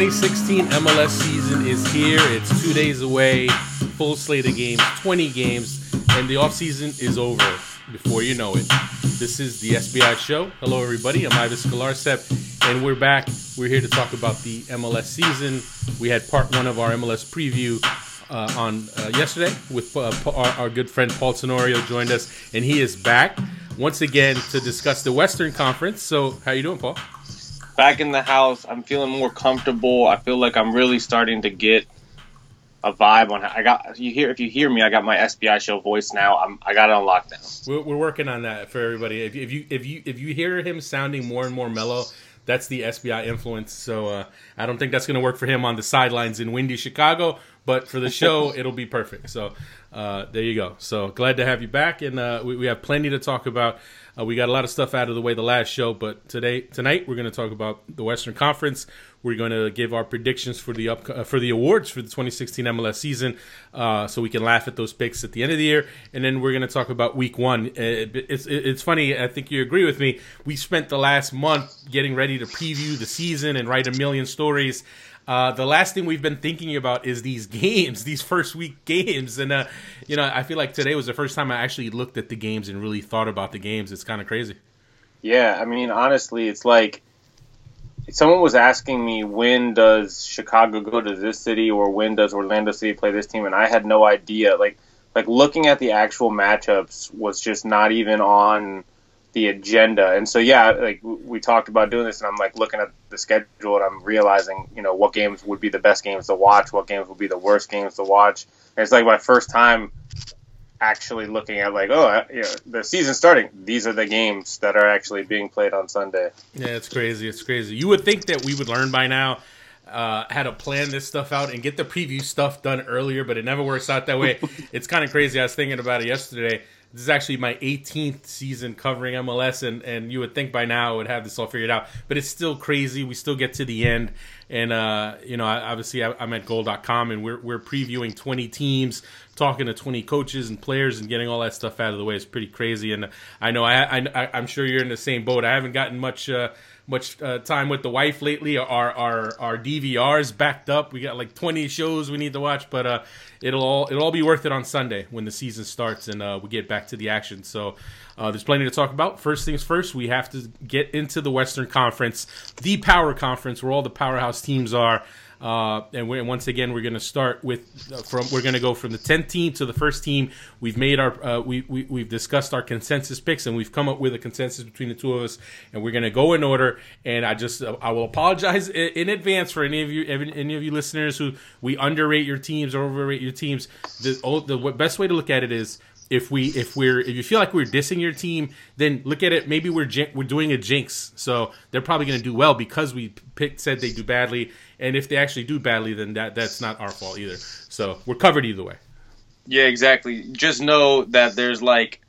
2016 MLS season is here. It's two days away. Full slate of games, 20 games, and the offseason is over before you know it. This is the SBI show. Hello, everybody. I'm Ives Galarcep, and we're back. We're here to talk about the MLS season. We had part one of our MLS preview uh, on uh, yesterday with uh, our, our, good friend Paul Tenorio joined us, and he is back once again to discuss the Western Conference. So, how are you doing, Paul? Back in the house. I'm feeling more comfortable. I feel like I'm really starting to get a vibe on. I got you hear if you hear me, I got my SBI show voice now. I'm I got it on lockdown. We're, we're working on that for everybody. If, if you if you if you hear him sounding more and more mellow, that's the SBI influence. So uh, I don't think that's going to work for him on the sidelines in windy Chicago, but for the show, it'll be perfect. So uh, there you go. So glad to have you back, and uh, we, we, have plenty to talk about. Uh, we got a lot of stuff out of the way the last show, but today tonight we're going to talk about the Western Conference. We're going to give our predictions for the up, uh, for the awards for the 2016 MLS season, uh, so we can laugh at those picks at the end of the year. And then we're going to talk about Week One. Uh, it, it's it's funny. I think you agree with me. We spent the last month getting ready to preview the season and write a million stories. Uh, the last thing we've been thinking about is these games, these first week games, and uh, you know, I feel like today was the first time I actually looked at the games and really thought about the games. It's kind of crazy. Yeah, I mean, honestly, it's like someone was asking me when does Chicago go to this city or when does Orlando City play this team, and I had no idea. Like, like looking at the actual matchups was just not even on the agenda. And so yeah, like we talked about doing this, and I'm like looking at the schedule, and I'm realizing you know what games would be the best games to watch, what games would be the worst games to watch. And it's like my first time actually looking at like oh you know, the season starting. These are the games that are actually being played on sunday. Yeah it's crazy. It's crazy. You would think that we would learn by now uh, how to plan this stuff out and get the preview stuff done earlier but it never works out that way. It's kind of crazy. I was thinking about it yesterday this is actually my 18th season covering MLS, and, and you would think by now I would have this all figured out, but it's still crazy. We still get to the end, and uh, you know, obviously I, am at Goal.com, and we're we're previewing 20 teams, talking to 20 coaches and players, and getting all that stuff out of the way. It's pretty crazy, and I know I, I I'm sure you're in the same boat. I haven't gotten much. Uh, much uh, time with the wife lately. Our our our DVRs backed up. We got like 20 shows we need to watch, but uh, it'll all it'll all be worth it on Sunday when the season starts and uh, we get back to the action. So uh, there's plenty to talk about. First things first, we have to get into the Western Conference, the power conference where all the powerhouse teams are. Uh, and once again, we're going to start with uh, from we're going to go from the 10th team to the first team. We've made our uh, we, we we've discussed our consensus picks and we've come up with a consensus between the two of us, and we're going to go in order. And I just uh, I will apologize in, in, advance for any of you any of you listeners who we underrate your teams or overrate your teams. The the best way to look at it is if we if we're if you feel like we're dissing your team, then look at it. Maybe we're we're doing a jinx, so they're probably going to do well because we picked said they do badly, and if they actually do badly, then that that's not our fault either. So we're covered either way. Yeah, exactly. Just know that there's like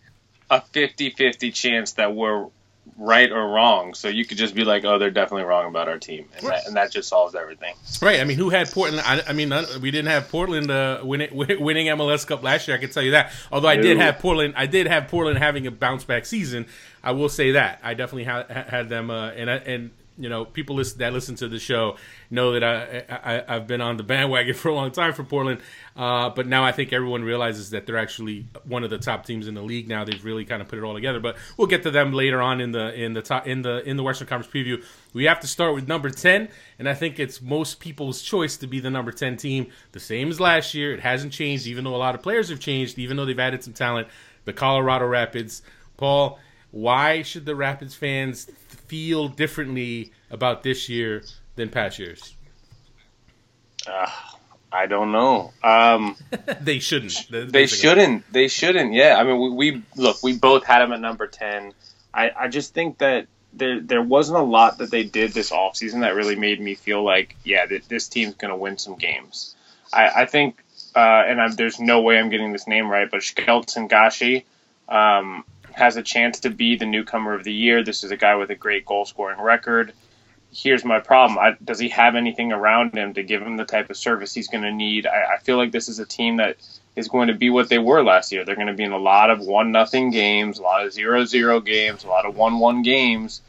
a 50-50 chance that we're right or wrong. So you could just be like, oh, they're definitely wrong about our team, and, that, and that just solves everything. Right. I mean, who had Portland? I, I mean, we didn't have Portland uh, winning, winning MLS Cup last year. I can tell you that. Although I did have Portland, I did have Portland having a bounce back season. I will say that I definitely ha- had them, uh, and I, and you know, people listen, that listen to the show know that I, I have been on the bandwagon for a long time for Portland, uh, but now I think everyone realizes that they're actually one of the top teams in the league. Now they've really kind of put it all together. But we'll get to them later on in the in the top in the in the Western Conference preview. We have to start with number ten, and I think it's most people's choice to be the number ten team. The same as last year. It hasn't changed, even though a lot of players have changed, even though they've added some talent. The Colorado Rapids, Paul. Why should the Rapids fans feel differently about this year than past years? Uh, I don't know. Um, they shouldn't. They shouldn't. They shouldn't. Yeah. I mean, we, we look. We both had them at number ten. I, I just think that there there wasn't a lot that they did this offseason that really made me feel like, yeah, that this team's going to win some games. I, I think, uh, and I'm, there's no way I'm getting this name right, but Skelton Gashi, um, has a chance to be the newcomer of the year. This is a guy with a great goal scoring record. Here's my problem. I, does he have anything around him to give him the type of service he's going to need? I, I feel like this is a team that is going to be what they were last year. They're going to be in a lot of one nothing games, a lot of zero zero games, a lot of one one games.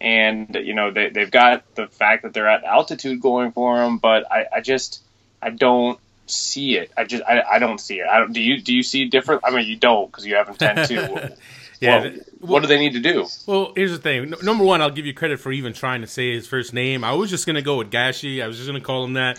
and you know they they've got the fact that they're at altitude going for them. But I, I just I don't see it. I just I, I don't see it. I don't. Do you do you see different? I mean, you don't because you have them ten two. yeah. Well, what do they need to do? Well, here's the thing. number one, I'll give you credit for even trying to say his first name. I was just gonna go with Gashi. I was just gonna call him that.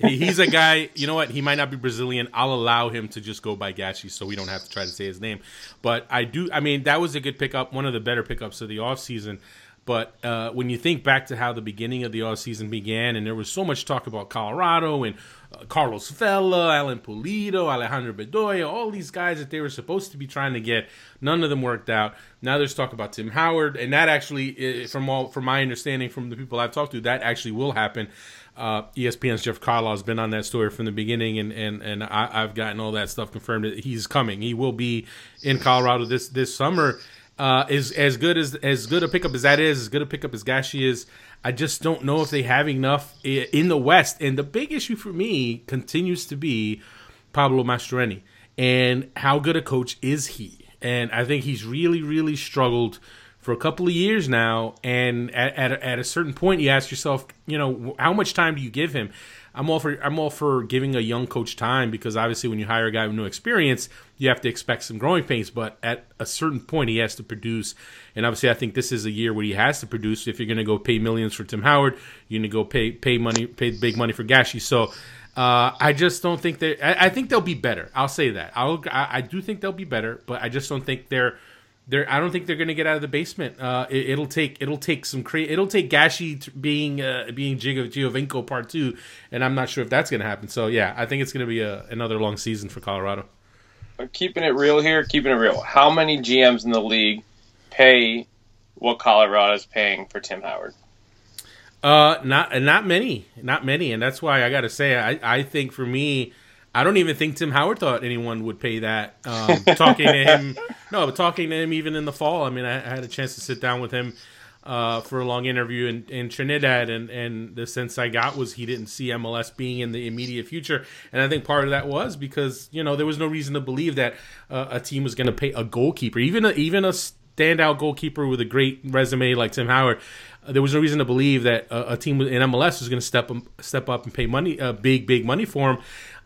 he's a guy. You know what? He might not be Brazilian. I'll allow him to just go by Gashi, so we don't have to try to say his name. But I do. I mean, that was a good pickup. One of the better pickups of the off season. But uh, when you think back to how the beginning of the off season began, and there was so much talk about Colorado and uh, Carlos Vela, Alan Pulido, Alejandro Bedoya, all these guys that they were supposed to be trying to get, none of them worked out. Now there's talk about Tim Howard, and that actually, from all from my understanding from the people I've talked to, that actually will happen. Uh, ESPN's Jeff Carlisle has been on that story from the beginning, and and and I, have gotten all that stuff confirmed he's coming. He will be in Colorado this this summer uh, is as good as as good a pickup as that is, as good a pickup as Gashi is. I just don't know if they have enough in the West. And the big issue for me continues to be Pablo Mastroeni and how good a coach is he. And I think he's really, really struggled for a couple of years now. And at, at, a, at a certain point, you ask yourself, you know, how much time do you give him? I'm all for I'm all for giving a young coach time because obviously when you hire a guy with no experience, you have to expect some growing pains. But at a certain point, he has to produce, and obviously I think this is a year where he has to produce. If you're going to go pay millions for Tim Howard, you're going to go pay pay money, pay big money for Gashi. So. Uh, I just don't think they. I, I, think they'll be better. I'll say that. I'll. I, I do think they'll be better, but I just don't think they're they're, I don't think they're going to get out of the basement. Uh, it, will take it'll take some cre- it'll take Gashi being uh, being Giovinco part two, and I'm not sure if that's going to happen. So yeah, I think it's going to be a, another long season for Colorado. Keeping it real here, keeping it real. How many GMs in the league pay what Colorado is paying for Tim Howard? Uh, not not many, not many, and that's why I got to say I I think for me I don't even think Tim Howard thought anyone would pay that. Um, talking to him, no, but talking to him even in the fall. I mean, I, I had a chance to sit down with him uh, for a long interview in, in Trinidad, and, and the sense I got was he didn't see MLS being in the immediate future, and I think part of that was because you know there was no reason to believe that uh, a team was going to pay a goalkeeper, even a, even a standout goalkeeper with a great resume like Tim Howard. Uh, there was no reason to believe that a, a team in MLS was going to step step up and pay money, uh, big big money for him.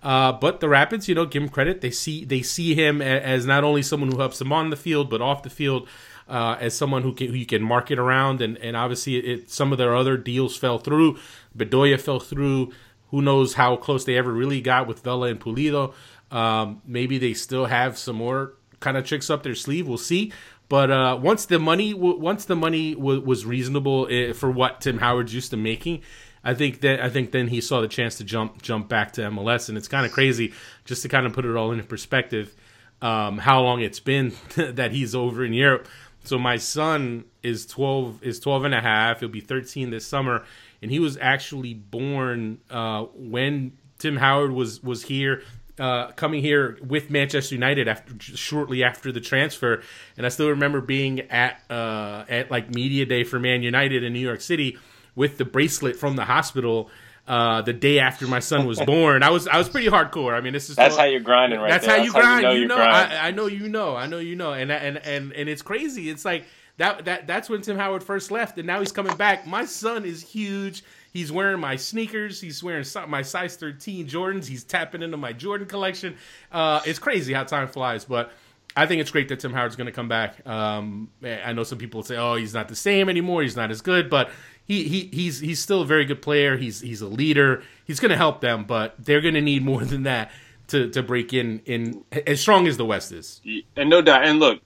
Uh, but the Rapids, you know, give him credit. They see they see him as not only someone who helps them on the field, but off the field, uh, as someone who can who you can market around. And and obviously, it, some of their other deals fell through. Bedoya fell through. Who knows how close they ever really got with Vela and Pulido? Um, maybe they still have some more kind of tricks up their sleeve. We'll see. But uh, once the money, once the money w- was reasonable eh, for what Tim Howard's used to making, I think that I think then he saw the chance to jump jump back to MLS, and it's kind of crazy just to kind of put it all into perspective. Um, how long it's been that he's over in Europe. So my son is 12 is 12 and a half. He'll be 13 this summer, and he was actually born uh, when Tim Howard was was here. Uh, coming here with Manchester United after shortly after the transfer, and I still remember being at uh, at like media day for Man United in New York City, with the bracelet from the hospital uh, the day after my son was born. I was I was pretty hardcore. I mean, this is that's how you're grinding, right? That's there. how you grind. How you know, you know I, I, know you know. I know you know. And and and and it's crazy. It's like that that that's when Tim Howard first left, and now he's coming back. My son is huge. He's wearing my sneakers. He's wearing my size 13 Jordans. He's tapping into my Jordan collection. Uh, it's crazy how time flies, but. I think it's great that Tim Howard's going to come back. Um, I know some people say, "Oh, he's not the same anymore. He's not as good," but he, he he's he's still a very good player. He's he's a leader. He's going to help them, but they're going to need more than that to to break in in as strong as the West is. And no doubt. And look,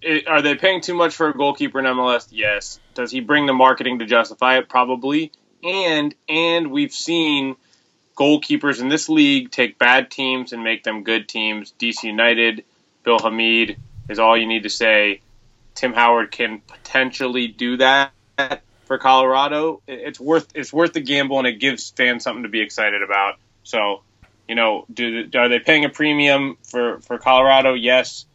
it, are they paying too much for a goalkeeper in MLS? Yes. Does he bring the marketing to justify it? Probably. And and we've seen goalkeepers in this league take bad teams and make them good teams. DC United, Bill Hamid is all you need to say. Tim Howard can potentially do that for Colorado, it's worth it's worth the gamble, and it gives fans something to be excited about. So, you know, do are they paying a premium for for Colorado? Yes,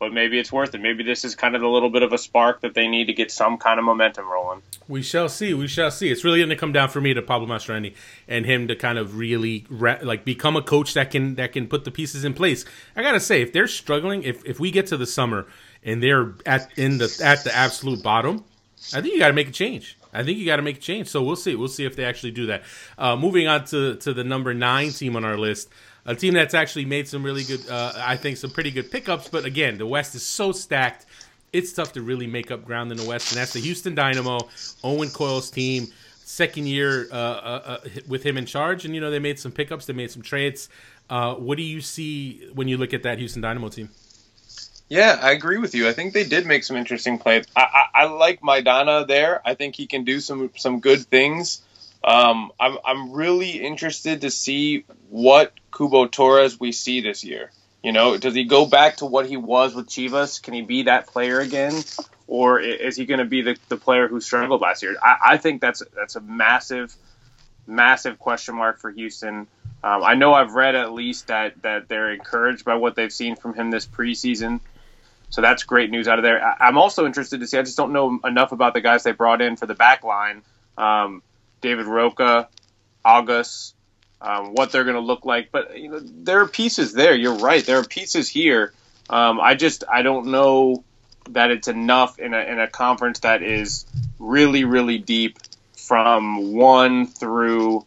but maybe it's worth it. Maybe this is kind of a little bit of a spark that they need to get some kind of momentum rolling. We shall see. We shall see. It's really going to come down for me to Pablo Mastroeni and him to kind of really like become a coach that can that can put the pieces in place. I gotta say, if they're struggling, if if we get to the summer and they're at in the at the absolute bottom, I think you got to make a change. I think you got to make a change. So we'll see. We'll see if they actually do that. Uh, moving on to to the number nine team on our list, a team that's actually made some really good, uh, I think, some pretty good pickups. But again, the West is so stacked. It's tough to really make up ground in the West, and that's the Houston Dynamo, Owen Coyle's team. Second year uh, uh, uh with him in charge, and you know they made some pickups, they made some trades. Uh, what do you see when you look at that Houston Dynamo team? Yeah, I agree with you. I think they did make some interesting plays. I, I, I like Maidana there. I think he can do some some good things. Um, I'm I'm really interested to see what Cubo Torres we see this year. You know, does he go back to what he was with Chivas? Can he be that player again, or is he going to be the, the player who struggled last year? I, I think that's that's a massive, massive question mark for Houston. Um, I know I've read at least that that they're encouraged by what they've seen from him this preseason. So that's great news out of there. I, am also interested to see. I just don't know enough about the guys they brought in for the back line. Um, David Roca, August, um, what they're going to look like. But you know, there are pieces there. You're right. There are pieces here. Um, I just I don't know that it's enough in a in a conference that is really really deep from one through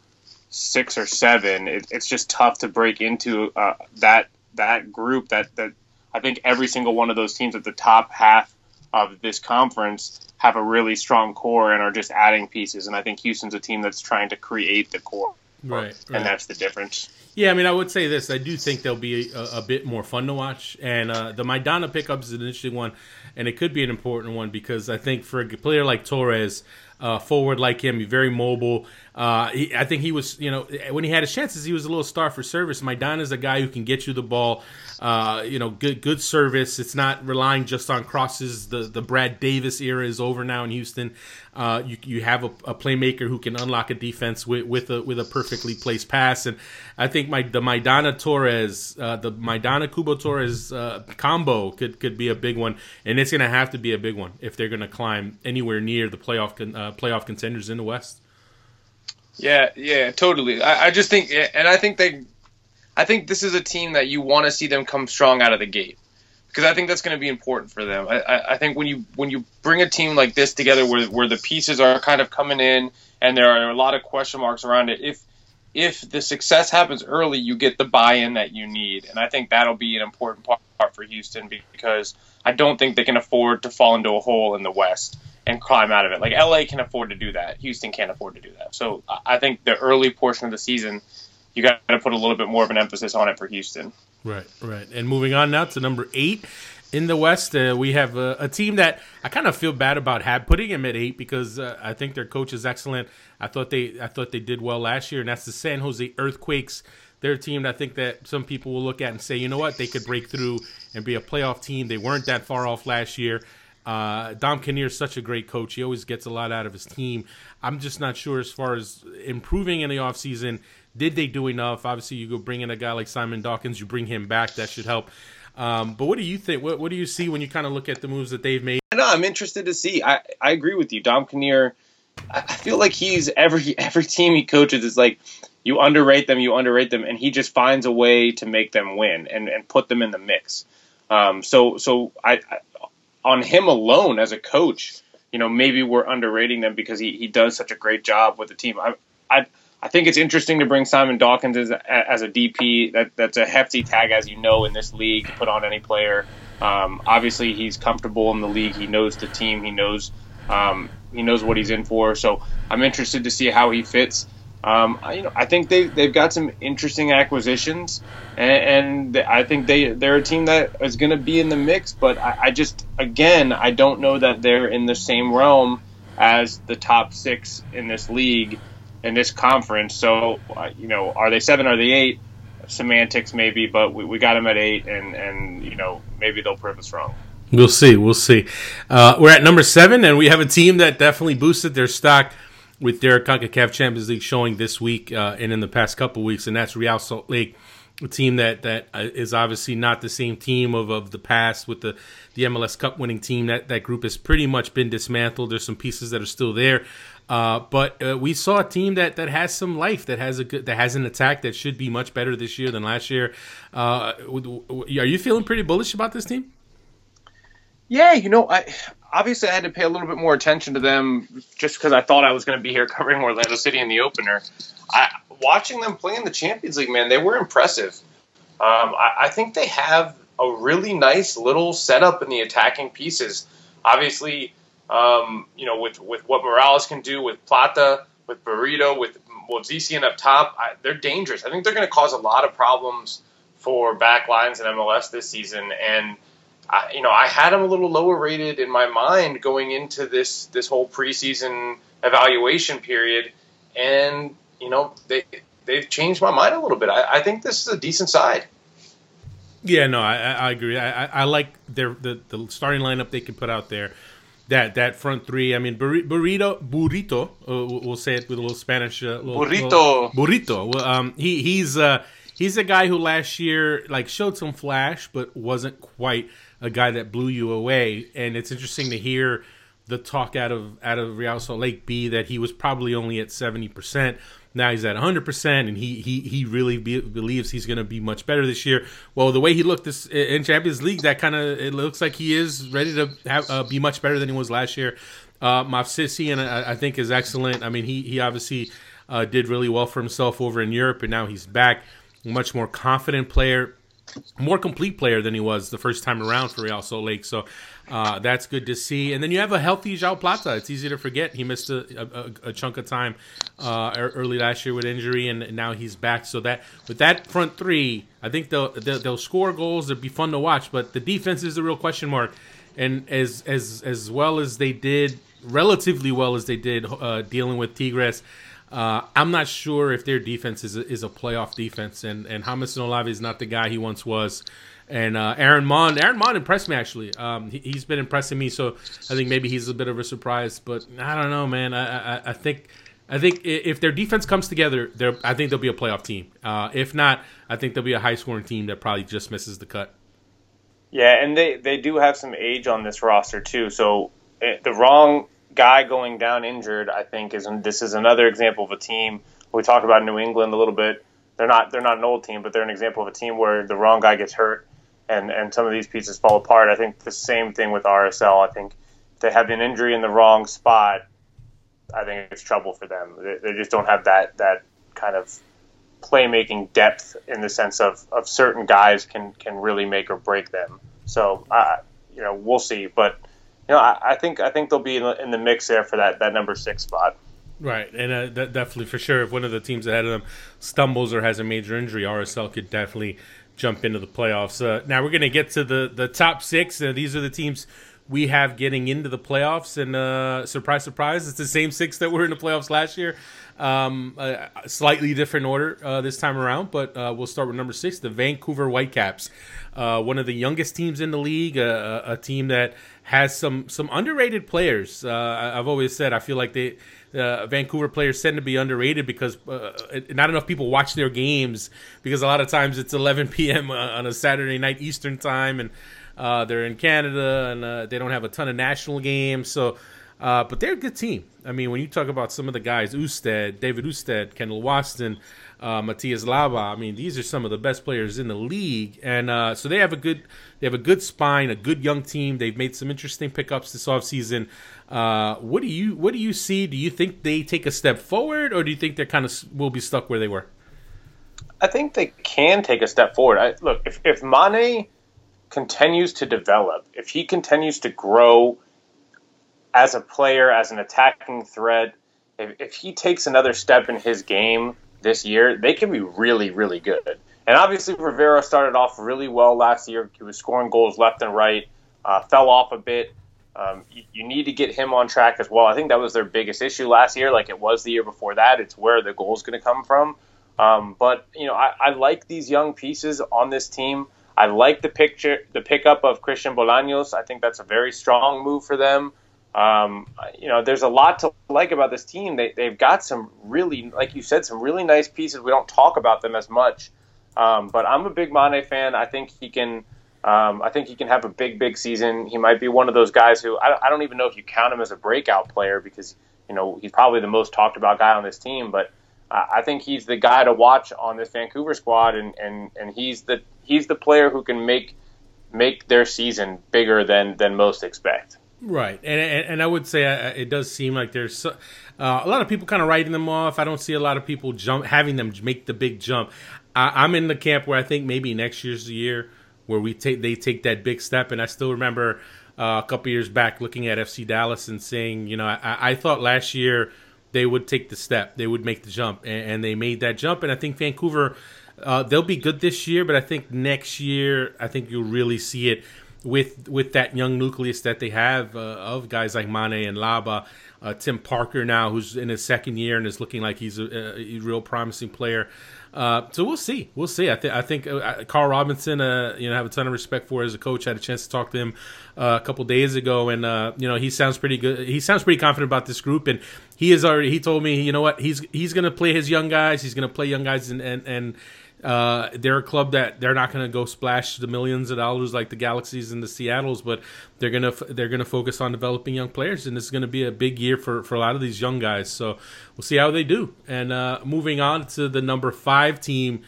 six or seven. It, it's just tough to break into uh, that that group that that I think every single one of those teams at the top half of this conference have a really strong core and are just adding pieces. And I think Houston's a team that's trying to create the core. Right. right. And that's the difference. Yeah, I mean, I would say this. I do think they'll be a, a bit more fun to watch. And uh, the Maidana pickup is an interesting one, and it could be an important one because I think for a player like Torres, uh, forward like him, he's very mobile. Uh, he, I think he was, you know, when he had his chances, he was a little star for service. Maidana is a guy who can get you the ball. Uh, you know, good good service. It's not relying just on crosses. The the Brad Davis era is over now in Houston. Uh, you you have a, a, playmaker who can unlock a defense with, with a with a perfectly placed pass, and I think my the Maidana Torres, uh, the Maidana Cubo Torres uh, combo could could be a big one, and it's going to have to be a big one if they're going to climb anywhere near the playoff con, playoff contenders in the West. Yeah, yeah, totally. I, I just think, and I think they, I think this is a team that you want to see them come strong out of the gate because I think that's going to be important for them. I, I, I, think when you when you bring a team like this together, where where the pieces are kind of coming in and there are a lot of question marks around it, if if the success happens early, you get the buy-in that you need, and I think that'll be an important part for Houston because I don't think they can afford to fall into a hole in the West and climb out of it. Like LA can afford to do that. Houston can't afford to do that. So I think the early portion of the season, you got to put a little bit more of an emphasis on it for Houston. Right, right. And moving on now to number eight in the West, uh, we have a, a, team that I kind of feel bad about have, putting him at eight because uh, I think their coach is excellent. I thought they I thought they did well last year, and that's the San Jose Earthquakes. They're team I think that some people will look at and say, you know what, they could break through and be a playoff team. They weren't that far off last year. Uh, Dom Kinnear is such a great coach. He always gets a lot out of his team. I'm just not sure as far as improving in the offseason. Did they do enough? Obviously, you go bring in a guy like Simon Dawkins, you bring him back. That should help. Um, but what do you think? What, what do you see when you kind of look at the moves that they've made? No, I'm interested to see. I, I agree with you. Dom Kinnear, I feel like he's every every team he coaches is like you underrate them, you underrate them, and he just finds a way to make them win and, and put them in the mix. Um, so so I, I on him alone as a coach, you know, maybe we're underrating them because he, he does such a great job with the team. I, I, I think it's interesting to bring Simon Dawkins as as a DP. That that's a hefty tag, as you know, in this league to put on any player. Um, obviously, he's comfortable in the league. He knows the team. He knows um, he knows what he's in for. So I'm interested to see how he fits. Um, I, you know, I think they they've got some interesting acquisitions, and, and I think they they're a team that is going to be in the mix. But I, I, just again I don't know that they're in the same realm as the top six in this league in this conference. So uh, you know, are they seven? Are they eight? Semantics maybe, but we, we got them at eight, and and you know maybe they'll prove us wrong. We'll see. We'll see. Uh, we're at number seven, and we have a team that definitely boosted their stock with their CONCACAF Champions League showing this week uh, and in the past couple weeks, and that's Real Salt Lake, a team that that uh, obviously not the same team of, of the past with the, the MLS Cup winning team. That that group has pretty much been dismantled. There's some pieces that are still there, uh, but uh, we saw a team that, that has some life, that has a good, that has an attack that should be much better this year than last year. Uh, are you feeling pretty bullish about this team? Yeah, you know, I obviously I had to pay a little bit more attention to them just because I thought I was going to be here covering Orlando City in the opener. I, watching them play in the Champions League, man, they were impressive. Um, I, I think they have a really nice little setup in the attacking pieces. Obviously, um, you know, with, with what Morales can do with Plata, with Burrito, with Movsisyan up top, I, they're dangerous. I think they're going to cause a lot of problems for back lines in MLS this season. And I, you know, I had them a little lower rated in my mind going into this this whole preseason evaluation period, and you know they they've changed my mind a little bit. I, I think this is a decent side. Yeah, no, I, I agree. I, I like their the, the starting lineup they can put out there. That that front three. I mean, burrito, burrito. Uh, we'll say it with a little Spanish. Uh, little, burrito. Little, burrito. Well, um, he he's uh he's a guy who last year like showed some flash, but wasn't quite a guy that blew you away. And it's interesting to hear the talk out of out of Real Salt Lake B that he was probably only at seventy percent. Now he's at 100%, and he he he really be, believes he's going to be much better this year. Well, the way he looked this in Champions League, that kind of it looks like he is ready to have, uh, be much better than he was last year. Uh, Mavsisi, and I, I, think is excellent. I mean, he he obviously uh, did really well for himself over in Europe, and now he's back, much more confident player more complete player than he was the first time around for Real Salt Lake. So uh, that's good to see. And then you have a healthy Joao Plata. It's easy to forget he missed a, a, a chunk of time uh, early last year with injury, and now he's back. So that with that front three, I think they'll, they'll, they'll score goals. It'll be fun to watch. But the defense is the real question mark. And as as as well as they did, relatively well as they did uh, dealing with Tigres. Uh, I'm not sure if their defense is a, is a playoff defense, and and Jamison Olave is not the guy he once was. And uh, Aaron Maund, Aaron Maund impressed me actually. Um, he, has been impressing me, so I think maybe he's a bit of a surprise. But I don't know, man. I, I, I think I think if their defense comes together, I think they'll be a playoff team. Uh, if not, I think they'll be a high scoring team that probably just misses the cut. Yeah, and they they do have some age on this roster too. So eh, the wrong guy going down injured, I think is this is another example of a team. We talked about New England a little bit. They're not they're not an old team, but they're an example of a team where the wrong guy gets hurt, and and some of these pieces fall apart. I think the same thing with RSL. I think if they have an injury in the wrong spot, I think it's trouble for them. They, they just don't have that that kind of playmaking depth in the sense of, of certain guys can can really make or break them. So uh, you know we'll see, but you know, I, I, think I think they'll be in the, in the, mix there for that, that number six spot. Right, and uh, that definitely for sure. If one of the teams ahead of them stumbles or has a major injury, RSL could definitely jump into the playoffs. Uh, now we're going to get to the the top six. Uh, these are the teams we have getting into the playoffs, and uh, surprise, surprise, it's the same six that were in the playoffs last year. Um, slightly different order uh, this time around, but uh, we'll start with number six, the Vancouver Whitecaps, uh, one of the youngest teams in the league, a team that has some some underrated players. Uh, I've always said I feel like they uh, Vancouver players tend to be underrated because uh, not enough people watch their games because a lot of times it's 11 p.m. on a Saturday night Eastern time and they're in Canada and they don't have a ton of national games so. Uh, but they're a good team. I mean, when you talk about some of the guys, Ousted, David Ousted, Kendall Waston, uh, Matias Laba. I mean, these are some of the best players in the league, and uh, so they have a good they have a good spine, a good young team. They've made some interesting pickups this offseason. Uh, what do you what do you see? Do you think they take a step forward, or do you think they're kind of will be stuck where they were? I think they can take a step forward. I, look, if if Manneh continues to develop, if he continues to grow as a player, as an attacking threat, if, if he takes another step in his game this year, they can be really, really good. And obviously, Rivero started off really well last year. He was scoring goals left and right, uh, fell off a bit. Um, you, you, need to get him on track as well. I think that was their biggest issue last year, like it was the year before that. It's where the goal's going to come from. Um, but you know, I, I, like these young pieces on this team. I like the picture, the pickup of Christian Bolaños. I think that's a very strong move for them. Um, you know, there's a lot to like about this team. They, they've got some really, like you said, some really nice pieces. We don't talk about them as much, um, but I'm a big Manneh fan. I think he can. Um, I think he can have a big, big season. He might be one of those guys who I, I don't even know if you count him as a breakout player because you know he's probably the most talked about guy on this team. But I think he's the guy to watch on this Vancouver squad, and, and, and he's the he's the player who can make make their season bigger than than most expect. Right, and and, and I would say uh, it does seem like there's uh, a lot of people kind of writing them off. I don't see a lot of people jump having them make the big jump. I, am in the camp where I think maybe next year's the year where we take they take that big step. And I still remember uh, a couple years back looking at FC Dallas and saying, you know, I, I, thought last year they would take the step, they would make the jump, and, and they made that jump. And I think Vancouver, uh, they'll be good this year, but I think next year, I think you'll really see it with with that young nucleus that they have uh, of guys like Manneh and Laba. Uh, Tim Parker now, who's in his second year and is looking like he's a, a real promising player. Uh, so we'll see. We'll see. I think. I think uh, Carl Robinson. Uh, you know, have a ton of respect for as a coach. I had a chance to talk to him uh, a couple days ago, and you know, he sounds pretty good. He sounds pretty confident about this group, and he is already. He told me, you know what, he's he's going to play his young guys. He's going to play young guys, and and and uh, they're a club that they're not going to go splash the millions of dollars like the Galaxies and the Seattle's, but they're gonna they're gonna focus on developing young players, and it's going to be a big year for for a lot of these young guys. So we'll see how they do. And uh, moving on to the number five team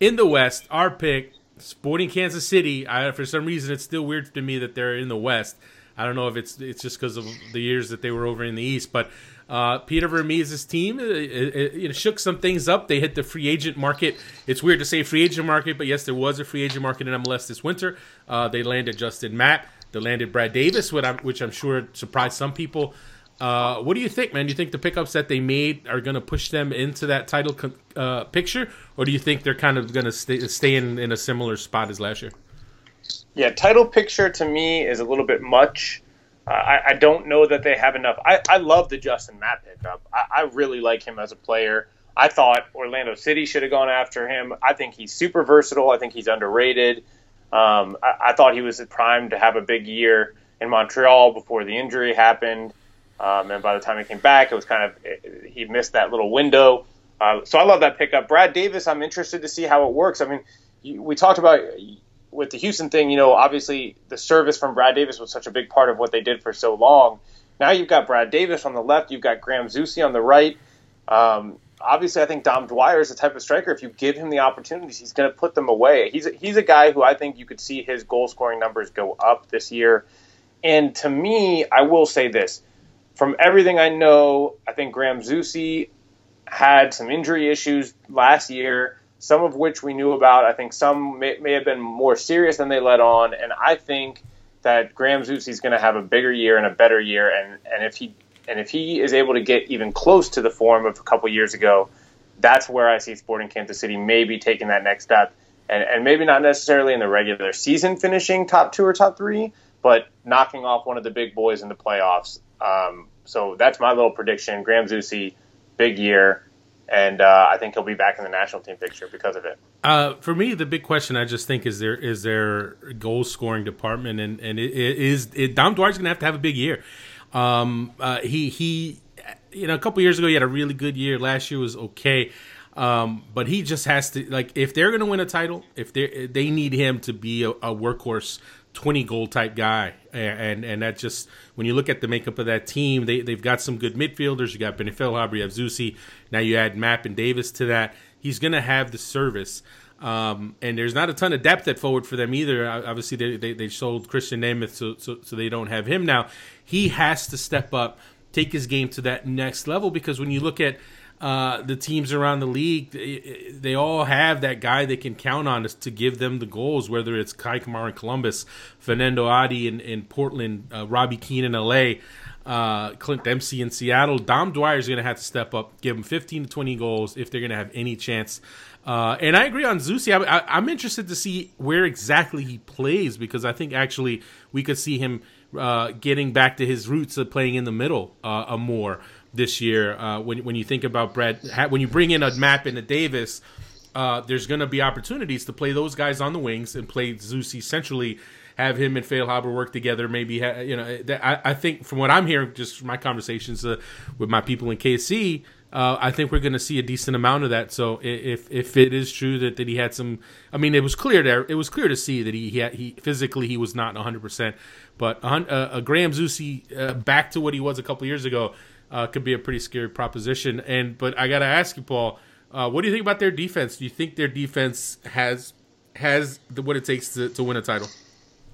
in the West, our pick, Sporting Kansas City. I, for some reason, it's still weird to me that they're in the West. I don't know if it's it's just because of the years that they were over in the East, but uh, Peter Vermes' team it, it, it, shook some things up. They hit the free agent market. It's weird to say free agent market, but yes, there was a free agent market in MLS this winter. Uh, they landed Justin Mapp. They landed Brad Davis, which I'm, which I'm sure surprised some people. Uh, what do you think, man? Do you think the pickups that they made are going to push them into that title uh, picture, or do you think they're kind of going to stay, stay in, in a similar spot as last year? Yeah, title picture to me is a little bit much. I, I, don't know that they have enough. I, I love the Justin Mapp pickup. I, I really like him as a player. I thought Orlando City should have gone after him. I think he's super versatile. I think he's underrated. Um, I, I, thought he was primed to have a big year in Montreal before the injury happened. Um, and by the time he came back, it was kind of he missed that little window. Uh, so I love that pickup. Brad Davis, I'm interested to see how it works. I mean, we talked about with the Houston thing, you know, obviously the service from Brad Davis was such a big part of what they did for so long. Now you've got Brad Davis on the left, you've got Graham Zusi on the right. Um, obviously, I think Dom Dwyer is the type of striker. If you give him the opportunities, he's going to put them away. He's a, he's a guy who I think you could see his goal scoring numbers go up this year. And to me, I will say this: from everything I know, I think Graham Zusi had some injury issues last year some of which we knew about. I think some may, may have been more serious than they let on, and I think that Graham Zusi is going to have a bigger year and a better year, and and if he and if he is able to get even close to the form of a couple years ago, that's where I see Sporting Kansas City maybe taking that next step, and and maybe not necessarily in the regular season finishing top two or top three, but knocking off one of the big boys in the playoffs. Um, so that's my little prediction. Graham Zusi, big year and uh, I think he'll be back in the national team picture because of it. Uh, for me, the big question I just think is there is their goal scoring department, and and it, it is it, Dom Dwyer's going to have to have a big year. Um, uh, he he, you know, a couple years ago he had a really good year. Last year was okay. Um, but he just has to like if they're going to win a title, if they they need him to be a, a workhorse 20 goal type guy. And and that just when you look at the makeup of that team, they they've got some good midfielders. You got Benefil have Zusi. Now you add Mapp and Davis to that. He's going to have the service. Um, and there's not a ton of depth at forward for them either. Obviously, they, they, they sold Krisztián Németh, so, so, so they don't have him now. He has to step up, take his game to that next level because when you look at uh, the teams around the league, they, they, all have that guy they can count on to give them the goals, whether it's Kei Kamara in Columbus, Fanendo Adi in, in Portland, uh, Robbie Keane in LA, uh, Clint Dempsey in Seattle. Dom Dwyer is going to have to step up, give him 15 to 20 goals if they're going to have any chance. Uh, and I agree on Zusi. I, am interested to see where exactly he plays because I think actually we could see him uh, getting back to his roots of playing in the middle uh, more this year. Uh, when when you think about Brad, when you bring in a Mapp and a Davis, uh, there's going to be opportunities to play those guys on the wings and play Zusi centrally. Have him and Feilhaber work together. Maybe you know. I, I think from what I'm hearing, just my conversations uh, with my people in KC, uh, I think we're going to see a decent amount of that. So if if it is true that, that he had some, I mean, it was clear there. It was clear to see that he he, had, he physically he was not 100, percent but a, a, a Graham Zusi uh, back to what he was a couple years ago uh, could be a pretty scary proposition. And but I got to ask you, Paul, uh, what do you think about their defense? Do you think their defense has has the, what it takes to, to win a title?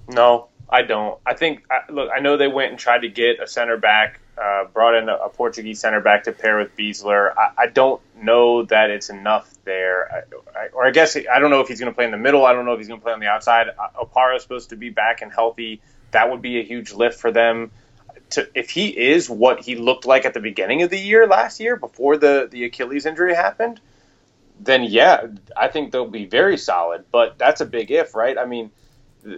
No, I don't. I think I, look. I know they went and tried to get a center back, uh, brought in a, a, Portuguese center back to pair with Besler. I, I don't know that it's enough there, I, or I guess I don't know if he's going to play in the middle. I don't know if he's going to play on the outside. Uh, Opara is supposed to be back and healthy. That would be a huge lift for them. To, if he is what he looked like at the beginning of the year last year, before the the Achilles injury happened, then yeah, I think they'll be very solid. But that's a big if, right? I mean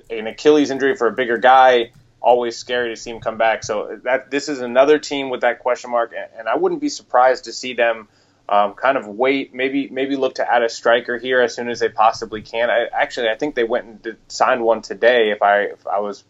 an Achilles injury for a bigger guy, always scary to see him come back. So that this is another team with that question mark, and I wouldn't be surprised to see them um, kind of wait, maybe maybe look to add a striker here as soon as they possibly can. I, actually, I think they went and did, signed one today, if I if I was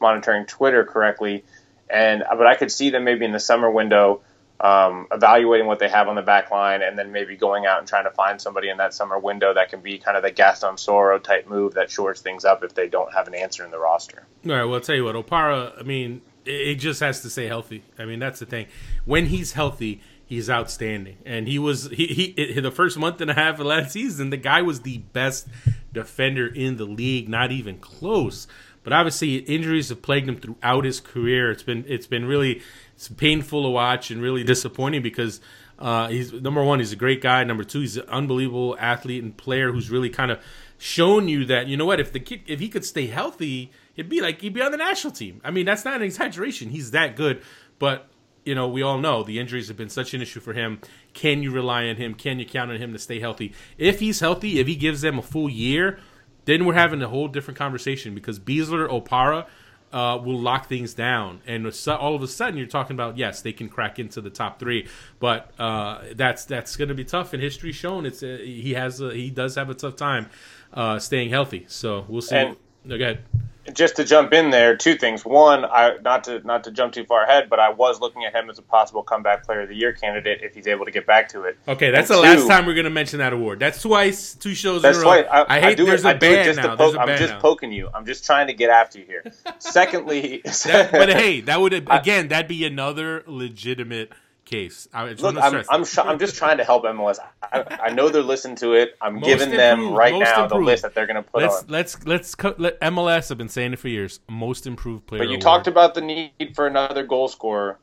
monitoring Twitter correctly, and but I could see them maybe in the summer window um, evaluating what they have on the back line, and then maybe going out and trying to find somebody in that summer window that can be kind of the Gaston Sauro type move that shores things up if they don't have an answer in the roster. All right, well, I'll tell you what, Opara, I mean, it just has to stay healthy. I mean, that's the thing. When he's healthy, he's outstanding. And he was he, he the first month and a half of last season, the guy was the best defender in the league, not even close. But obviously, injuries have plagued him throughout his career. It's been it's been really it's painful to watch and really disappointing because uh, he's number one, he's a great guy. Number two, he's an unbelievable athlete and player who's really kind of shown you that you know what if the kid if he could stay healthy, it'd be like he'd be on the national team. I mean, that's not an exaggeration. He's that good, but you know, we all know the injuries have been such an issue for him. Can you rely on him? Can you count on him to stay healthy? If he's healthy, if he gives them a full year, then we're having a whole different conversation because Besler, Opara uh, will lock things down, and all of a sudden you're talking about yes, they can crack into the top three, but uh, that's that's going to be tough. And history shown it's uh, he has a, he does have a tough time uh, staying healthy. So we'll see. And, no, go ahead just to jump in there, two things. One, I not to not to jump too far ahead, but I was looking at him as a possible comeback player of the year candidate if he's able to get back to it. Okay, that's and the two, last time we're going to mention that award. That's twice, two shows that's in a row. Twice. I, I hate I do there's it, a ban just now. Poke, I'm just now. poking you. I'm just trying to get after you here. Secondly, that, but hey, that would again that'd be another legitimate case. I Look, I'm I'm, sh- I'm, just trying to help MLS. I, I know they're listening to it. I'm most giving improved, them right now improved. the list that they're going to put let's, on. Let's let's co- let MLS have been saying it for years. Most improved player. But you award. talked about the need for another goal scorer.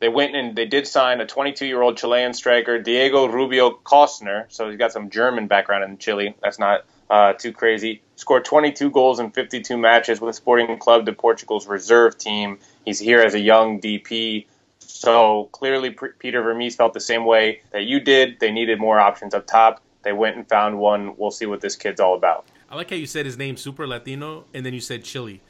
They went and they did sign a 22 year old Chilean striker Diego Rubio Kostner. So he's got some German background in Chile. That's not uh, too crazy. Scored 22 goals in 52 matches with Sporting Club de Portugal's reserve team. He's here as a young DP. So clearly, Peter Vermes felt the same way that you did. They needed more options up top. They went and found one. We'll see what this kid's all about. I like how you said his name super Latino, and then you said Chile.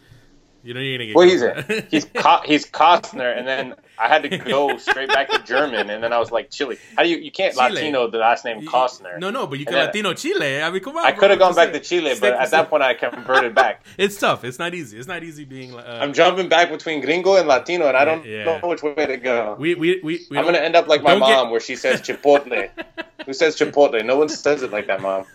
You know you're gonna get. Well, he's a, he's Co- he's Kostner, and then I had to go straight back to German, and then I was like Chile. How do you you can't Chile. Latino the last name Kostner? No, no, but you can Latino Chile. I mean, come on. I could have gone back to Chile, but at that point I converted back. it's tough. It's not easy. It's not easy being. Uh, I'm jumping back between Gringo and Latino, and I don't yeah. know which way to go. We we we. we I'm gonna end up like my mom, get... where she says Chipotle. Who says Chipotle? No one says it like that, mom.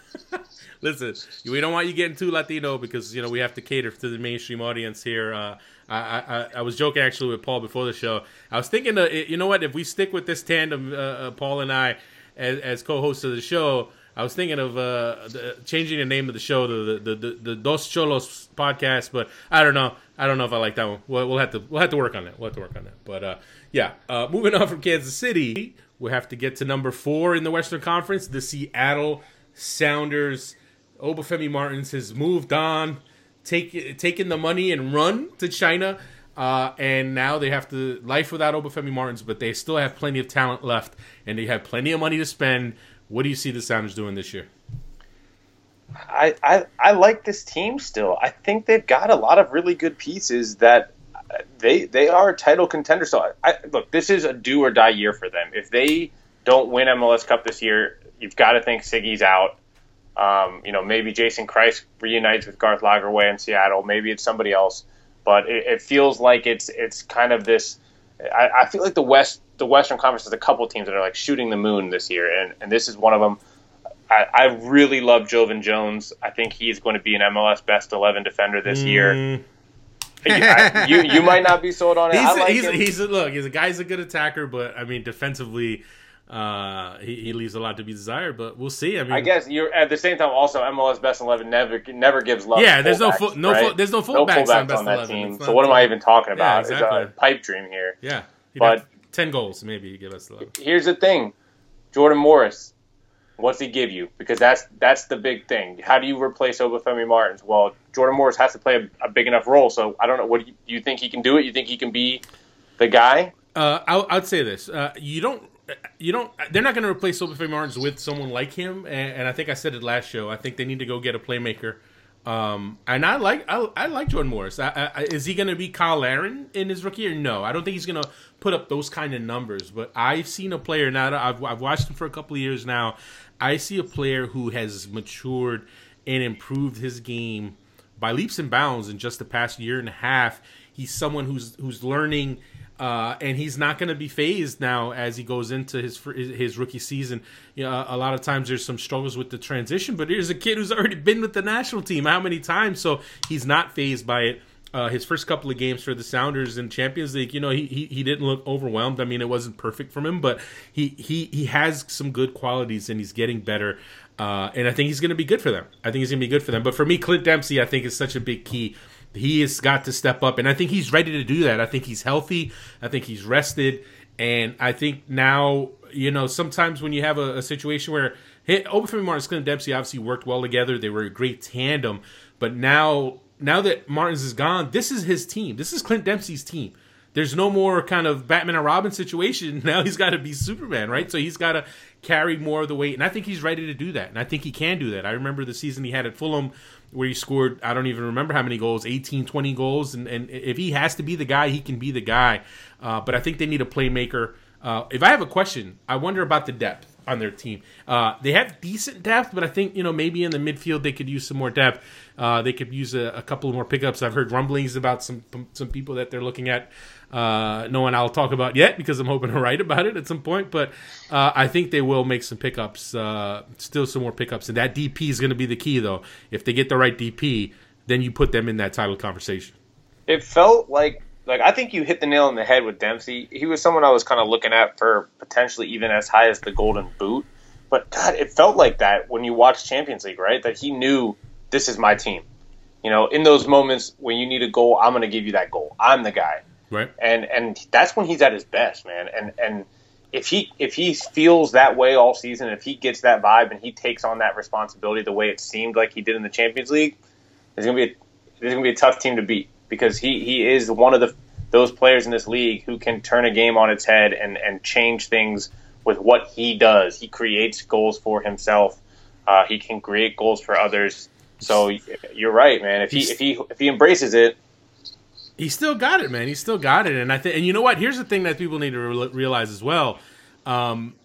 Listen, we don't want you getting too Latino because you know we have to cater to the mainstream audience here. Uh, I, I, I was joking actually with Paul before the show. I was thinking, uh, you know what? If we stick with this tandem, uh, uh, Paul and I, as, as co-hosts of the show, I was thinking of uh, the, changing the name of the show to the, the, the, the Dos Cholos podcast, but I don't know. I don't know if I like that one. We'll, we'll have to we'll have to work on that. We'll have to work on that. But uh, yeah, uh, moving on from Kansas City, we have to get to number four in the Western Conference. The Seattle Sounders. Obafemi Martins has moved on take taken the money and run to China. Uh, and now they have to life without Obafemi Martins, but they still have plenty of talent left, and they have plenty of money to spend. What do you see the Sounders doing this year? I, I I like this team still. I think they've got a lot of really good pieces that they they are title contenders. So I, I, look, this is a do or die year for them. If they don't win MLS Cup this year, you've got to think Sigi's out. Um, you know, maybe Jason Kreis reunites with Garth Lagerwey in Seattle. Maybe it's somebody else, but it, it feels like it's it's kind of this. I, I, feel like the West, the Western Conference has a couple teams that are like shooting the moon this year, and, and this is one of them. I, I really love Joevin Jones. I think he's going to be an MLS best eleven defender this mm. year. I, you you might not be sold on it. He's, like he's, he's look. He's a guy's a good attacker, but I mean defensively, uh, he, he leaves a lot to be desired, but we'll see. I mean, I guess you're at the same time also MLS Best Eleven never never gives love. Yeah, there's no full, no right? full, there's no no fullbacks, fullbacks on, Best on that 11. team. So what am I even talking about? exactly. It's a pipe dream here. Yeah, But- ten goals maybe give us eleven. Here's the thing, Jordan Morris. What's he give you? Because that's that's the big thing. How do you replace Obafemi Martins? Well, Jordan Morris has to play a, a big enough role. So I don't know. What do you, you think he can do it? You think he can be the guy? Uh, I, I'd say this: uh, you don't, you don't. They're not going to replace Obafemi Martins with someone like him, and, and I think I said it last show. I think they need to go get a playmaker. Um, and I like I, I like Jordan Morris. I, I, is he going to be Cyle Larin in his rookie year? No, I don't think he's going to put up those kind of numbers. But I've seen a player now. I've I've watched him for a couple of years now. I see a player who has matured and improved his game by leaps and bounds in just the past year and a half. He's someone who's who's learning, uh, and he's not going to be fazed now as he goes into his his rookie season. You know, a lot of times there's some struggles with the transition, but here's a kid who's already been with the national team how many times, so he's not fazed by it. Uh, his first couple of games for the Sounders in Champions League, you know, he, he he didn't look overwhelmed. I mean, it wasn't perfect from him, but he he he has some good qualities and he's getting better. Uh, and I think he's going to be good for them. I think he's going to be good for them. But for me, Clint Dempsey, I think is such a big key. He has got to step up, and I think he's ready to do that. I think he's healthy. I think he's rested, and I think now, you know, sometimes when you have a, a situation where hey, Obafemi Martins, Clint Dempsey obviously worked well together. They were a great tandem, but now, now that Martins is gone, this is his team. This is Clint Dempsey's team. There's no more kind of Batman and Robin situation. Now he's got to be Superman, right? So he's got to carry more of the weight, and I think he's ready to do that, and I think he can do that. I remember the season he had at Fulham where he scored, I don't even remember how many goals, 18, 20 goals, and, and if he has to be the guy, he can be the guy. Uh, but I think they need a playmaker. Uh, if I have a question, I wonder about the depth on their team. Uh, they have decent depth, but I think you know maybe in the midfield they could use some more depth. Uh, they could use a, a couple more pickups. I've heard rumblings about some some people that they're looking at. Uh, no one I'll talk about yet because I'm hoping to write about it at some point. But uh, I think they will make some pickups. Uh, still some more pickups, and that DP is going to be the key though. If they get the right DP, then you put them in that title conversation. It felt like like I think you hit the nail on the head with Dempsey. He was someone I was kind of looking at for potentially even as high as the Golden Boot. But God, it felt like that when you watched Champions League, right? That he knew this is my team. You know, in those moments when you need a goal, I'm going to give you that goal. I'm the guy. Right. And and that's when he's at his best, man. And and if he if he feels that way all season, if he gets that vibe and he takes on that responsibility the way it seemed like he did in the Champions League, there's gonna be a, there's gonna be a tough team to beat because he he is one of the those players in this league who can turn a game on its head and and change things with what he does. He creates goals for himself. Uh, he can create goals for others. So you're right, man. If he if he if he embraces it, he still got it, man. He still got it, and I think, and you know what? Here's the thing that people need to re- realize as well. Um,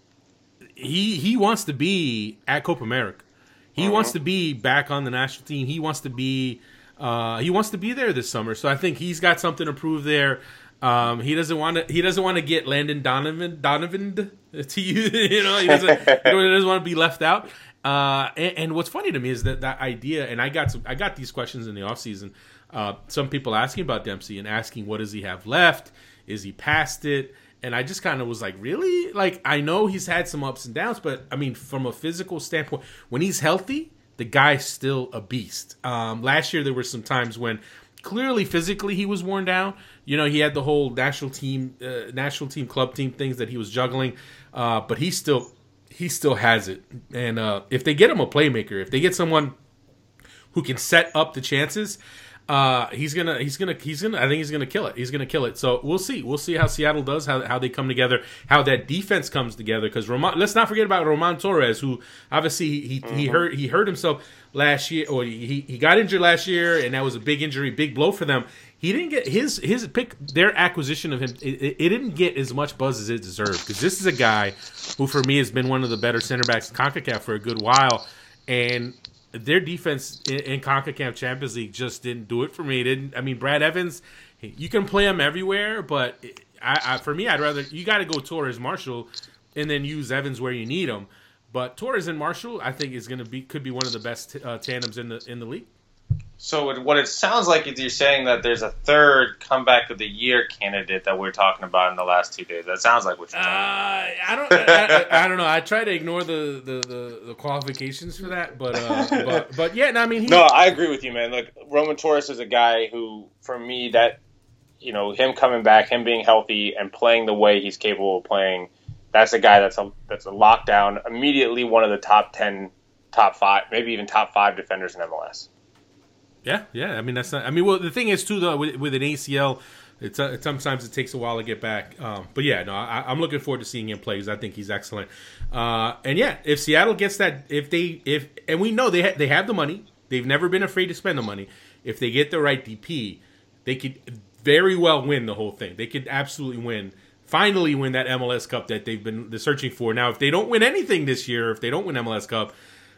he he wants to be at Copa America. He Uh-huh. wants to be back on the national team. He wants to be uh, he wants to be there this summer. So I think he's got something to prove there. Um, he doesn't want to. He doesn't want to get Landon Donovan Donovan to you. You know, he doesn't. he doesn't want to be left out. Uh, and, and, what's funny to me is that that idea, and I got some, I got these questions in the offseason. Uh, some people asking about Dempsey and asking what does he have left? Is he past it? And I just kind of was like, really? Like I know he's had some ups and downs, but I mean, from a physical standpoint, when he's healthy, the guy's still a beast. Um, last year there were some times when clearly physically he was worn down. You know, he had the whole national team, uh, national team, club team things that he was juggling, uh, but he still he still has it. And uh, if they get him a playmaker, if they get someone who can set up the chances, uh, he's gonna he's gonna he's gonna I think he's gonna kill it. He's gonna kill it. So we'll see. We'll see how Seattle does, how how they come together, how that defense comes together. Because Roman, let's not forget about Roman Torres, who obviously he he, mm-hmm. he hurt he hurt himself last year, or he he got injured last year, and that was a big injury, big blow for them. He didn't get his his pick their acquisition of him. It, it didn't get as much buzz as it deserved because this is a guy who, for me, has been one of the better center backs in Concacaf for a good while, and their defense in, in Concacaf Champions League just didn't do it for me. It didn't I mean Brad Evans? You can play him everywhere, but I, I for me, I'd rather you got to go Torres Marshall, and then use Evans where you need him. But Torres and Marshall, I think, is going to be could be one of the best uh, tandems in the in the league. So what it sounds like is you're saying that there's a third comeback of the year candidate that we're talking about in the last two days. That sounds like what you're Uh, talking. I don't. I, I, I don't know. I try to ignore the the, the, the qualifications for that, but uh, but but yeah. No, I mean, he, No, I agree with you, man. Look, Roman Torres is a guy who, for me, that you know, him coming back, him being healthy, and playing the way he's capable of playing, that's a guy that's a that's a lockdown. Immediately, one of the top ten, top five, maybe even top five defenders in MLS. Yeah, yeah. I mean, that's not. I mean, well, the thing is too, though, with, with an ACL, it's uh, sometimes it takes a while to get back. Um, but yeah, no, I, I'm looking forward to seeing him play because I think he's excellent. Uh, and yeah, if Seattle gets that, if they, if, and we know they ha- they have the money, they've never been afraid to spend the money. If they get the right DP, they could very well win the whole thing. They could absolutely win. Finally, win that MLS Cup that they've been searching for. Now, if they don't win anything this year, if they don't win MLS Cup,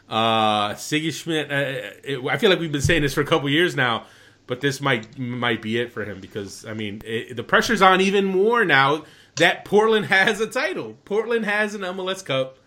uh, Sigi Schmid, uh, it, I feel like we've been saying this for a couple years now, but this might might be it for him because I mean it, the pressure's on even more now that Portland has a title. Portland has an MLS Cup,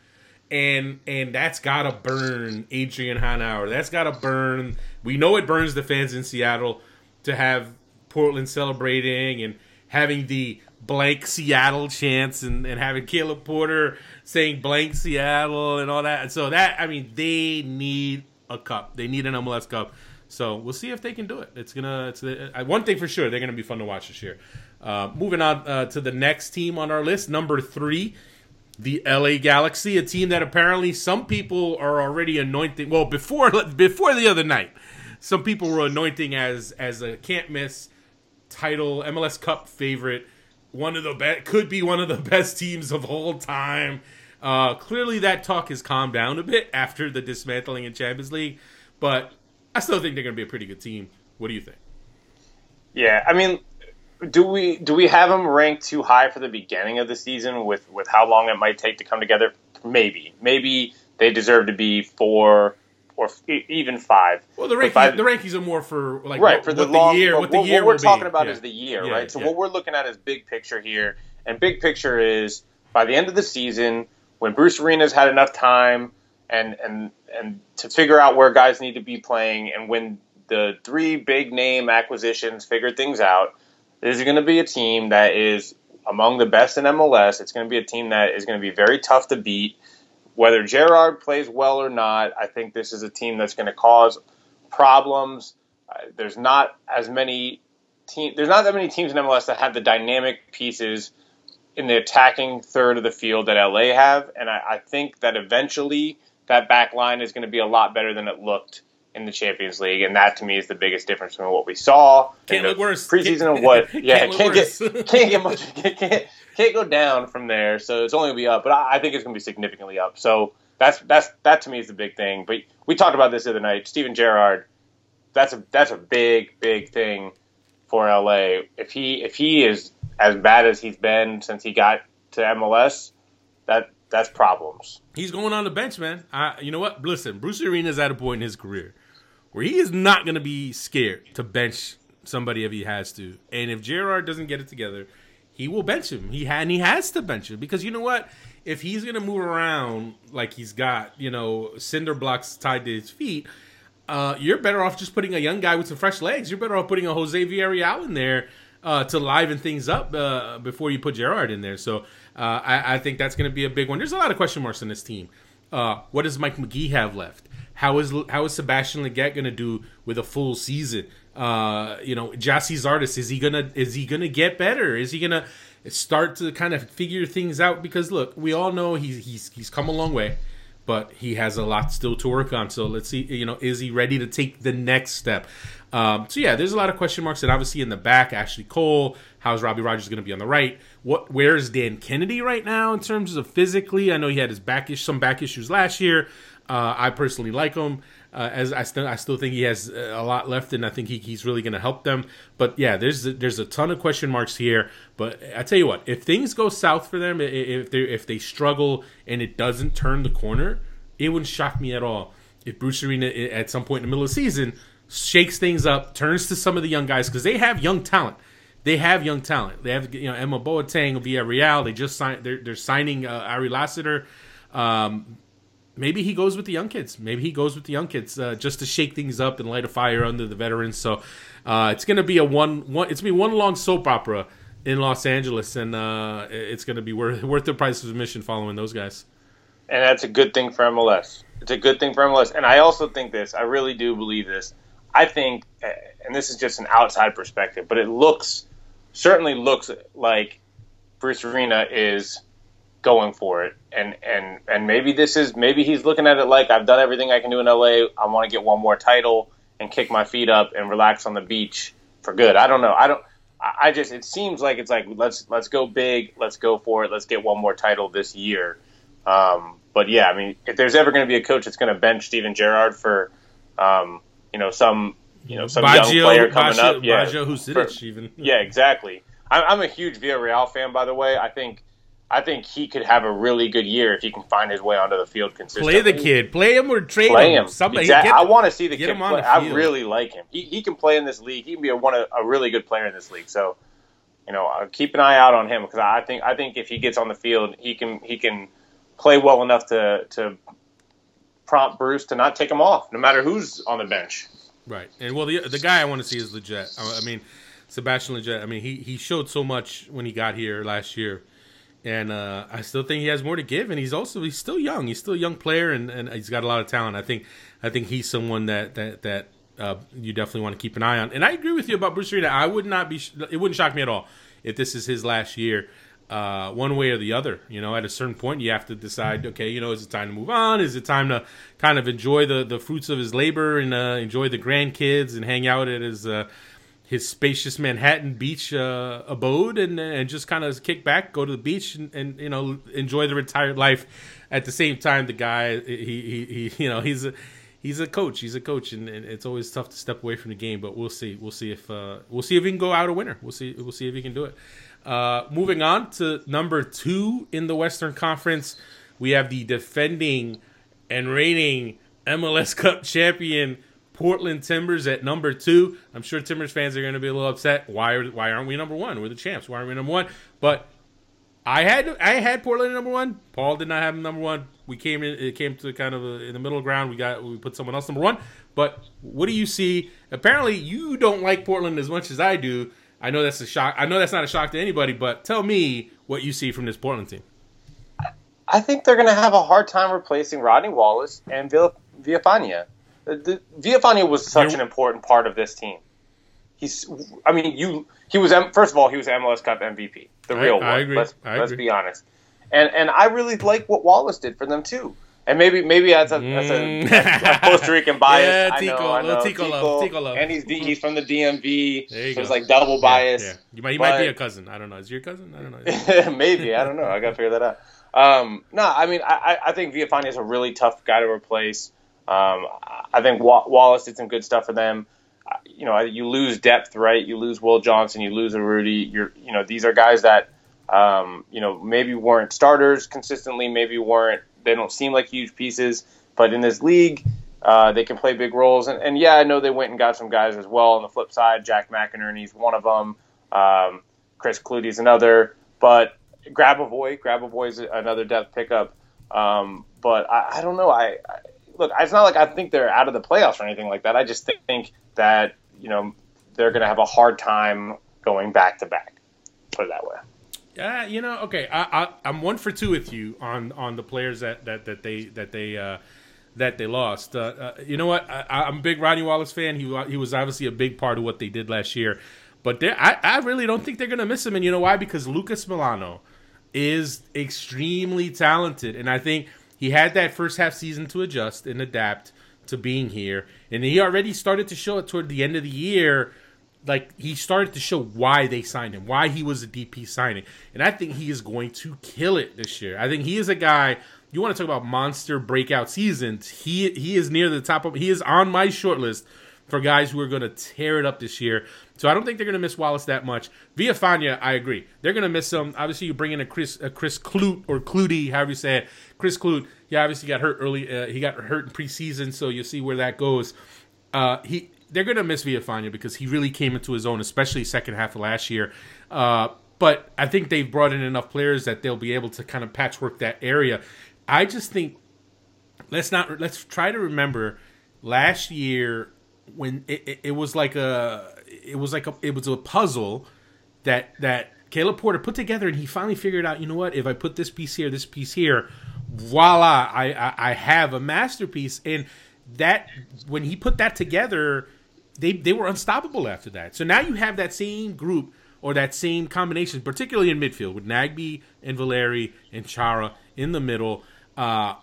and and that's gotta burn Adrian Hanauer. That's gotta burn. We know it burns the fans in Seattle to have Portland celebrating and having the blank Seattle chants and, and having Caleb Porter saying blank Seattle and all that. And so that I mean they need a cup. They need an MLS Cup. So we'll see if they can do it. It's gonna. It's uh, one thing for sure. They're gonna be fun to watch this year. Uh, moving on uh, to the next team on our list, number three, the LA Galaxy, a team that apparently some people are already anointing. Well, before before the other night, some people were anointing as as a can't miss title MLS Cup favorite. One of the best could be one of the best teams of all time. Uh, clearly, that talk has calmed down a bit after the dismantling in Champions League, but I still think they're going to be a pretty good team. What do you think? Yeah, I mean, do we do we have them ranked too high for the beginning of the season with with how long it might take to come together? Maybe, maybe they deserve to be four or e- even five. Well, the rankings, by- the rankings are more for like right what, for the what long the year. but What the what, year we're will talking be. about Yeah. is the year, Yeah, right? So yeah. what we're looking at is big picture here, and big picture is by the end of the season, when Bruce Arenas had enough time and and and to figure out where guys need to be playing, and when the three big name acquisitions figured things out, this is going to be a team that is among the best in MLS. It's going to be a team that is going to be very tough to beat. Whether Gerrard plays well or not, I think this is a team that's going to cause problems. Uh, there's not as many team. There's not that many teams in MLS that have the dynamic pieces in the attacking third of the field that LA have, and I, I think that eventually that back line is going to be a lot better than it looked in the Champions League, and that to me is the biggest difference between what we saw Can't in the look worse. preseason Can't- and what. can't Yeah, can't get can't get much. Can't, can't go down from there. So it's only gonna be up, but I, I think it's gonna be significantly up. So that's that's that to me is the big thing. But we talked about this the other night. Steven Gerrard, that's a that's a big big thing for LA. If he if he is as bad as he's been since he got to MLS, that that's problems. He's going on the bench, man. I, you know what? Listen, Bruce Arena is at a point in his career where he is not going to be scared to bench somebody if he has to. And if Gerrard doesn't get it together, he will bench him. He had, and he has to bench him because you know what? If he's to move around like he's got, you know, cinder blocks tied to his feet, uh, you're better off just putting a young guy with some fresh legs. You're better off putting a Jose Villarreal in there uh, to liven things up uh, before you put Gerrard in there. So uh, I, I think that's to be a big one. There's a lot of question marks in this team. Uh, what does Mike Magee have left? How is how is Sebastian Lletget going to do with a full season? Uh, you know, Gyasi Zardes is he gonna is he gonna get better? Is he gonna start to kind of figure things out? Because look, we all know he's he's he's come a long way but he has a lot still to work on. So let's see, you know, is he ready to take the next step? Um, so yeah, there's a lot of question marks, and obviously in the back, Ashley Cole. How's Robbie Rogers going to be on the right? What? Where's Dan Kennedy right now in terms of physically? I know he had his back some back issues last year. Uh, I personally like him. Uh, as I still, I still think he has a lot left, and I think he, he's really going to help them. But yeah, there's there's a ton of question marks here. But I tell you what, if things go south for them, if they if they struggle and it doesn't turn the corner, it wouldn't shock me at all if Bruce Arena at some point in the middle of the season shakes things up, turns to some of the young guys because they have young talent. They have young talent. They have you know Emma Boateng Villarreal. They just signed. They're, they're signing uh, Ari Lassiter. Um, maybe he goes with the young kids. Maybe he goes with the young kids uh, just to shake things up and light a fire under the veterans. So uh, it's gonna be a one one. It's gonna be one long soap opera in Los Angeles, and uh, it's gonna be worth worth the price of admission following those guys. And that's a good thing for MLS. It's a good thing for MLS. And I also think this. I really do believe this. I think, and this is just an outside perspective, but it looks certainly looks like Bruce Arena is going for it. And and and maybe this is maybe he's looking at it like I've done everything I can do in LA. I want to get one more title and kick my feet up and relax on the beach for good. I don't know. I don't. I just it seems like it's like let's let's go big, let's go for it, let's get one more title this year. Um, but yeah, I mean, if there's ever going to be a coach that's going to bench Steven Gerrard for, um, you know, some you know some Baggio, young player coming Baggio, up, yeah, Baggio even, yeah, exactly. I'm, I'm a huge Villarreal fan, by the way. I think I think he could have a really good year if he can find his way onto the field consistently. Play the kid, play him or trade play him. him. Somebody, exactly. get, I want to see the kid play. The I really like him. He, he can play in this league. He can be a one a, a really good player in this league. So, you know, uh, keep an eye out on him because I think I think if he gets on the field, he can he can play well enough to to prompt Bruce to not take him off, no matter who's on the bench. Right, and well, the the guy I want to see is Lletget. I mean, Sebastian Lletget. I mean, he he showed so much when he got here last year and uh, I still think he has more to give. And he's also he's still young. He's still a young player, and, and he's got a lot of talent. I think I think he's someone that that that uh, you definitely want to keep an eye on. And I agree with you about Bruce Arena. I would not be. It wouldn't shock me at all if this is his last year. Uh, one way or the other, you know, at a certain point, you have to decide. Okay, you know, is it time to move on? Is it time to kind of enjoy the, the fruits of his labor and uh, enjoy the grandkids and hang out at his uh, his spacious Manhattan beach uh, abode and and just kind of kick back, go to the beach, and, and, you know enjoy the retired life. At the same time, the guy he he, he you know he's a he's a coach. He's a coach, and, and, it's always tough to step away from the game. But we'll see. We'll see if uh, we'll see if he can go out a winner. We'll see. We'll see if he can do it. Uh, moving on to number two in the Western Conference, we have the defending and reigning MLS Cup champion Portland Timbers at number two. I'm sure Timbers fans are going to be a little upset. Why are, why aren't we number one? We're the champs. Why aren't we number one? But I had I had Portland number one. Paul did not have number one. We came in. It came to kind of a, in the middle ground. We got we put someone else number one. But what do you see? Apparently, you don't like Portland as much as I do. I know that's a shock. I know that's not a shock to anybody. But tell me what you see from this Portland team. I think they're going to have a hard time replacing Rodney Wallace and Villa, Villafaña the, Villafaña was such an important part of this team. He's, I mean, you. He was first of all, he was MLS Cup MVP, the real I, one. I agree. Let's, let's be honest. And and I really like what Wallace did for them too. And maybe maybe that's a, that's a, a, a Costa Rican bias. yeah, Tico, I know, I know. Tico, Tico, love, Tico love. And he's he's from the DMV. There you so it's like double bias. Yeah, yeah. You might, he might be a cousin. I don't know. Is your cousin? I don't know. maybe I don't know. I got to figure that out. Um, no, I mean I, I think Villafaña is a really tough guy to replace. Um, I think Wallace did some good stuff for them. You know, you lose depth, right? You lose Will Johnson, you lose a Rudy. You're, you know, these are guys that, um, you know, maybe weren't starters consistently, maybe weren't. They don't seem like huge pieces, but in this league, uh, they can play big roles. And, and, yeah, I know they went and got some guys as well. On the flip side, Jack McInerney's one of them. Um, Chris Klutie's another. But Grabavoy, Grabavoy's another depth pickup. Um, but I, I, don't know. I, I look, it's not like I think they're out of the playoffs or anything like that. I just think that you know they're going to have a hard time going back to back. Put it that way. Yeah, you know, okay, I, I am one for two with you on on the players that that that they that they. Uh, that they lost. Uh, uh, you know what? I, am a big Rodney Wallace fan. He he was obviously a big part of what they did last year, but I I really don't think they're gonna miss him. And you know why? Because Lucas Melano is extremely talented, and I think he had that first half season to adjust and adapt to being here, and he already started to show it toward the end of the year. Like he started to show why they signed him, why he was a DP signing, and I think he is going to kill it this year. I think he is a guy. You want to talk about monster breakout seasons? He he is near the top of. He is on my short list for guys who are going to tear it up this year. So I don't think they're going to miss Wallace that much. Villafaña, I agree. They're going to miss him. Obviously, you bring in a Chris a Chris Klute or Clutie, however you say it. Chris Klute, he obviously got hurt early. Uh, he got hurt in preseason, so you'll see where that goes. Uh, he they're going to miss Villafaña because he really came into his own, especially second half of last year. Uh, but I think they've brought in enough players that they'll be able to kind of patchwork that area. I just think let's not let's try to remember last year when it, it, it was like a it was like a it was a puzzle that that Caleb Porter put together, and he finally figured out, you know what? If I put this piece here, this piece here, voila, I I, I have a masterpiece. And that when he put that together, they they were unstoppable after that. So now you have that same group or that same combination, particularly in midfield with Nagbe and Valeri and Chara in the middle. Uh,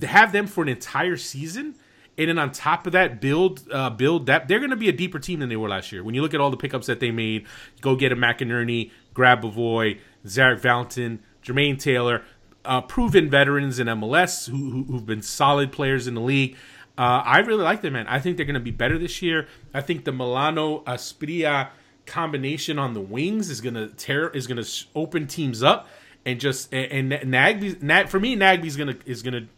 to have them for an entire season and then on top of that, build uh, build that they're going to be a deeper team than they were last year. When you look at all the pickups that they made, go get a McInerney, grab Grabavoy, Zarek Valentin, Jermaine Taylor, uh, proven veterans in MLS who, who have been solid players in the league. Uh, I really like them, man. I think they're going to be better this year. I think the Melano Asprilla combination on the wings is going to tear is going to open teams up and just and, and Nagbe, Nag for me Nagbe's going to is going to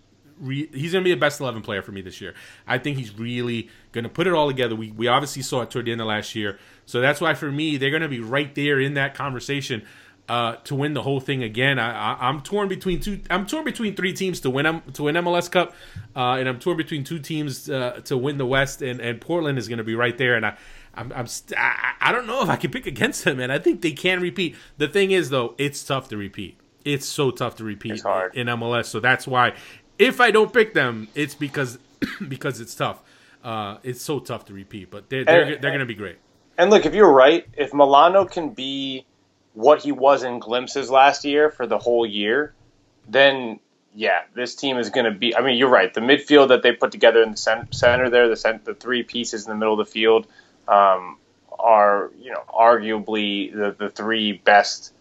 re, he's going to be a best 11 player for me this year. I think he's really going to put it all together. We, we obviously saw it toward the end of last year. So that's why for me, they're going to be right there in that conversation uh, to win the whole thing again. I, am torn between two. I'm torn between three teams to win to win MLS Cup, uh, and I'm torn between two teams uh, to win the West. And, and Portland is going to be right there. And I, I'm, I'm st- I, I don't know if I can pick against them. And I think they can repeat. The thing is, though, it's tough to repeat. It's so tough to repeat in MLS. So that's why if I don't pick them, it's because because it's tough. Uh, it's so tough to repeat, but they're they're, they're going to be great. And look, if you're right, if Melano can be what he was in glimpses last year for the whole year, then yeah, this team is going to be. I mean, you're right. The midfield that they put together in the center there, the cent- the three pieces in the middle of the field, um, are you know arguably the the three best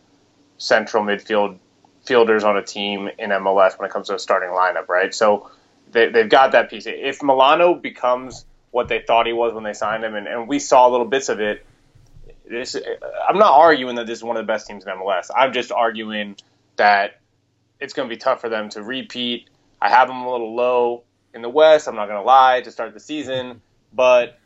central midfield fielders on a team in MLS when it comes to a starting lineup, right? So they, have got that piece. If Melano becomes what they thought he was when they signed him, and, and we saw little bits of it, this, I'm not arguing that this is one of the best teams in MLS. I'm just arguing that it's going to be tough for them to repeat. I have them a little low in the West. I'm not going to lie to start the season, but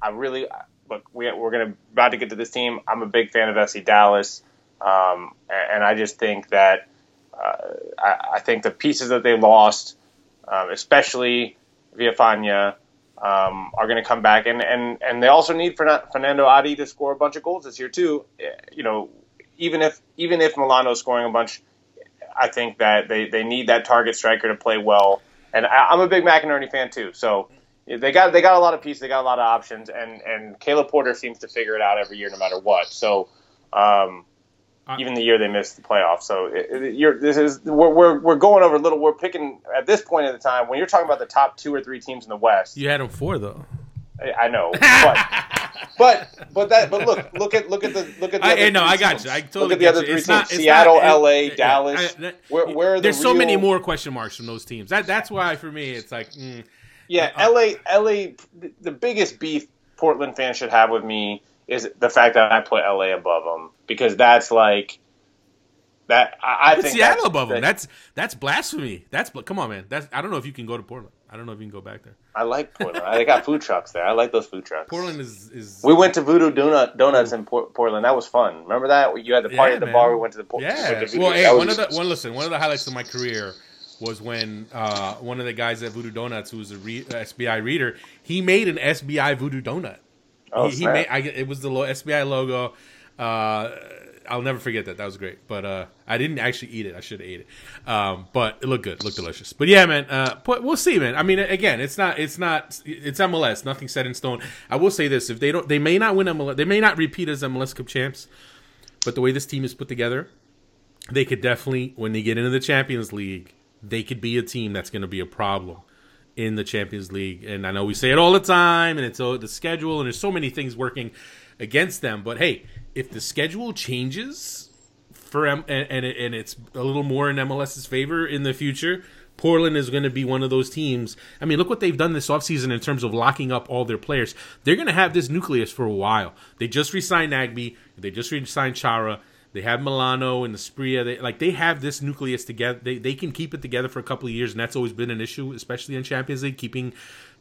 I really look. We, are going to about to get to this team. I'm a big fan of FC Dallas, um, and, I just think that I, I, think the pieces that they lost, um, especially Villafaña, um, are going to come back, and, and, and they also need Fanendo Adi to score a bunch of goals this year too. Eh, you know, even if even if Melano's scoring a bunch, I think that they, they need that target striker to play well. And I, am a big McInerney fan too, so they got they got a lot of pieces, they got a lot of options, and and Caleb Porter seems to figure it out every year, no matter what. So. Um, even the year they missed the playoffs. So it, it, you're, this is we're, we're, we're going over a little. We're picking at this point in the time when you're talking about the top two or three teams in the West. You had them four though. I, I know, but but but that but look look at look at the look at the. I, no, I got teams. you. I totally look at the other you. three it's teams: not, Seattle, not, L.A., it, Dallas. I, where, where there's the so many more question marks from those teams. That that's why for me it's like. Mm, yeah, uh, L.A. L.A. The biggest beef Portland fans should have with me is the fact that I put LA above them because that's like that I, I think Seattle above them. That's that's blasphemy. That's come on, man. That's I don't know if you can go to Portland. I don't know if you can go back there. I like Portland. they got food trucks there. I like those food trucks. Portland is is. We went to Voodoo Donut Donuts in Portland. That was fun. Remember that you had the party yeah, at the man. bar. We went to the port. Yeah. well, hey, one of the one listen. One of the highlights of my career was when uh, one of the guys at Voodoo Donuts, who was a re- SBI reader, he made an SBI Voodoo Donut. Oh, he, he made. I, it was the SBI logo. Uh, I'll never forget that. That was great. But uh, I didn't actually eat it. I should have ate it. Um, but it looked good. It looked delicious. But yeah, man. Uh, but we'll see, man. I mean, again, it's not. It's not. It's MLS. Nothing set in stone. I will say this: if they don't, they may not win MLS. They may not repeat as MLS Cup champs. But the way this team is put together, they could definitely, when they get into the Champions League, they could be a team that's going to be a problem in the Champions League. And I know we say it all the time, and it's all the schedule, and there's so many things working against them. But hey, if the schedule changes for M- and and, it, and it's a little more in MLS's favor in the future, Portland is going to be one of those teams. I mean, look what they've done this offseason in terms of locking up all their players. They're going to have this nucleus for a while. They just re-signed Nagbe. They just re-signed Chara. They have Melano and the Spria. They, like they have this nucleus together. They, they can keep it together for a couple of years, and that's always been an issue, especially in Champions League, keeping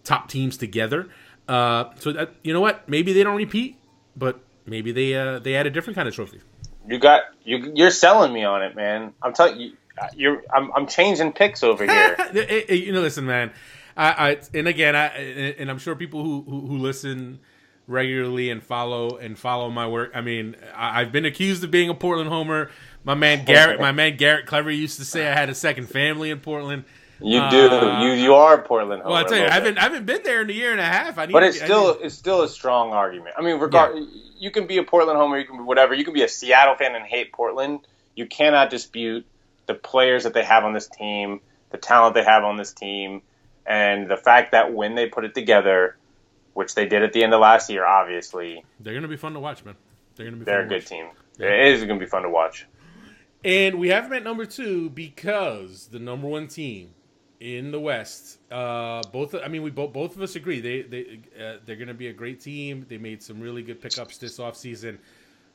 top teams together. Uh, so that you know what, maybe they don't repeat, but maybe they uh, they add a different kind of trophy. You got you. You're selling me on it, man. I'm telling you. you're I'm, I'm changing picks over here. you know, listen, man. I, I and again, I and I'm sure people who, who, who listen regularly and follow and follow my work. I mean, I, have been accused of being a Portland homer. My man Garrett, my man Garrett Clever used to say I had a second family in Portland. You do. Uh, you you are Portland. Well, I tell you, I haven't I haven't been there in a year and a half. I need but it's to, still it's still a strong argument. I mean, regard yeah. you can be a Portland homer, you can be whatever. You can be a Seattle fan and hate Portland. You cannot dispute the players that they have on this team, the talent they have on this team, and the fact that when they put it together, which they did at the end of last year, obviously they're going to be fun to watch, man. They're going to be. They're a good watch. team. Yeah. It is going to be fun to watch. And we have them at number two because the number one team in the West. Uh, both, I mean, we both both of us agree they they uh, they're going to be a great team. They made some really good pickups this offseason.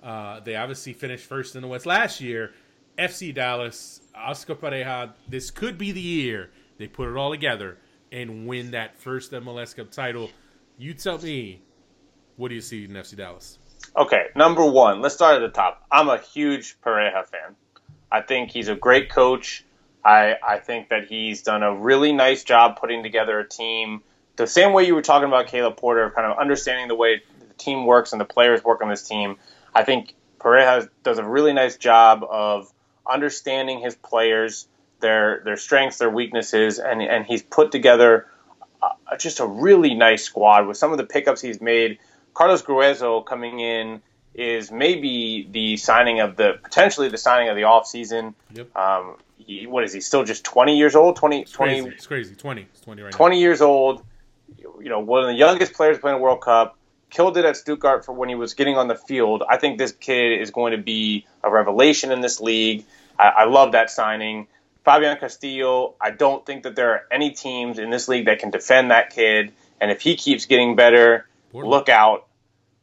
Uh, they obviously finished first in the West last year. FC Dallas, Oscar Pareja. This could be the year they put it all together and win that first MLS Cup title. You tell me, what do you see in FC Dallas? Okay, number one, let's start at the top. I'm a huge Pareja fan. I think he's a great coach. I, I think that he's done a really nice job putting together a team the same way you were talking about Caleb Porter, kind of understanding the way the team works and the players work on this team. I think Pareja does a really nice job of understanding his players, their their strengths, their weaknesses, and and he's put together uh, just a really nice squad with some of the pickups he's made. Carlos Gruezo coming in is maybe the signing of the potentially the signing of the off season. Yep. Um, he, what is he still just 20 years old 20 it's 20 crazy. it's crazy 20 it's 20 right 20 now. years old you know one of the youngest players playing a world cup killed it at stuttgart for when he was getting on the field i think this kid is going to be a revelation in this league i, I love that signing fabian castillo i don't think that there are any teams in this league that can defend that kid and if he keeps getting better look out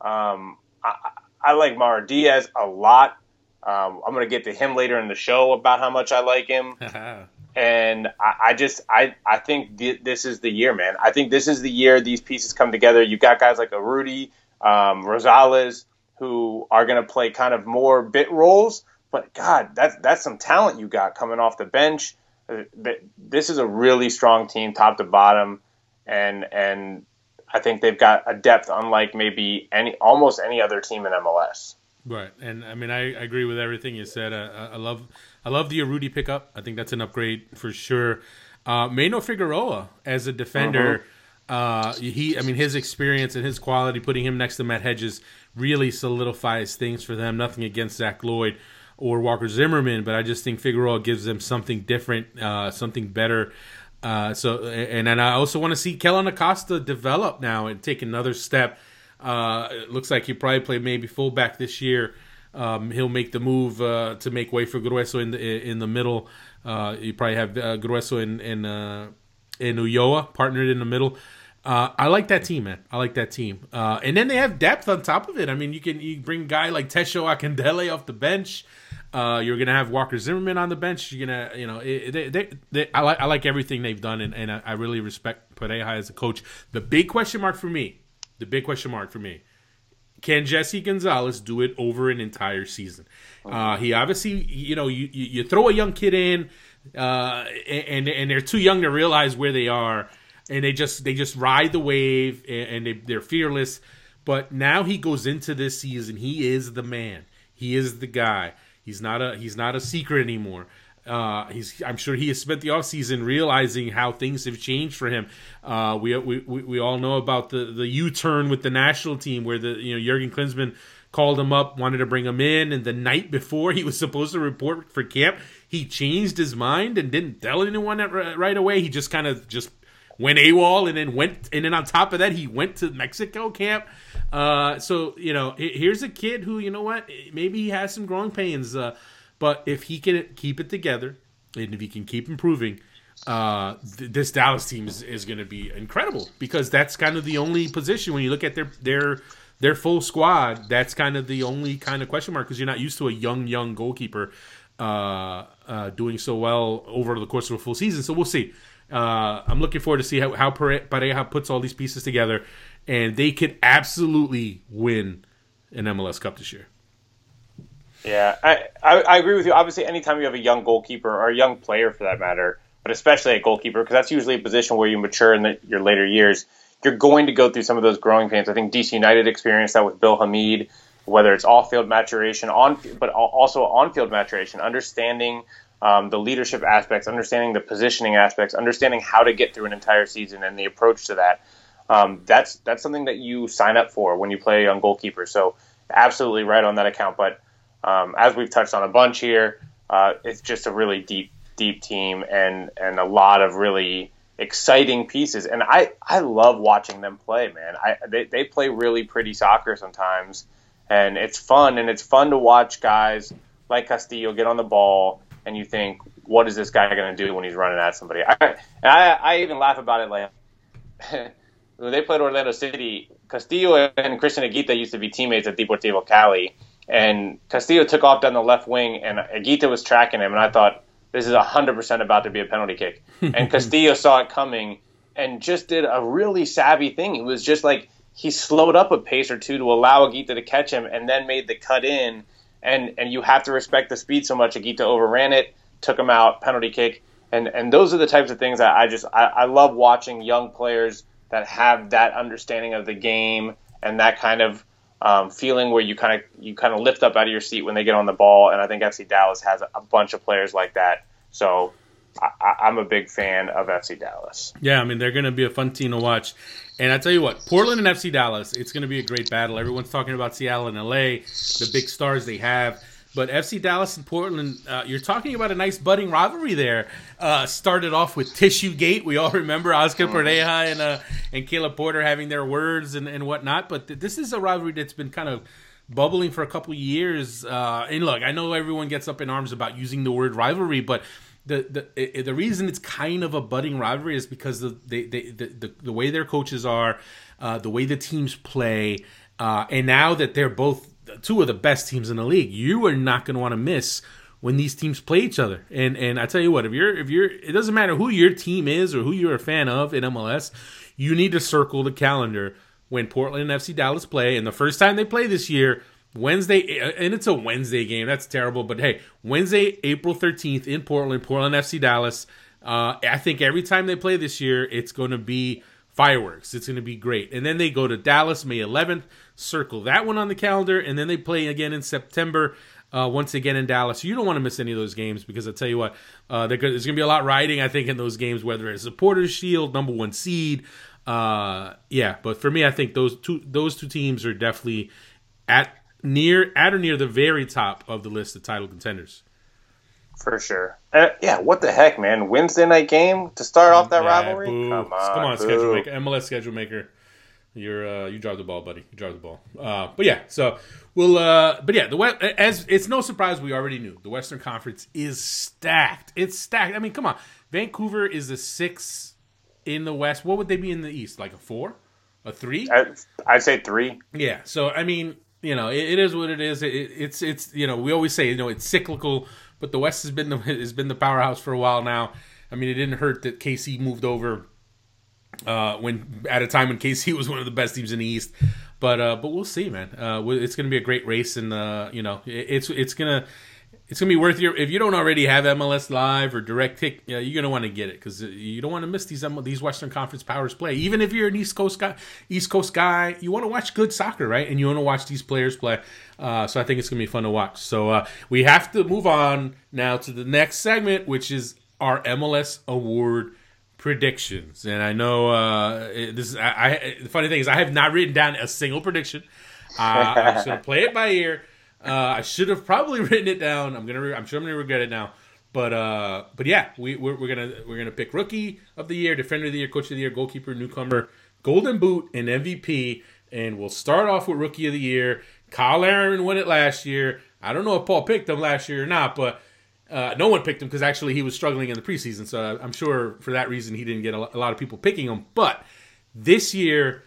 um, I, I like Mauro Diaz a lot. Um, I'm going to get to him later in the show about how much I like him. and I, I, just I I think th- this is the year, man. I think this is the year these pieces come together. You've got guys like Urruti, um, Rosales, who are going to play kind of more bit roles. But God, that's that's some talent you got coming off the bench. Uh, this is a really strong team, top to bottom, and and I think they've got a depth unlike maybe any almost any other team in MLS. Right, and I mean I, I agree with everything you said. I, I love I love the Urruti pickup. I think that's an upgrade for sure. Uh, Maynor Figueroa as a defender, uh-huh. uh, he I mean his experience and his quality, putting him next to Matt Hedges, really solidifies things for them. Nothing against Zach Loyd or Walker Zimmerman, but I just think Figueroa gives them something different, uh, something better. Uh, so and then I also want to see Kellyn Acosta develop now and take another step uh, it looks like he probably play maybe fullback this year. Um, he'll make the move uh, to make way for Gruezo in the in the middle. Uh, you probably have uh, Gruezo in in uh, in Ulloa partnered in the middle. Uh, I like that team, man. I like that team. Uh, and then they have depth on top of it. I mean, you can you bring a guy like Tesho Akindele off the bench. Uh, you're gonna have Walker Zimmerman on the bench. You're gonna, you know, they, they, they, I like I like everything they've done, and, and I, I really respect Pareja as a coach. The big question mark for me the big question mark for me. Can Jesse Gonzalez do it over an entire season? Uh, he obviously, you know, you, you throw a young kid in, uh, and and they're too young to realize where they are, and they just they just ride the wave, and they, they're fearless. But now he goes into this season. He is the man. He is the guy. He's not a he's not a secret anymore. Uh, he's I'm sure he has spent the offseason realizing how things have changed for him. Uh, we, we we all know about the the U-turn with the national team where the you know Jurgen Klinsmann called him up, wanted to bring him in, and the night before he was supposed to report for camp, he changed his mind and didn't tell anyone right away. He just kind of just went AWOL and then went and then on top of that he went to Mexico camp. Uh, so you know here's a kid who you know what maybe he has some growing pains. Uh, but if he can keep it together and if he can keep improving, uh, th- this Dallas team is, is going to be incredible because that's kind of the only position when you look at their their their full squad. That's kind of the only kind of question mark because you're not used to a young young goalkeeper uh, uh, doing so well over the course of a full season. So we'll see. Uh, I'm looking forward to see how, how Pareja puts all these pieces together, and they could absolutely win an MLS Cup this year. Yeah, I, I, I agree with you. Obviously, anytime you have a young goalkeeper or a young player for that matter, but especially a goalkeeper, because that's usually a position where you mature in the, your later years, you're going to go through some of those growing pains. I think DC United experienced that with Bill Hamid, whether it's off-field maturation, on but also on-field maturation, understanding um, the leadership aspects, understanding the positioning aspects, understanding how to get through an entire season and the approach to that. Um, that's that's something that you sign up for when you play on goalkeeper. So absolutely right on that account. But um, as we've touched on a bunch here, uh, it's just a really deep, deep team and and a lot of really exciting pieces. And I I love watching them play, man. I they they play really pretty soccer sometimes, and it's fun. And it's fun to watch guys like Castillo get on the ball, and you think, what is this guy going to do when he's running at somebody? I, and I I even laugh about it like. when they played Orlando City, Castillo and Christian Higuita used to be teammates at Deportivo Cali and Castillo took off down the left wing, and Higuita was tracking him, and I thought this is hundred percent about to be a penalty kick. And Castillo saw it coming and just did a really savvy thing. It was just like he slowed up a pace or two to allow Higuita to catch him, and then made the cut in. And and you have to respect the speed so much. Higuita overran it, took him out, penalty kick. And and those are the types of things that I just I, I love watching young players that have that understanding of the game and that kind of um, feeling where you kind of you kind of lift up out of your seat when they get on the ball, and I think FC Dallas has a bunch of players like that. So I, am a big fan of FC Dallas. Yeah, I mean they're going to be a fun team to watch, and I tell you what, Portland and FC Dallas, it's going to be a great battle. Everyone's talking about Seattle and LA, the big stars they have. But FC Dallas and Portland, uh, you're talking about a nice budding rivalry there. Uh, started off with Tissue Gate. We all remember Oscar mm-hmm. And uh, and Caleb Porter having their words and, and whatnot. But th- this is a rivalry that's been kind of bubbling for a couple years. Uh, and look, I know everyone gets up in arms about using the word rivalry, but the the the reason it's kind of a budding rivalry is because the they, they, the, the, the way their coaches are, uh, the way the teams play, uh, and now that they're both two of the best teams in the league. You are not going to want to miss when these teams play each other. And and I tell you what, if you're if you're it doesn't matter who your team is or who you're a fan of in MLS, you need to circle the calendar when Portland and FC Dallas play. And the first time they play this year, Wednesday, and it's a Wednesday game. That's terrible. But hey, Wednesday, April 13th in Portland, Portland FC Dallas. Uh, I think every time they play this year, it's going to be fireworks. It's going to be great. And then they go to Dallas May 11th, circle that one on the calendar, and then they play again in September. Uh, once again in Dallas, you don't want to miss any of those games because I tell you what, uh, there's going to be a lot riding. I think in those games, whether it's Supporters Shield, number one seed, uh, yeah. But for me, I think those two those two teams are definitely at near at or near the very top of the list of title contenders. For sure. Uh, yeah, what the heck, man? Wednesday night game to start off that yeah, rivalry? Boo. Come on, come on, schedule maker, MLS schedule maker. You're uh, you drive the ball, buddy. You drive the ball. Uh, but yeah, so we'll. Uh, but yeah, the wet as it's no surprise we already knew the Western Conference is stacked. It's stacked. I mean, come on, Vancouver is a six in the West. What would they be in the East? Like a four, a three? I'd say three. Yeah. So I mean, you know, it, it is what it is. It, it's it's you know we always say you know it's cyclical but the West has been the has been the powerhouse for a while now. I mean, it didn't hurt that KC moved over uh, when at a time when KC was one of the best teams in the East. But uh, but we'll see, man. Uh, it's going to be a great race, and uh, you know, it, it's it's gonna it's gonna be worth your if you don't already have MLS Live or Direct Kick, know, you're gonna want to get it because you don't want to miss these these Western Conference powers play. Even if you're an East Coast guy, East Coast guy, you want to watch good soccer, right? And you want to watch these players play. Uh, so I think it's gonna be fun to watch. So uh, we have to move on now to the next segment, which is our MLS award predictions. And I know uh, this is I, I, the funny thing is I have not written down a single prediction. Uh, I'm just gonna play it by ear. Uh, I should have probably written it down. I'm gonna. Re- I'm sure I'm gonna regret it now. But uh, but yeah, we we're, we're, gonna we're gonna pick rookie of the year, defender of the year, coach of the year, goalkeeper, newcomer, golden boot, and MVP. And we'll start off with rookie of the year. Cyle Larin won it last year. I don't know if Paul picked him last year or not, but uh, no one picked him because actually he was struggling in the preseason. So I'm sure for that reason he didn't get a lot of people picking him. But this year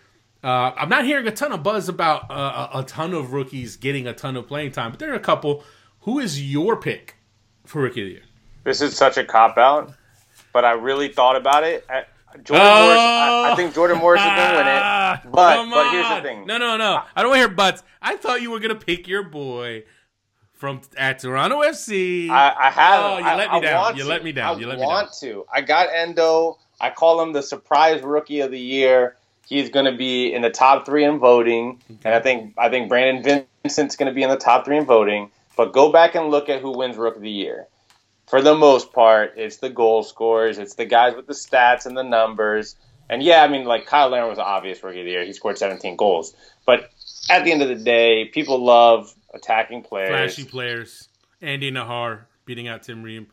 uh, I'm not hearing a ton of buzz about uh, a, ton of rookies getting a ton of playing time, but there are a couple. Who is your pick for rookie of the year? This is such a cop out, but I really thought about it. Jordan oh! Morris, I, I, think Jordan Morris is going to win it. But but here's the thing. No, no, no. I don't want to hear buts. I thought you were going to pick your boy from at Toronto FC. I, I have. Oh, you I, let me I down. You let me down. I You let me want to. I got Endo. I call him the surprise rookie of the year. He's going to be in the top three in voting, and I think I think Brandon Vincent's going to be in the top three in voting. But go back and look at who wins Rook of the Year. For the most part, it's the goal scorers. It's the guys with the stats and the numbers. And yeah, I mean, like Cyle Larin was an obvious Rookie of the Year. He scored 17 goals. But at the end of the day, people love attacking players. Flashy players. Andy Najar beating out Tim Ream.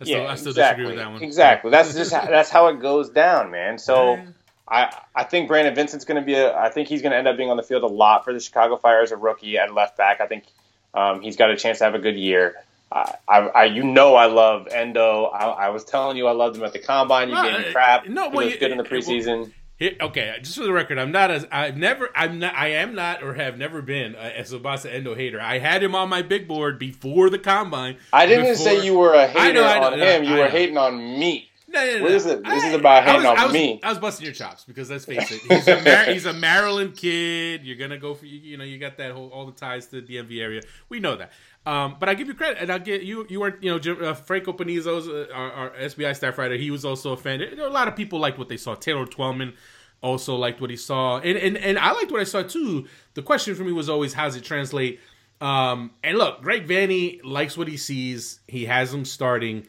I still, yeah, I still exactly. disagree with that one. Exactly. That's just how, that's how it goes down, man. So Yeah. I I think Brandon Vincent's going to be a. I think he's going to end up being on the field a lot for the Chicago Fire as a rookie at left back. I think um, he's got a chance to have a good year. I, I, I you know I love Endo. I, I was telling you I loved him at the combine. You No, gave me uh, crap. no, he well, was you- good in the well, preseason. Here, okay, just for the record, I'm not as I've never I'm not I am not or have never been a, a Tsubasa Endo hater. I had him on my big board before the combine. I didn't before- say you were a hater I know, I know, on no, him. You I were know. hating on me. No, no, no. What is it? This I- is about I hating was- on I me. I was busting your chops because let's face it, he's a Mar- he's a Maryland kid. You're gonna go for you know you got that whole all the ties to the DMV area. We know that. Um, but I give you credit, and I'll get you. You weren't, you know, Jim, uh, Franco Panizo's uh, our, our SBI staff writer. He was also a fan. There a lot of people liked what they saw. Taylor Twellman also liked what he saw, and and and I liked what I saw too. The question for me was always how's it translate. Um, and look, Greg Vanney likes what he sees. He has him starting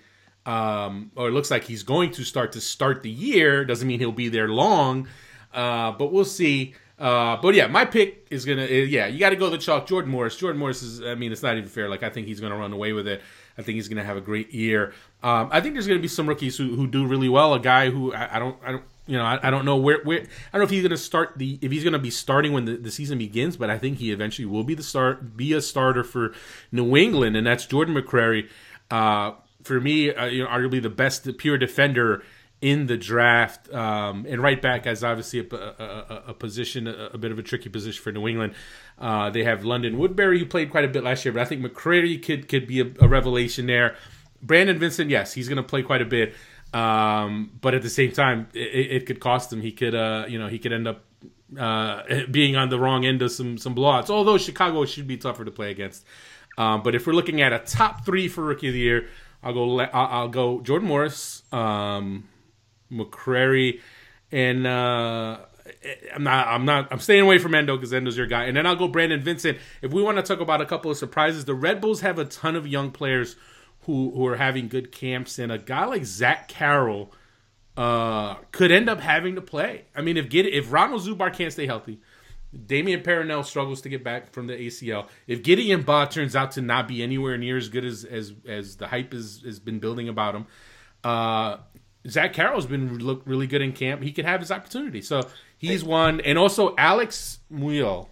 um, or it looks like he's going to start to start the year. Doesn't mean he'll be there long, uh, but we'll see. Uh, but yeah, my pick is gonna. uh, yeah, you got to go the chalk. Jordan Morris. Jordan Morris is. I mean, it's not even fair. Like I think he's gonna run away with it. I think he's gonna have a great year. Um, I think there's gonna be some rookies who, who do really well. A guy who I, I don't. I don't. You know, I, I don't know where, where. I don't know if he's to start the if he's to be starting when the, the season begins, but I think he eventually will be the start, be a starter for New England, and that's Jordan McCrary. Uh, for me, uh, you know, arguably the best pure defender in the draft, um, and right back as obviously a, a, a, position, a, a bit of a tricky position for New England. Uh, they have London Woodberry, who played quite a bit last year, but I think McCrary could could be a, revelation there. Brandon Vincent, yes, he's going to play quite a bit, um, but at the same time, it, it could cost him. He could, uh, you know, he could end up uh, being on the wrong end of some some blowouts. Although Chicago should be tougher to play against. Um, but if we're looking at a top three for rookie of the year, I'll go. I'll, go Jordan Morris, um, McCrary, and uh, I'm not. I'm not. I'm staying away from Endo because Endo's your guy. And then I'll go Brandon Vincent. If we want to talk about a couple of surprises, the Red Bulls have a ton of young players who who are having good camps, and a guy like Zach Carroll uh, could end up having to play. I mean, if get if Ronald Zubar can't stay healthy, Damien Perrinelle struggles to get back from the ACL. If Gideon Baah turns out to not be anywhere near as good as as, as the hype is, has been building about him, uh, Zach Carroll's been look really good in camp. He could have his opportunity. So he's one, and also Alex Muyl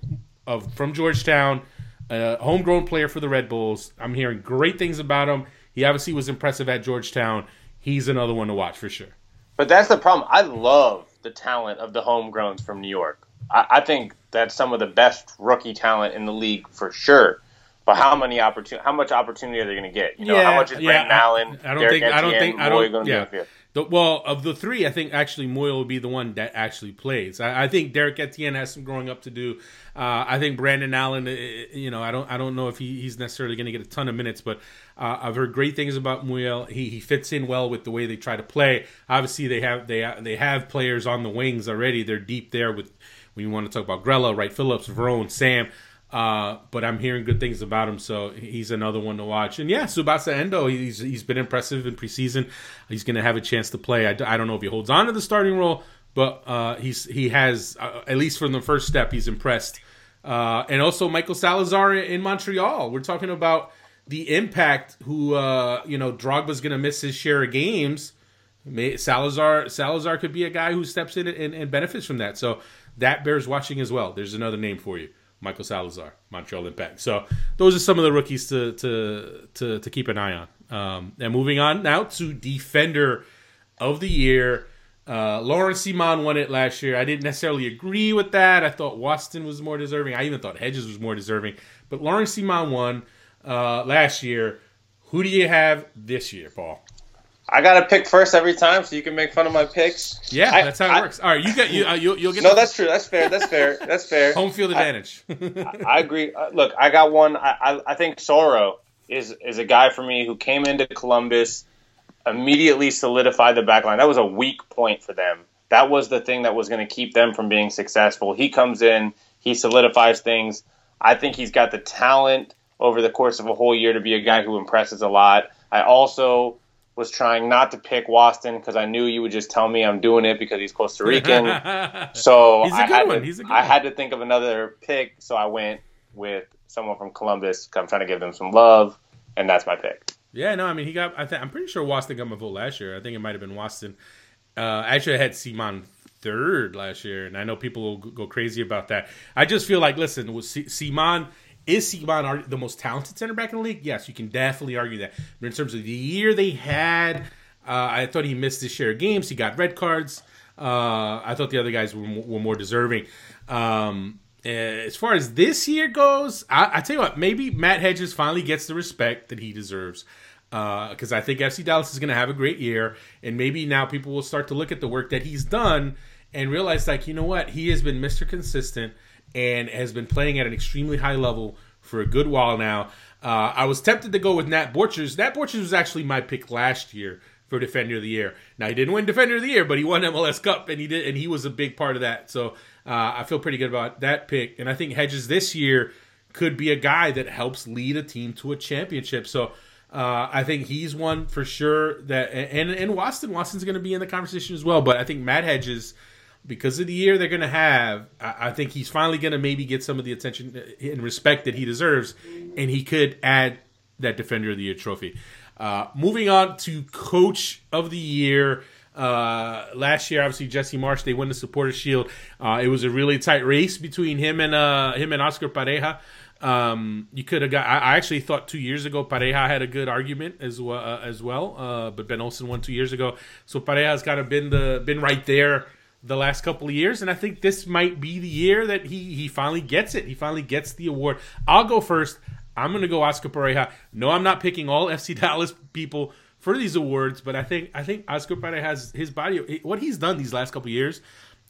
of from Georgetown, a homegrown player for the Red Bulls. I'm hearing great things about him. He obviously was impressive at Georgetown. He's another one to watch for sure. But that's the problem. I love the talent of the homegrowns from New York. I, I think that's some of the best rookie talent in the league for sure. But how many opportunity? How much opportunity are they going to get? You know, how much is Brandon I- Allen? I, don't Derek think. I don't Etienne, think. I don't. gonna Yeah. on the well, of the three, I think actually Moyle will be the one that actually plays. I, I think Derek Etienne has some growing up to do. Uh, I think Brandon Allen, uh, you know, I don't, I don't know if he, he's necessarily going to get a ton of minutes, but uh, I've heard great things about Moyle. He, he fits in well with the way they try to play. Obviously, they have they they have players on the wings already. They're deep there with you want to talk about Grella, Wright Phillips, Verone, Sam. Uh, but I'm hearing good things about him, so he's another one to watch. And yeah, Tsubasa Endo, he's he's been impressive in preseason. He's going to have a chance to play. I, I don't know if he holds on to the starting role, but uh, he's he has uh, at least from the first step, he's impressed. Uh, and also Michael Salazar in Montreal. We're talking about the impact. Who uh, you know, Drogba's going to miss his share of games. Salazar Salazar could be a guy who steps in and, and benefits from that. So that bears watching as well. There's another name for you. Michael Salazar, Montreal Impact. So those are some of the rookies to to to, to keep an eye on. Um, and moving on now to defender of the year. Uh, Laurent Ciman won it last year. I didn't necessarily agree with that. I thought Waston was more deserving. I even thought Hedges was more deserving. But Laurent Ciman won uh, last year. Who do you have this year, Paul? I got to pick first every time, so you can make fun of my picks. Yeah, I- that's how it I- works. All right, you get you. Uh, you'll, you'll get No, the that's true. That's fair. That's fair. That's fair. home field advantage. I agree. Uh, look, I got one. I, I, I think Sauro is is a guy for me who came into Columbus, immediately solidified the back line. That was a weak point for them. That was the thing that was going to keep them from being successful. He comes in, he solidifies things. I think he's got the talent over the course of a whole year to be a guy who impresses a lot. I also was trying not to pick Waston because I knew you would just tell me I'm doing it because he's Costa Rican. so He's a I good had one. to, He's a good I had to think of another pick, so I went with someone from Columbus. I'm trying to give them some love, and that's my pick. Yeah, no, I mean he got. I think I'm pretty sure Waston got my vote last year. I think it might have been Waston. Uh, actually, I had Ciman third last year, and I know people will go crazy about that. I just feel like, listen, was Si- Ciman is Ciman the most talented center back in the league? Yes, you can definitely argue that. But in terms of the year they had, uh, I thought he missed his share of games. He got red cards. Uh, I thought the other guys were, were more deserving. Um, uh, as far as this year goes, I, I tell you what, maybe Matt Hedges finally gets the respect that he deserves. Because I think FC Dallas is going to have a great year, and maybe now people will start to look at the work that he's done and realize, like, you know what, he has been Mr. Consistent and has been playing at an extremely high level for a good while now. Uh, I was tempted to go with Nat Borchers. Nat Borchers was actually my pick last year for Defender of the Year. Now he didn't win Defender of the Year, but he won MLS Cup, and he did, and he was a big part of that. So uh, I feel pretty good about that pick. And I think Hedges this year could be a guy that helps lead a team to a championship. So uh, I think he's one for sure. That and and Waston, Waston's going to be in the conversation as well. But I think Matt Hedges. Because of the year they're going to have, I I think he's finally going to maybe get some of the attention and respect that he deserves, and he could add that Defender of the Year trophy. Uh, moving on to Coach of the Year. Uh, last year, obviously Jesse Marsch, they won the Supporter Shield. Uh, it was a really tight race between him and uh, him and Oscar Pareja. Um, you could have got. I, I actually thought two years ago Pareja had a good argument as well. Uh, as well, uh, but Ben Olsen won two years ago, so Pareja's kind of been the been right there the last couple of years, and I think this might be the year that he he finally gets it. He finally gets the award. I'll go first. I'm going to go Oscar Pareja. No, I'm not picking all FC Dallas people for these awards, but I think I think Oscar Pareja has his body. What he's done these last couple of years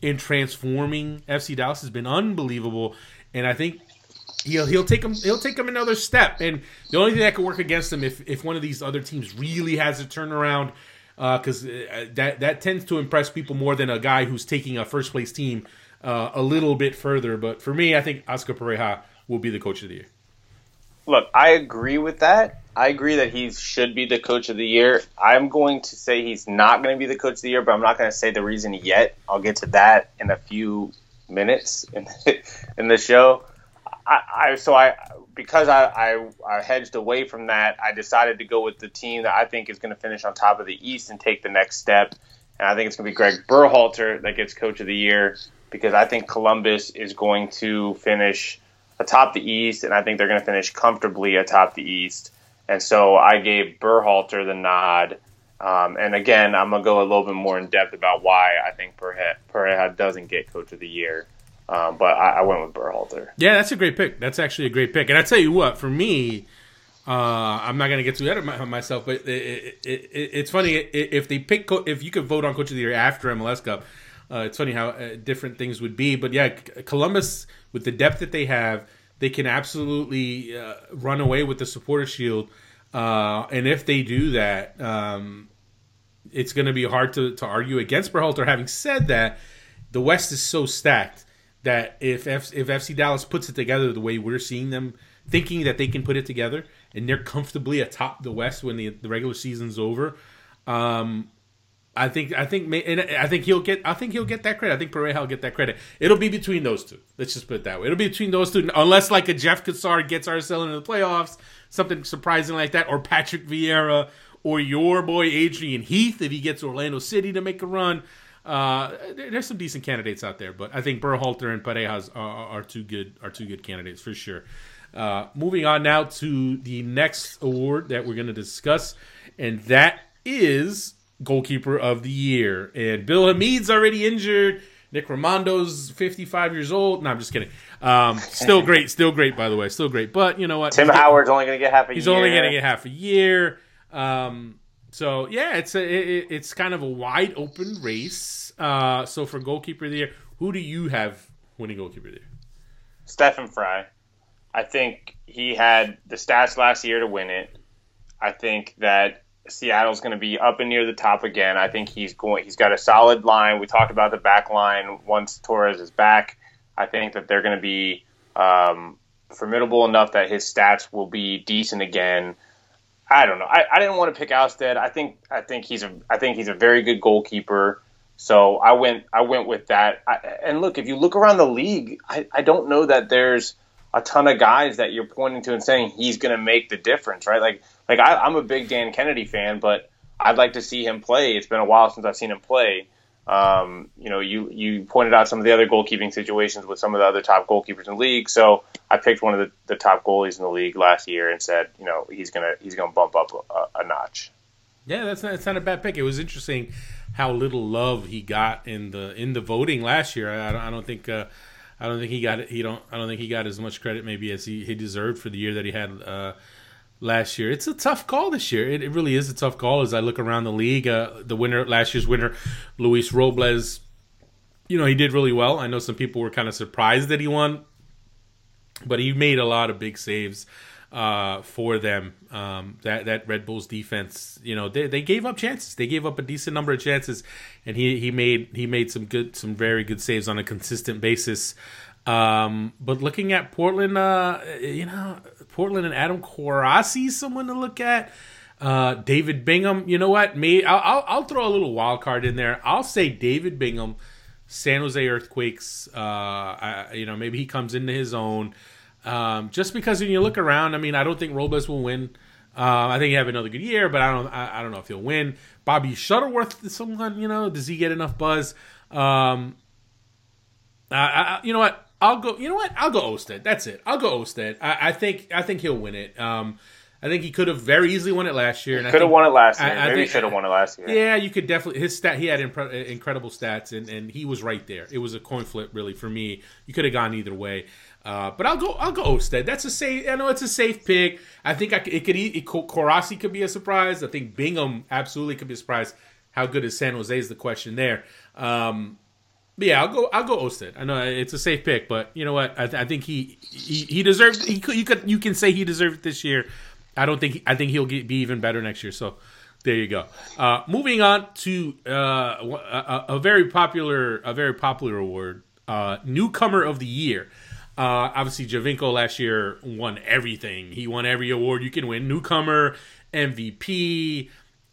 in transforming FC Dallas has been unbelievable, and I think he'll he'll take him he'll take him another step. And the only thing that could work against him if if one of these other teams really has a turnaround, because uh, that that tends to impress people more than a guy who's taking a first place team uh, a little bit further. But for me, I think Oscar Pareja will be the coach of the year. Look, I agree with that. I agree that he should be the coach of the year. I'm going to say he's not going to be the coach of the year, but I'm not going to say the reason yet. I'll get to that in a few minutes in, in the show. I, I so I because I, I I hedged away from that, I decided to go with the team that I think is going to finish on top of the East and take the next step. And I think it's going to be Greg Berhalter that gets coach of the year because I think Columbus is going to finish atop the East, and I think they're going to finish comfortably atop the East. And so I gave Berhalter the nod. Um, and again, I'm going to go a little bit more in depth about why I think Pareja doesn't get coach of the year. Um, but I, I went with Berhalter. Yeah, that's a great pick. That's actually a great pick. And I tell you what, for me, uh, I'm not going to get too ahead of my, myself, but it, it, it, it's funny if they pick if you could vote on coach of the year after MLS Cup. Uh, it's funny how uh, different things would be, but yeah, Columbus with the depth that they have, they can absolutely uh, run away with the supporter shield. Uh, and if they do that, um, it's going to be hard to, to argue against Berhalter. Having said that, the West is so stacked that if F, if FC Dallas puts it together the way we're seeing them, thinking that they can put it together, and they're comfortably atop the West when the, the regular season's over, um, I think I think and I think he'll get I think he'll get that credit. I think Pareja will get that credit. It'll be between those two. Let's just put it that way. It'll be between those two, unless like a Jeff Cassar gets RSL into the playoffs, something surprising like that, or Patrick Vieira, or your boy Adrian Heath if he gets Orlando City to make a run. Uh, there's some decent candidates out there, but I think Berhalter and Parejas are, are two good are two good candidates for sure. Uh, moving on now to the next award that we're going to discuss, and that is goalkeeper of the year. And Bill Hamid's already injured. Nick Rimando's 55 years old. No, I'm just kidding. Um, still great, still great, by the way, still great. But you know what? Tim Howard's only going to get half a He's year. only going to get half a year. Um, so yeah, it's a it, it's kind of a wide open race. Uh, so for goalkeeper of the year, who do you have winning goalkeeper of the year? Stefan Frei. I think he had the stats last year to win it. I think that Seattle's going to be up and near the top again. I think he's going. He's got a solid line. We talked about the back line once Torres is back. I think that they're going to be um, formidable enough that his stats will be decent again. I don't know. I, I didn't want to pick Ousted. I think I think he's a I think he's a very good goalkeeper. So I went I went with that. I, and look, if you look around the league, I, I don't know that there's a ton of guys that you're pointing to and saying he's going to make the difference, right? Like like I, I'm a big Dan Kennedy fan, but I'd like to see him play. It's been a while since I've seen him play. Um, you know, you you pointed out some of the other goalkeeping situations with some of the other top goalkeepers in the league. So I picked one of the, the top goalies in the league last year and said, you know, he's gonna he's gonna bump up a, a notch. Yeah, that's not, that's not a bad pick. It was interesting how little love he got in the in the voting last year. I, I don't, I don't think uh, I don't think he got. He don't. I don't think he got as much credit maybe as he, he deserved for the year that he had uh, last year. It's a tough call this year. It, it, really is a tough call as I look around the league. Uh, the winner, last year's winner, Luis Robles. You know he did really well. I know some people were kind of surprised that he won, but he made a lot of big saves uh, for them. Um, that that Red Bulls defense, you know, they, they gave up chances. They gave up a decent number of chances, and he, he made he made some good some very good saves on a consistent basis. Um, but looking at Portland, uh, you know, Portland and Adam Kwarasey, someone to look at. Uh, David Bingham, you know what? Me, I'll, I'll, I'll, throw a little wild card in there. I'll say David Bingham, San Jose Earthquakes. Uh, I, you know, maybe he comes into his own. Um, just because when you look around, I mean, I don't think Robles will win. Uh, I think he have another good year, but I don't. I, I, don't know if he'll win. Bobby Shuttleworth someone. You know, does he get enough buzz? Um, I, you know what? I'll go. You know what? I'll go Ousted. That's it. I'll go Ousted. I, I think. I think he'll win it. Um, I think he could have very easily won it last year. Could have won it last year. I, Maybe he should have won it last year. Yeah, you could definitely. His stat. He had impre- incredible stats, and, and he was right there. It was a coin flip, really, for me. You could have gone either way. Uh, but I'll go. I'll go Ousted. That's a safe. I know it's a safe pick. I think I, it could. It, Kwarasey could be a surprise. I think Bingham absolutely could be a surprise. How good is San Jose is the question there. Um, but yeah, I'll go. I'll go Ousted. I know it's a safe pick, but you know what? I, th- I think he, he he. He could. You could. You can say he deserved it this year. I don't think. I think he'll get, be even better next year. So there you go. Uh, moving on to uh, a, a, very popular, a very popular award, uh, newcomer of the year. Uh, obviously, Giovinco last year won everything. He won every award you can win: newcomer, MVP,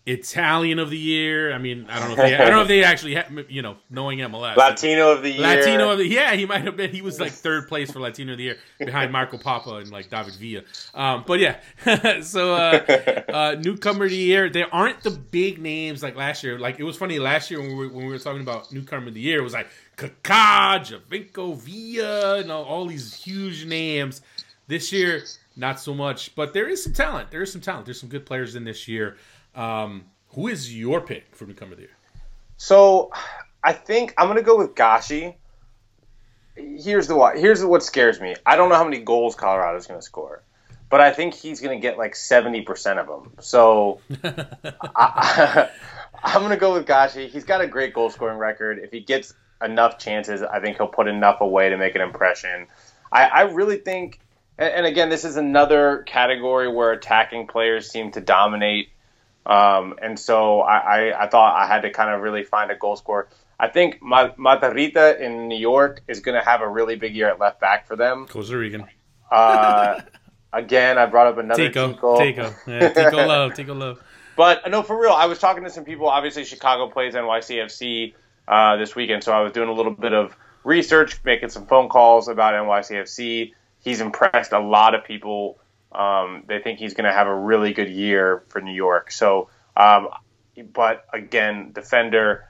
Italian of the year. I mean, I don't know if they, I don't know if they actually, you know, knowing MLS, Latino of the year, Latino of the yeah, he might have been. He was like third place for Latino of the year behind Marco Pappa and like David Villa. Um, but yeah, so uh, uh, newcomer of the year. There aren't the big names like last year. Like it was funny last year when we were, when we were talking about newcomer of the year. It was like Kaká, Giovinco, Villa, and all, all these huge names. This year, not so much, but there is some talent. There is some talent. There's some good players in this year. Um, who is your pick for newcomer of the year? So, I think I'm going to go with Gashi. Here's the what. Here's what scares me. I don't know how many goals Colorado's going to score, but I think he's going to get like 70 percent of them. So, I, am going to go with Gashi. He's got a great goal scoring record. If he gets enough chances, I think he'll put enough away to make an impression. I, I really think, and, again, this is another category where attacking players seem to dominate. Um, and so I, I, I, thought I had to kind of really find a goal scorer. I think Matarrita in New York is going to have a really big year at left back for them. Costa Rican. Uh, again, I brought up another Tico. Tico. Tico. Yeah, Tico love. Tico love. But no, for real, I was talking to some people. Obviously, Chicago plays NYCFC uh, this weekend. So I was doing a little bit of research, making some phone calls about NYCFC. He's impressed a lot of people. Um, they think he's going to have a really good year for New York. So, um, but again, defender,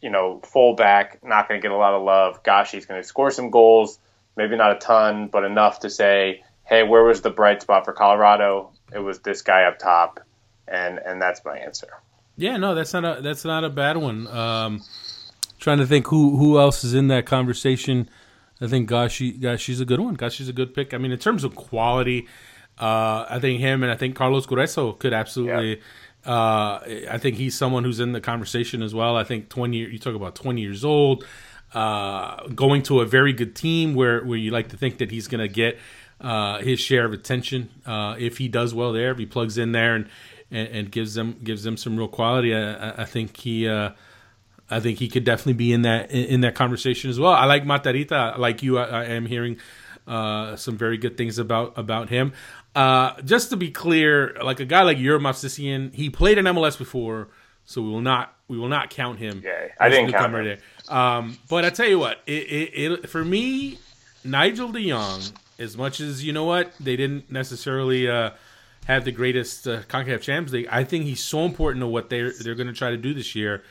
you know, fullback, not going to get a lot of love. Gosh, he's going to score some goals, maybe not a ton, but enough to say, hey, where was the bright spot for Colorado? It was this guy up top, and and that's my answer. Yeah, no, that's not a that's not a bad one. Um, trying to think who who else is in that conversation. I think Gashi Gashi's a good one. Gashi's a good pick. I mean, in terms of quality, uh, I think him and I think Carlos Gruezo could absolutely. Yeah. Uh, I think he's someone who's in the conversation as well. I think twenty. You talk about twenty years old, uh, going to a very good team where where you like to think that he's going to get uh, his share of attention uh, if he does well there. If he plugs in there and, and, and gives them gives them some real quality, I, I think he. Uh, I think he could definitely be in that in, that conversation as well. I like Matarrita, like you. I, I am hearing uh, some very good things about about him. Uh, just to be clear, like a guy like Movsisyan, he played in MLS before, so we will not we will not count him. Yeah, I didn't count him. There. Um, but I tell you what, it, it, it, for me, Nigel De Jong, as much as you know what they didn't necessarily uh, have the greatest uh, Concacaf Champions League, I think he's so important to what they're they're going to try to do this year.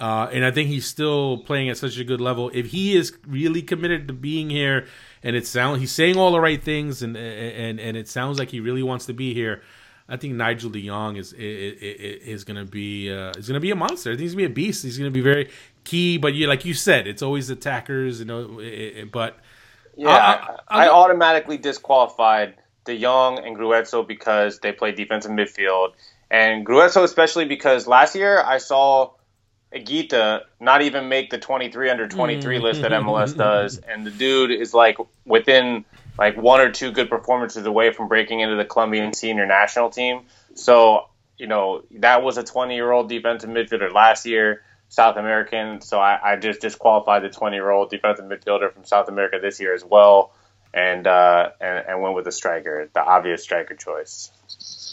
Uh, and I think he's still playing at such a good level. If he is really committed to being here, and it sounds he's saying all the right things, and and and it sounds like he really wants to be here. I think Nigel De Jong is is, is going to be uh, is going to be a monster. I think he's going to be a beast. He's going to be very key. But you like you said, it's always attackers, you know. But yeah, I, I, I automatically disqualified De Jong and Gruezo because they play defensive midfield, and Gruezo especially because last year I saw Higuita not even make the 23 under 23 mm. list that MLS does, and the dude is like within like one or two good performances away from breaking into the Colombian senior national team. So you know that was a 20 year old defensive midfielder last year, South American. So I, I just disqualified the 20 year old defensive midfielder from South America this year as well, and uh, and, and went with the striker, the obvious striker choice.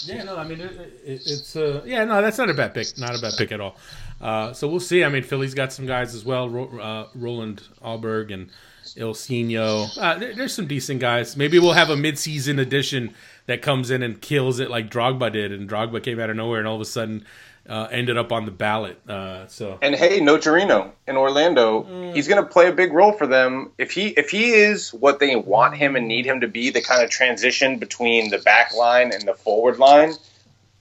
Yeah, no, I mean it, it, it's uh, yeah, no, that's not a bad pick, not a bad pick at all. Uh, so we'll see. I mean, Philly's got some guys as well, Ro- uh, Roland Alberg and Ilsinho. Uh, there, there's some decent guys. Maybe we'll have a midseason addition that comes in and kills it like Drogba did, and Drogba came out of nowhere and all of a sudden uh, ended up on the ballot. Uh, so and hey, Nocerino in Orlando, mm. he's going to play a big role for them if he if he is what they want him and need him to be, the kind of transition between the back line and the forward line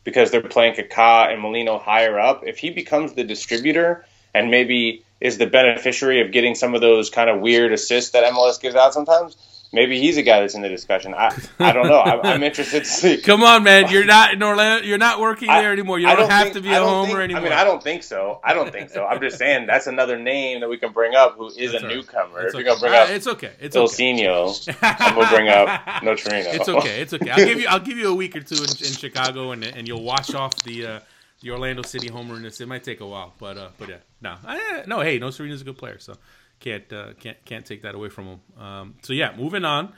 because they're playing Kaká and Molino higher up. If he becomes the distributor and maybe is the beneficiary of getting some of those kind of weird assists that MLS gives out sometimes, maybe he's a guy that's in the discussion. I, I don't know. I'm, I'm interested to see. Come on, man. You're not in Orlando. You're not working there anymore. You don't, don't have think, to be a homer think, anymore. I mean, I don't think so. I don't think so. I'm just saying that's another name that we can bring up who is that's a right. newcomer. It's if okay. you're gonna bring uh, up, it's okay. It's Ilsinho, okay. I'm gonna bring up Nocerino. It's okay. It's okay. I'll give you. I'll give you a week or two in, in Chicago, and and you'll wash off the. Uh, the Orlando City homerness. It might take a while, but uh, but yeah, no, I, no. Hey, Nocerino's a good player, so can't uh, can't can't take that away from him. Um, so yeah, moving on.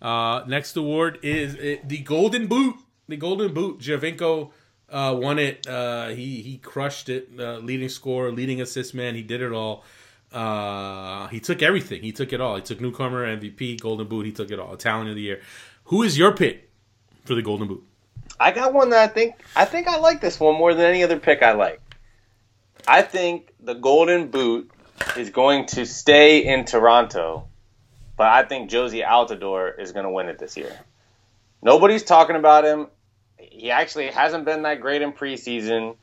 Uh, next award is uh, the Golden Boot. The Golden Boot. Giovinco uh, won it. Uh, he he crushed it. Uh, leading scorer, leading assist man. He did it all. Uh, he took everything. He took it all. He took newcomer, MVP, Golden Boot. He took it all. Talent of the year. Who is your pick for the Golden Boot? I got one that I think I think I like this one more than any other pick I like. I think the Golden Boot is going to stay in Toronto but I think Jozy Altidore is going to win it this year. Nobody's talking about him. He actually hasn't been that great in preseason.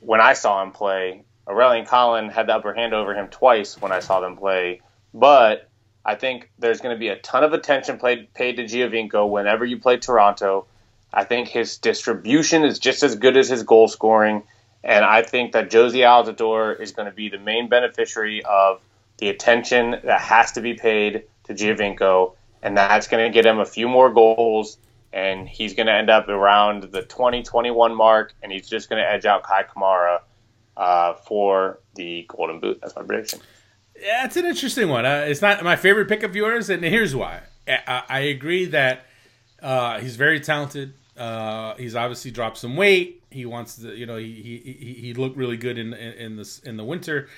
When I saw him play, Aurelien Collin had the upper hand over him twice when I saw them play. But I think there's going to be a ton of attention paid, paid to Giovinco whenever you play Toronto. I think his distribution is just as good as his goal scoring. And I think that Jozy Altidore is going to be the main beneficiary of – the attention that has to be paid to Giovinco, and that's going to get him a few more goals, and he's going to end up around the 2021 mark, and he's just going to edge out Kei Kamara uh, for the Golden Boot. That's my prediction. Yeah, it's an interesting one. Uh, it's not my favorite pick of yours, and here's why. I, I agree that uh, he's very talented. Uh, he's obviously dropped some weight. He wants to, you know, he he, he looked really good in, in, in this in the winter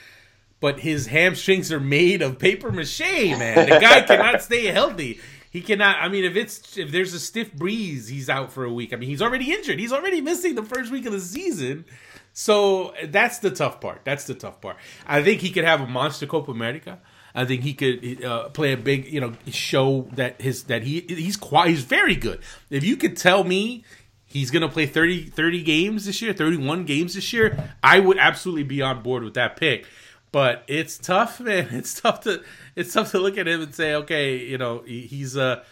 but his hamstrings are made of paper mache, man. The guy cannot stay healthy. He cannot. I mean, if it's if there's a stiff breeze, he's out for a week. I mean, he's already injured. He's already missing the first week of the season. So that's the tough part. That's the tough part. I think he could have a monster Copa America. I think he could uh, play a big, you know, show that his that he he's quite he's very good. If you could tell me he's going to play 30, 30 games this year, 31 games this year, I would absolutely be on board with that pick. But it's tough, man. It's tough to it's tough to look at him and say, okay, you know, he's uh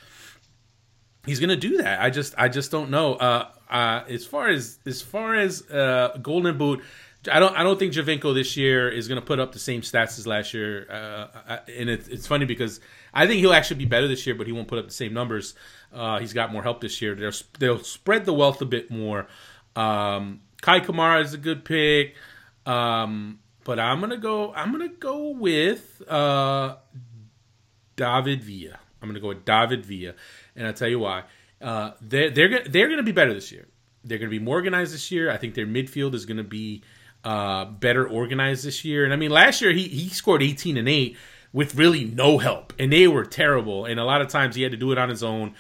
he's gonna do that. I just I just don't know. Uh, uh, as far as as far as uh, Golden Boot, I don't I don't think Giovinco this year is going to put up the same stats as last year. Uh, and it, it's funny because I think he'll actually be better this year, but he won't put up the same numbers. Uh, he's got more help this year. They'll, they'll spread the wealth a bit more. Um, Kei Kamara is a good pick, um, but I'm gonna go. I'm gonna go with uh, David Villa. I'm gonna go with David Villa, and I'll tell you why. Uh, they're they're they're gonna be better this year. They're gonna be more organized this year. I think their midfield is gonna be uh, better organized this year. And I mean, last year he he scored 18 and eight with really no help, and they were terrible. And a lot of times he had to do it on his own.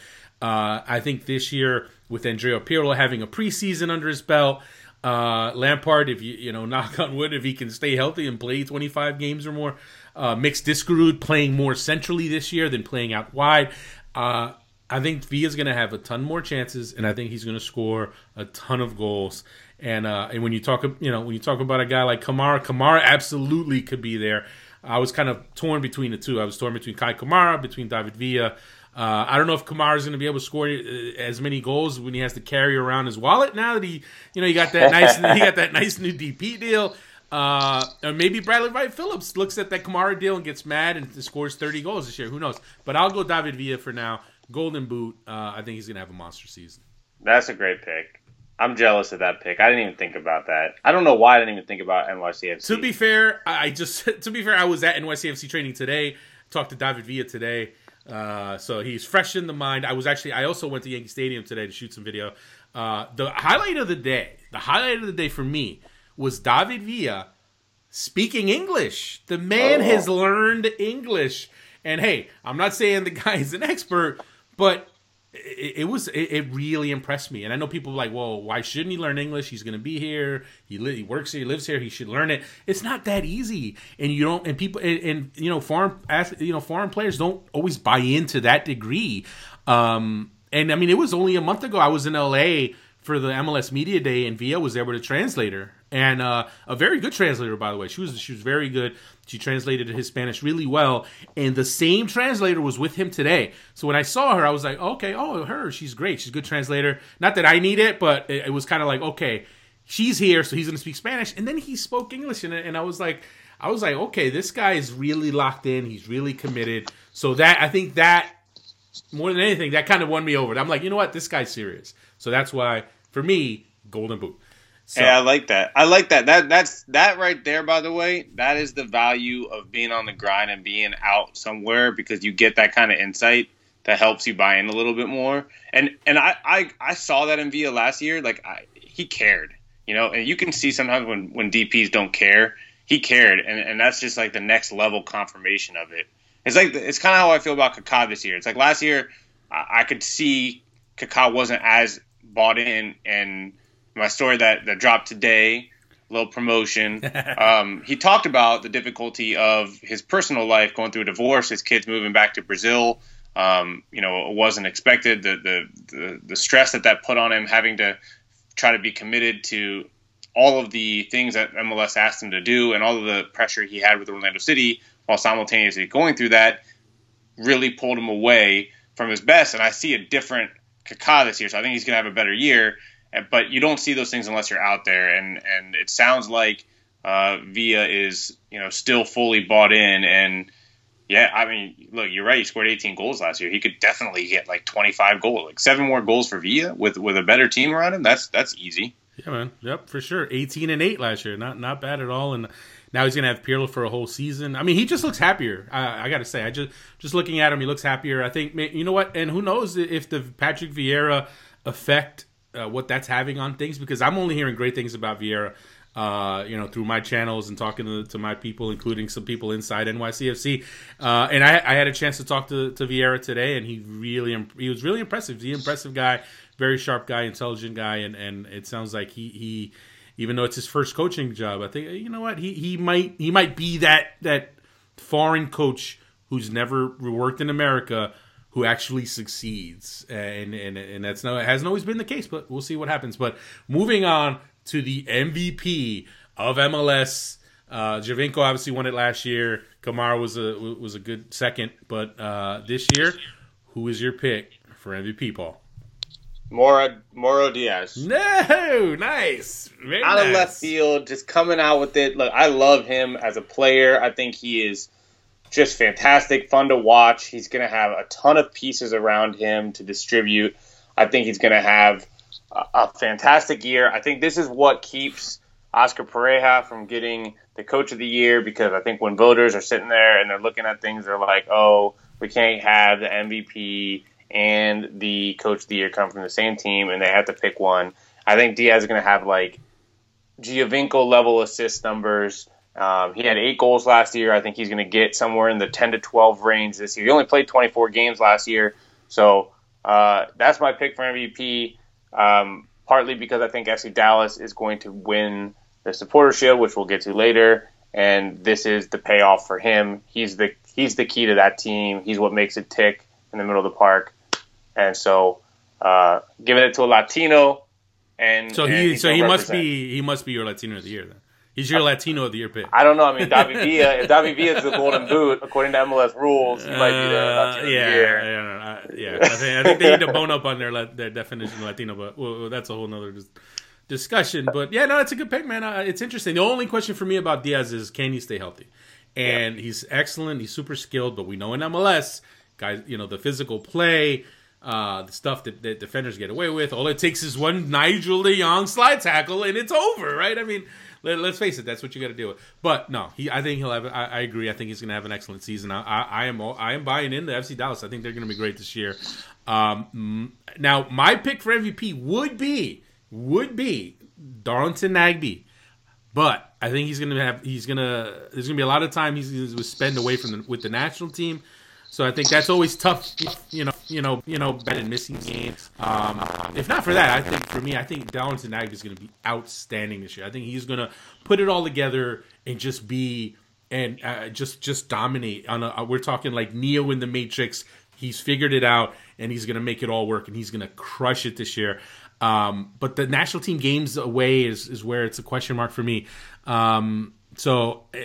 Uh, I think this year with Andrea Pirlo having a preseason under his belt, uh, Lampard, if you you know knock on wood, if he can stay healthy and play 25 games or more, uh, Mix playing more centrally this year than playing out wide. Uh, I think Villa's going to have a ton more chances, and I think he's going to score a ton of goals. And uh, and when you talk, you know, when you talk about a guy like Kamara, Kamara absolutely could be there. I was kind of torn between the two. I was torn between Kei Kamara, between David Villa. Uh, I don't know if Kamara is going to be able to score uh, as many goals when he has to carry around his wallet now that he, you know, he got that nice, he got that nice new DP deal. Uh, or maybe Bradley Wright Phillips looks at that Kamara deal and gets mad and scores 30 goals this year. Who knows? But I'll go David Villa for now. Golden Boot. Uh, I think he's going to have a monster season. That's a great pick. I'm jealous of that pick. I didn't even think about that. I don't know why I didn't even think about NYCFC. To be fair, I just to be fair, I was at NYCFC training today. Talked to David Villa today. Uh, so he's fresh in the mind. I was actually I also went to Yankee Stadium today to shoot some video. Uh, the highlight of the day, the highlight of the day for me was David Villa speaking English. The man oh. has learned English. And hey, I'm not saying the guy is an expert, but it, it was it, it, really impressed me. And I know people like, well, why shouldn't he learn English? He's to be here. He, li- he works here. He lives here. He should learn it. It's not that easy. And you don't. And people and, and you know foreign you know foreign players don't always buy into that degree. Um, and I mean, it was only a month ago. I was in LA for the MLS Media Day, and Villa was there with a translator and uh, a very good translator, by the way. She was she was very good. She translated his Spanish really well, and the same translator was with him today. So when I saw her, I was like, okay, oh, her, she's great. She's a good translator. Not that I need it, but it, it was kind of like, okay, she's here, so he's going to speak Spanish, and then he spoke English, and, and I was like, I was like, okay, this guy is really locked in. He's really committed. So that I think that more than anything, that kind of won me over. I'm like, you know what, this guy's serious. So that's why, for me, Golden Boot. So. Hey, I like that. I like that. That that's that right there. By the way, that is the value of being on the grind and being out somewhere because you get that kind of insight that helps you buy in a little bit more. And and I I, I saw that in Villa last year. Like I, he cared, you know. And you can see sometimes when when DPS don't care, he cared, and and that's just like the next level confirmation of it. It's like it's kind of how I feel about Kaká this year. It's like last year I, I could see Kaká wasn't as bought in and my story that, that dropped today, little promotion. um, he talked about the difficulty of his personal life, going through a divorce, his kids moving back to Brazil. Um, you know, it wasn't expected. The, the, the the stress that that put on him, having to try to be committed to all of the things that MLS asked him to do, and all of the pressure he had with Orlando City, while simultaneously going through that, really pulled him away from his best. And I see a different Kaká this year, so I think he's going to have a better year but you don't see those things unless you're out there. And and it sounds like uh, Villa is you know still fully bought in. And yeah, I mean, look, you're right. He scored 18 goals last year. He could definitely get like 25 goals, like seven more goals for Villa with with a better team around him. That's that's easy. Yeah, man. Yep, for sure. 18 and eight last year. Not not bad at all. And now he's gonna have Pirlo for a whole season. I mean, he just looks happier. I, I got to say, I just just looking at him, he looks happier. I think you know what, and who knows if the Patrick Vieira effect uh, what that's having on things because I'm only hearing great things about Vieira. Uh, you know, through my channels and talking to, to, my people, including some people inside NYCFC. Uh, and I, I, had a chance to talk to, to Vieira today, and he really he was really impressive. He's an impressive guy, very sharp guy, intelligent guy, and, and it sounds like he, he even though it's his first coaching job, I think you know what he, he might he might be that that foreign coach who's never worked in America who actually succeeds, and and and that's no it hasn't always been the case, but we'll see what happens. But moving on to the MVP of MLS, uh, Giovinco obviously won it last year. Kamara was a was a good second, but uh, this year, who is your pick for MVP, Paul? Mora Mauro Diaz. No, nice. Very out nice. of left field, just coming out with it. Look, I love him as a player. I think he is just fantastic, fun to watch. He's going to have a ton of pieces around him to distribute. I think he's going to have a, a fantastic year. I think this is what keeps Oscar Pareja from getting the coach of the year because I think when voters are sitting there and they're looking at things, they're like, oh, we can't have the MVP and the coach of the year come from the same team and they have to pick one. I think Diaz is going to have like Giovinco level assist numbers. Um, he had eight goals last year. I think he's going to get somewhere in the 10 to 12 range this year. He only played 24 games last year. So uh, that's my pick for MVP, um, partly because I think FC Dallas is going to win the supporter shield, which we'll get to later. And this is the payoff for him. He's the he's the key to that team. He's what makes it tick in the middle of the park. And so, uh, giving it to a Latino, and So he he's so he must be he must be your Latino of the year then. He's your Latino of the year pick. I don't know. I mean, David Villa. If David Villa is the golden boot, according to MLS rules, he might be the Uh, Latino yeah, year. yeah, I, yeah. I think, I think they need to bone up on their their definition of Latino, but well, that's a whole nother dis- discussion. But yeah, no, it's a good pick, man. Uh, it's interesting. The only question for me about Diaz is can he stay healthy? And he's excellent. He's super skilled, but we know in MLS, guys, you know the physical play. Uh, the stuff that, that defenders get away with. All it takes is one Nigel De Jong slide tackle, and it's over, right? I mean, let, us face it, that's what you got to deal with. But no, he. I think he'll have. I, I agree. I think he's going to have an excellent season. I, I, I am. I am buying into FC Dallas. I think they're going to be great this year. Um, now, my pick for MVP would be would be Darlington Nagbe. But I think he's gonna have he's gonna there's gonna be a lot of time he's gonna spend away from the with the national team. So I think that's always tough, you know, you know, you know, bad and missing games. Um, if not for that, I think for me, I think Darlington Nagbe is going to be outstanding this year. I think he's going to put it all together and just be and uh, just just dominate. On a, we're talking like Neo in the Matrix. He's figured it out and he's going to make it all work and he's going to crush it this year. Um, but the national team games away is, is where it's a question mark for me. Um, so eh,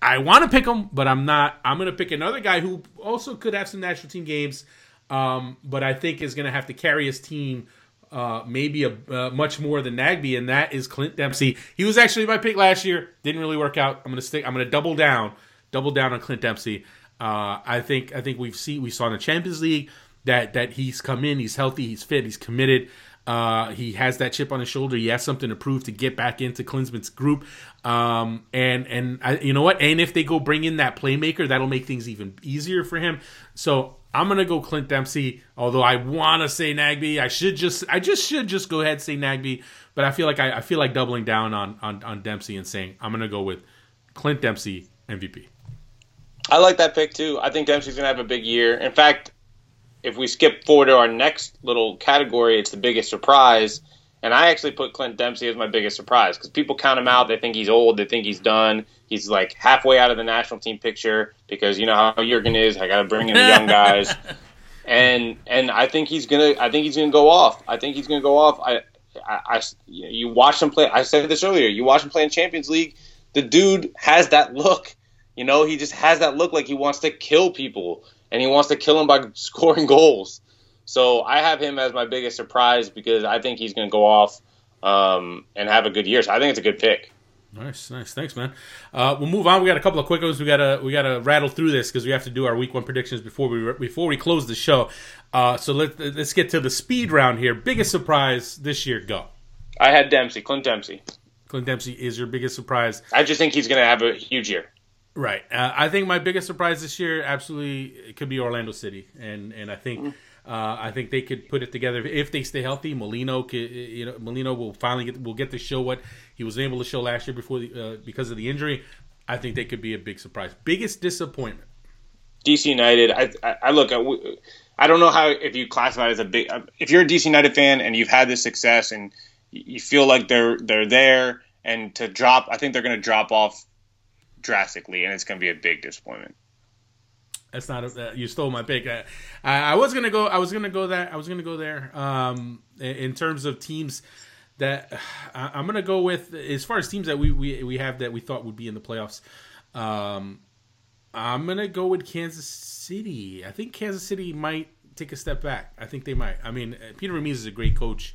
I want to pick him, but I'm not. I'm going to pick another guy who also could have some national team games, um, but I think is going to have to carry his team uh, maybe a uh, much more than Nagbe, and that is Clint Dempsey. He was actually my pick last year. Didn't really work out. I'm going to stick. I'm to double down, double down on Clint Dempsey. Uh, I think. I think we've seen we saw in the Champions League that that he's come in. He's healthy. He's fit. He's committed. Uh, he has that chip on his shoulder. He has something to prove to get back into Klinsmann's group. Um, and and I, you know what? And if they go bring in that playmaker, that'll make things even easier for him. So I'm gonna go Clint Dempsey. Although I want to say Nagbe, I should just I just should just go ahead and say Nagbe. But I feel like I, I feel like doubling down on, on on Dempsey and saying I'm gonna go with Clint Dempsey MVP. I like that pick too. I think Dempsey's gonna have a big year. In fact, if we skip forward to our next little category, it's the biggest surprise. And I actually put Clint Dempsey as my biggest surprise because people count him out. They think he's old. They think he's done. He's like halfway out of the national team picture because you know how Jurgen is. I got to bring in the young guys. and and I think he's gonna. I think he's gonna go off. I think he's gonna go off. I, I, I you watch him play. I said this earlier. You watch him play in Champions League. The dude has that look. You know, he just has that look like he wants to kill people and he wants to kill them by scoring goals. So I have him as my biggest surprise because I think he's going to go off um, and have a good year. So I think it's a good pick. Nice, nice. Thanks, man. Uh, we'll move on. We got a couple of quick ones. We gotta we gotta rattle through this because we have to do our week one predictions before we before we close the show. Uh, so let let's get to the speed round here. Biggest surprise this year? Go. I had Dempsey, Clint Dempsey. Clint Dempsey is your biggest surprise. I just think he's going to have a huge year. Right. Uh, I think my biggest surprise this year absolutely it could be Orlando City, and and I think uh, I think they could put it together if they stay healthy. Molino, could, you know, Molino will finally get will get to show what he was able to show last year before the, uh, because of the injury. I think they could be a big surprise. Biggest disappointment. DC United. I, I, I look. I, I don't know how if you classify it as a big. If you're a DC United fan and you've had this success and you feel like they're they're there and to drop, I think they're going to drop off drastically, and it's going to be a big disappointment. That's not a, uh, you stole my pick. I, I, was gonna go. I was gonna go that. I was gonna go there. Um, in, in terms of teams that I'm gonna go with as far as teams that we, we we have that we thought would be in the playoffs. Um, I'm gonna go with Kansas City. I think Kansas City might take a step back. I think they might. I mean, uh, Peter Vermes is a great coach,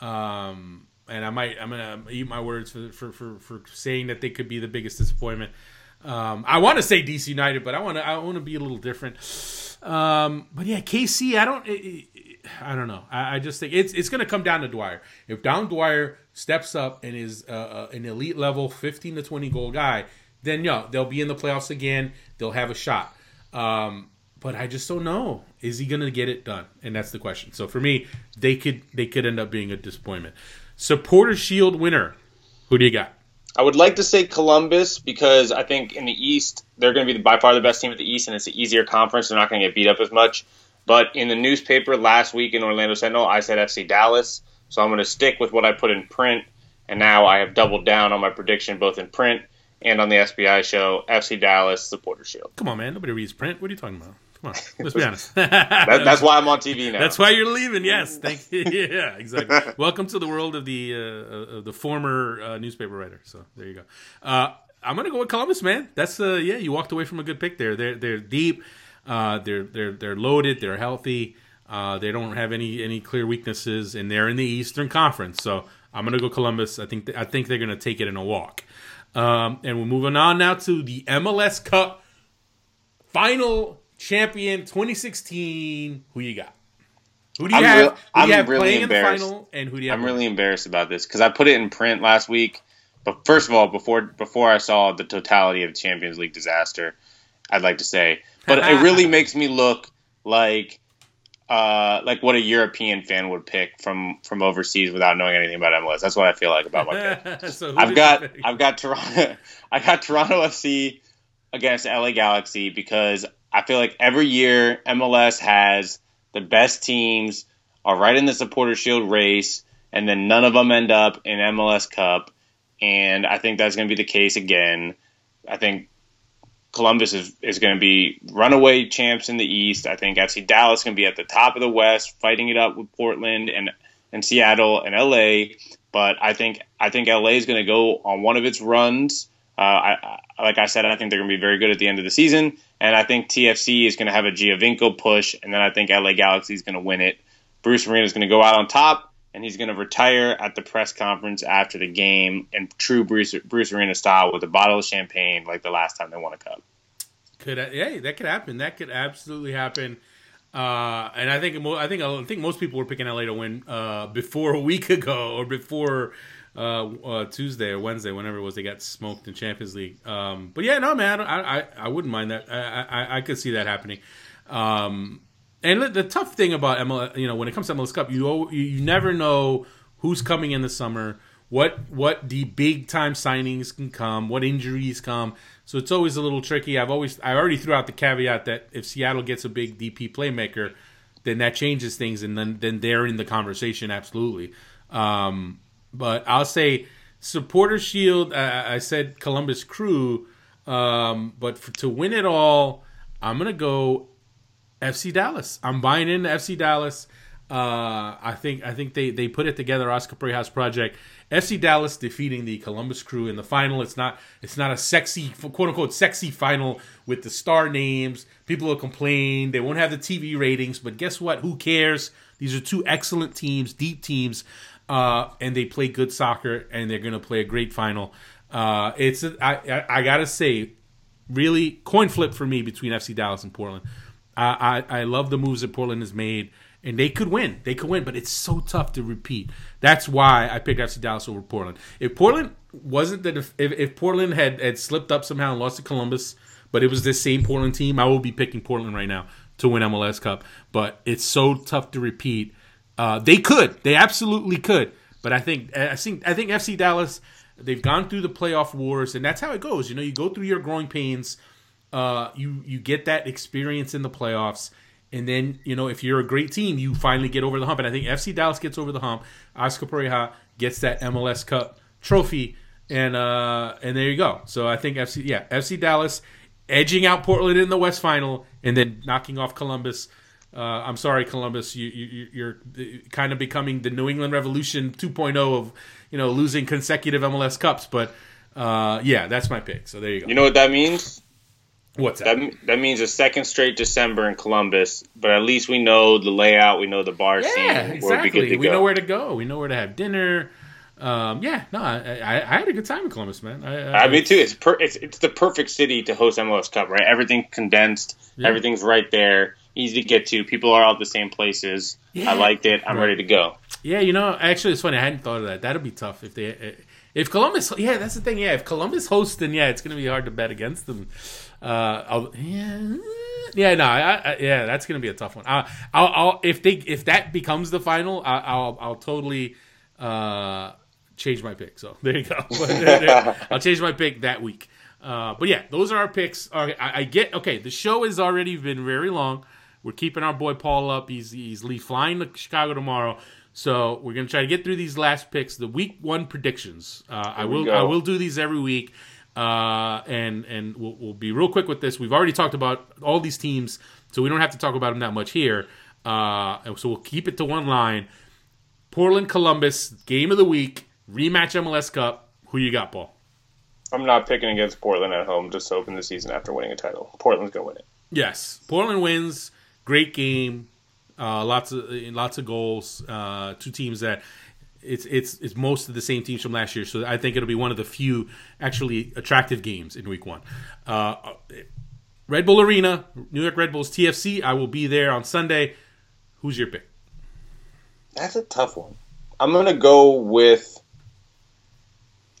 um, and I might I'm gonna eat my words for for for, for saying that they could be the biggest disappointment. Um, I want to say DC United, but I want to I want to be a little different. Um, but yeah, KC, I don't. I don't know. I, I, just think it's it's going to come down to Dwyer. If Dom Dwyer steps up and is uh, uh, an elite level, fifteen to twenty goal guy, then yeah, they'll be in the playoffs again. They'll have a shot. Um, but I just don't know. Is he going to get it done? And that's the question. So for me, they could they could end up being a disappointment. Supporter Shield winner. Who do you got? I would like to say Columbus because I think in the East they're going to be by far the best team at the East, and it's an easier conference. They're not going to get beat up as much. But in the newspaper last week in Orlando Sentinel, I said FC Dallas. So I'm going to stick with what I put in print. And now I have doubled down on my prediction both in print and on the SBI show, FC Dallas Supporter Shield. Come on, man. Nobody reads print. What are you talking about? Come on, let's be honest. that, that's why I'm on TV now. That's why you're leaving. Yes, thank you. yeah, exactly. Welcome to the world of the uh, the former uh, newspaper writer. So there you go. Uh, I'm gonna go with Columbus, man. That's uh, yeah. You walked away from a good pick there. They're they're deep. Uh, they're they're they're loaded. They're healthy. Uh, they don't have any any clear weaknesses, and they're in the Eastern Conference. So I'm gonna go Columbus. I think th- I think they're gonna take it in a walk. Um, and we're moving on now to the MLS Cup final champion 2016. Who you got? Who do you I'm have? I'm you have really the final? And who do you have? I'm really embarrassed about this because I put it in print last week. But first of all, before before I saw the totality of the Champions League disaster, I'd like to say but it really makes me look like uh, like what a European fan would pick from from overseas without knowing anything about MLS. That's what I feel like about my pick. so I've got I've got Toronto I got Toronto FC against LA Galaxy because I feel like every year MLS has the best teams are right in the supporter shield race and then none of them end up in MLS Cup and I think that's going to be the case again. I think Columbus is, is going to be runaway champs in the East. I think FC Dallas is going to be at the top of the West, fighting it up with Portland and and Seattle and LA. But I think I think LA is going to go on one of its runs. Uh, I, I, like I said, I think they're going to be very good at the end of the season, and I think TFC is going to have a Giovinco push, and then I think LA Galaxy is going to win it. Bruce Arena is going to go out on top, and he's going to retire at the press conference after the game in true Bruce, Bruce Arena style with a bottle of champagne, like the last time they won a cup. Could yeah, that could happen. That could absolutely happen. Uh, and I think I think I think most people were picking LA to win uh, before a week ago or before uh, uh, Tuesday or Wednesday, whenever it was they got smoked in Champions League. Um, but yeah, no man, I, I, I wouldn't mind that. I, I, I could see that happening. Um, and the tough thing about MLS, you know, when it comes to MLS Cup, you you never know who's coming in the summer, what what the big time signings can come, what injuries come. So it's always a little tricky. I've always I already threw out the caveat that if Seattle gets a big DP playmaker, then that changes things, and then then they're in the conversation absolutely. Um, but I'll say supporter shield. Uh, I said Columbus Crew, um, but for, to win it all, I'm gonna go FC Dallas. I'm buying into FC Dallas. Uh, I think I think they, they put it together. Oscar Pareja's project. FC Dallas defeating the Columbus Crew in the final. It's not it's not a sexy quote unquote sexy final with the star names. People will complain. They won't have the TV ratings, but guess what? Who cares? These are two excellent teams, deep teams, uh, and they play good soccer, and they're going to play a great final. Uh, it's I, I, I gotta say, really coin flip for me between FC Dallas and Portland. I, I, love the moves that Portland has made, and they could win. They could win, but it's so tough to repeat. That's why I picked FC Dallas over Portland. If Portland wasn't that, if, if Portland had, had slipped up somehow and lost to Columbus, but it was this same Portland team, I would be picking Portland right now to win MLS Cup. But it's so tough to repeat. Uh, they could, they absolutely could. But I think I think I think FC Dallas they've gone through the playoff wars, and that's how it goes. You know, you go through your growing pains uh, you you get that experience in the playoffs, and then you know if you're a great team, you finally get over the hump. And I think FC Dallas gets over the hump. Oscar Pareja gets that MLS Cup trophy, and uh, and there you go. So I think FC yeah FC Dallas edging out Portland in the West Final, and then knocking off Columbus. Uh, I'm sorry, Columbus. You, you, you're kind of becoming the New England Revolution 2.0 of, you know, losing consecutive MLS Cups. But uh, yeah, that's my pick. So there you go. You know what that means? What's that? That, that means a second straight December in Columbus, but at least we know the layout, we know the bar scene, Yeah, good exactly. We go. know where to go. We know where to have dinner. Um, yeah, no, I, I, I had a good time in Columbus, man. I, I mean, too. It's per, it's it's the perfect city to host MLS Cup, right? Everything condensed, Yeah. everything's right there, easy to get to. People are all at the same places. Yeah. I liked it. I'm Right. ready to go. Yeah, you know, actually, it's funny. I hadn't thought of that. That'd be tough if they, if Columbus. Yeah, that's the thing. Yeah, if Columbus hosts, then yeah, it's gonna be hard to bet against them. Uh, yeah, yeah, no, I, I, yeah, that's gonna be a tough one. I, I'll, I'll, if they, if that becomes the final, I, I'll, I'll totally uh, change my pick. So there you go. I'll change my pick that week. Uh, but yeah, those are our picks. Right, I, I get okay. The show has already been very long. We're keeping our boy Paul up. He's he's flying to Chicago tomorrow. So we're gonna try to get through these last picks, the week one predictions. Uh, I will go. I will do these every week, uh, and and we'll, we'll be real quick with this. We've already talked about all these teams, so we don't have to talk about them that much here. Uh, so we'll keep it to one line. Portland Columbus game of the week rematch MLS Cup. Who you got, Paul? I'm not picking against Portland at home just to open the season after winning a title. Portland's gonna win it. Yes, Portland wins. Great game. Uh, lots of lots of goals. Uh, two teams that it's it's it's most of the same teams from last year. So I think it'll be one of the few actually attractive games in Week One. Uh, Red Bull Arena, New York Red Bulls TFC. I will be there on Sunday. Who's your pick? That's a tough one. I'm gonna go with.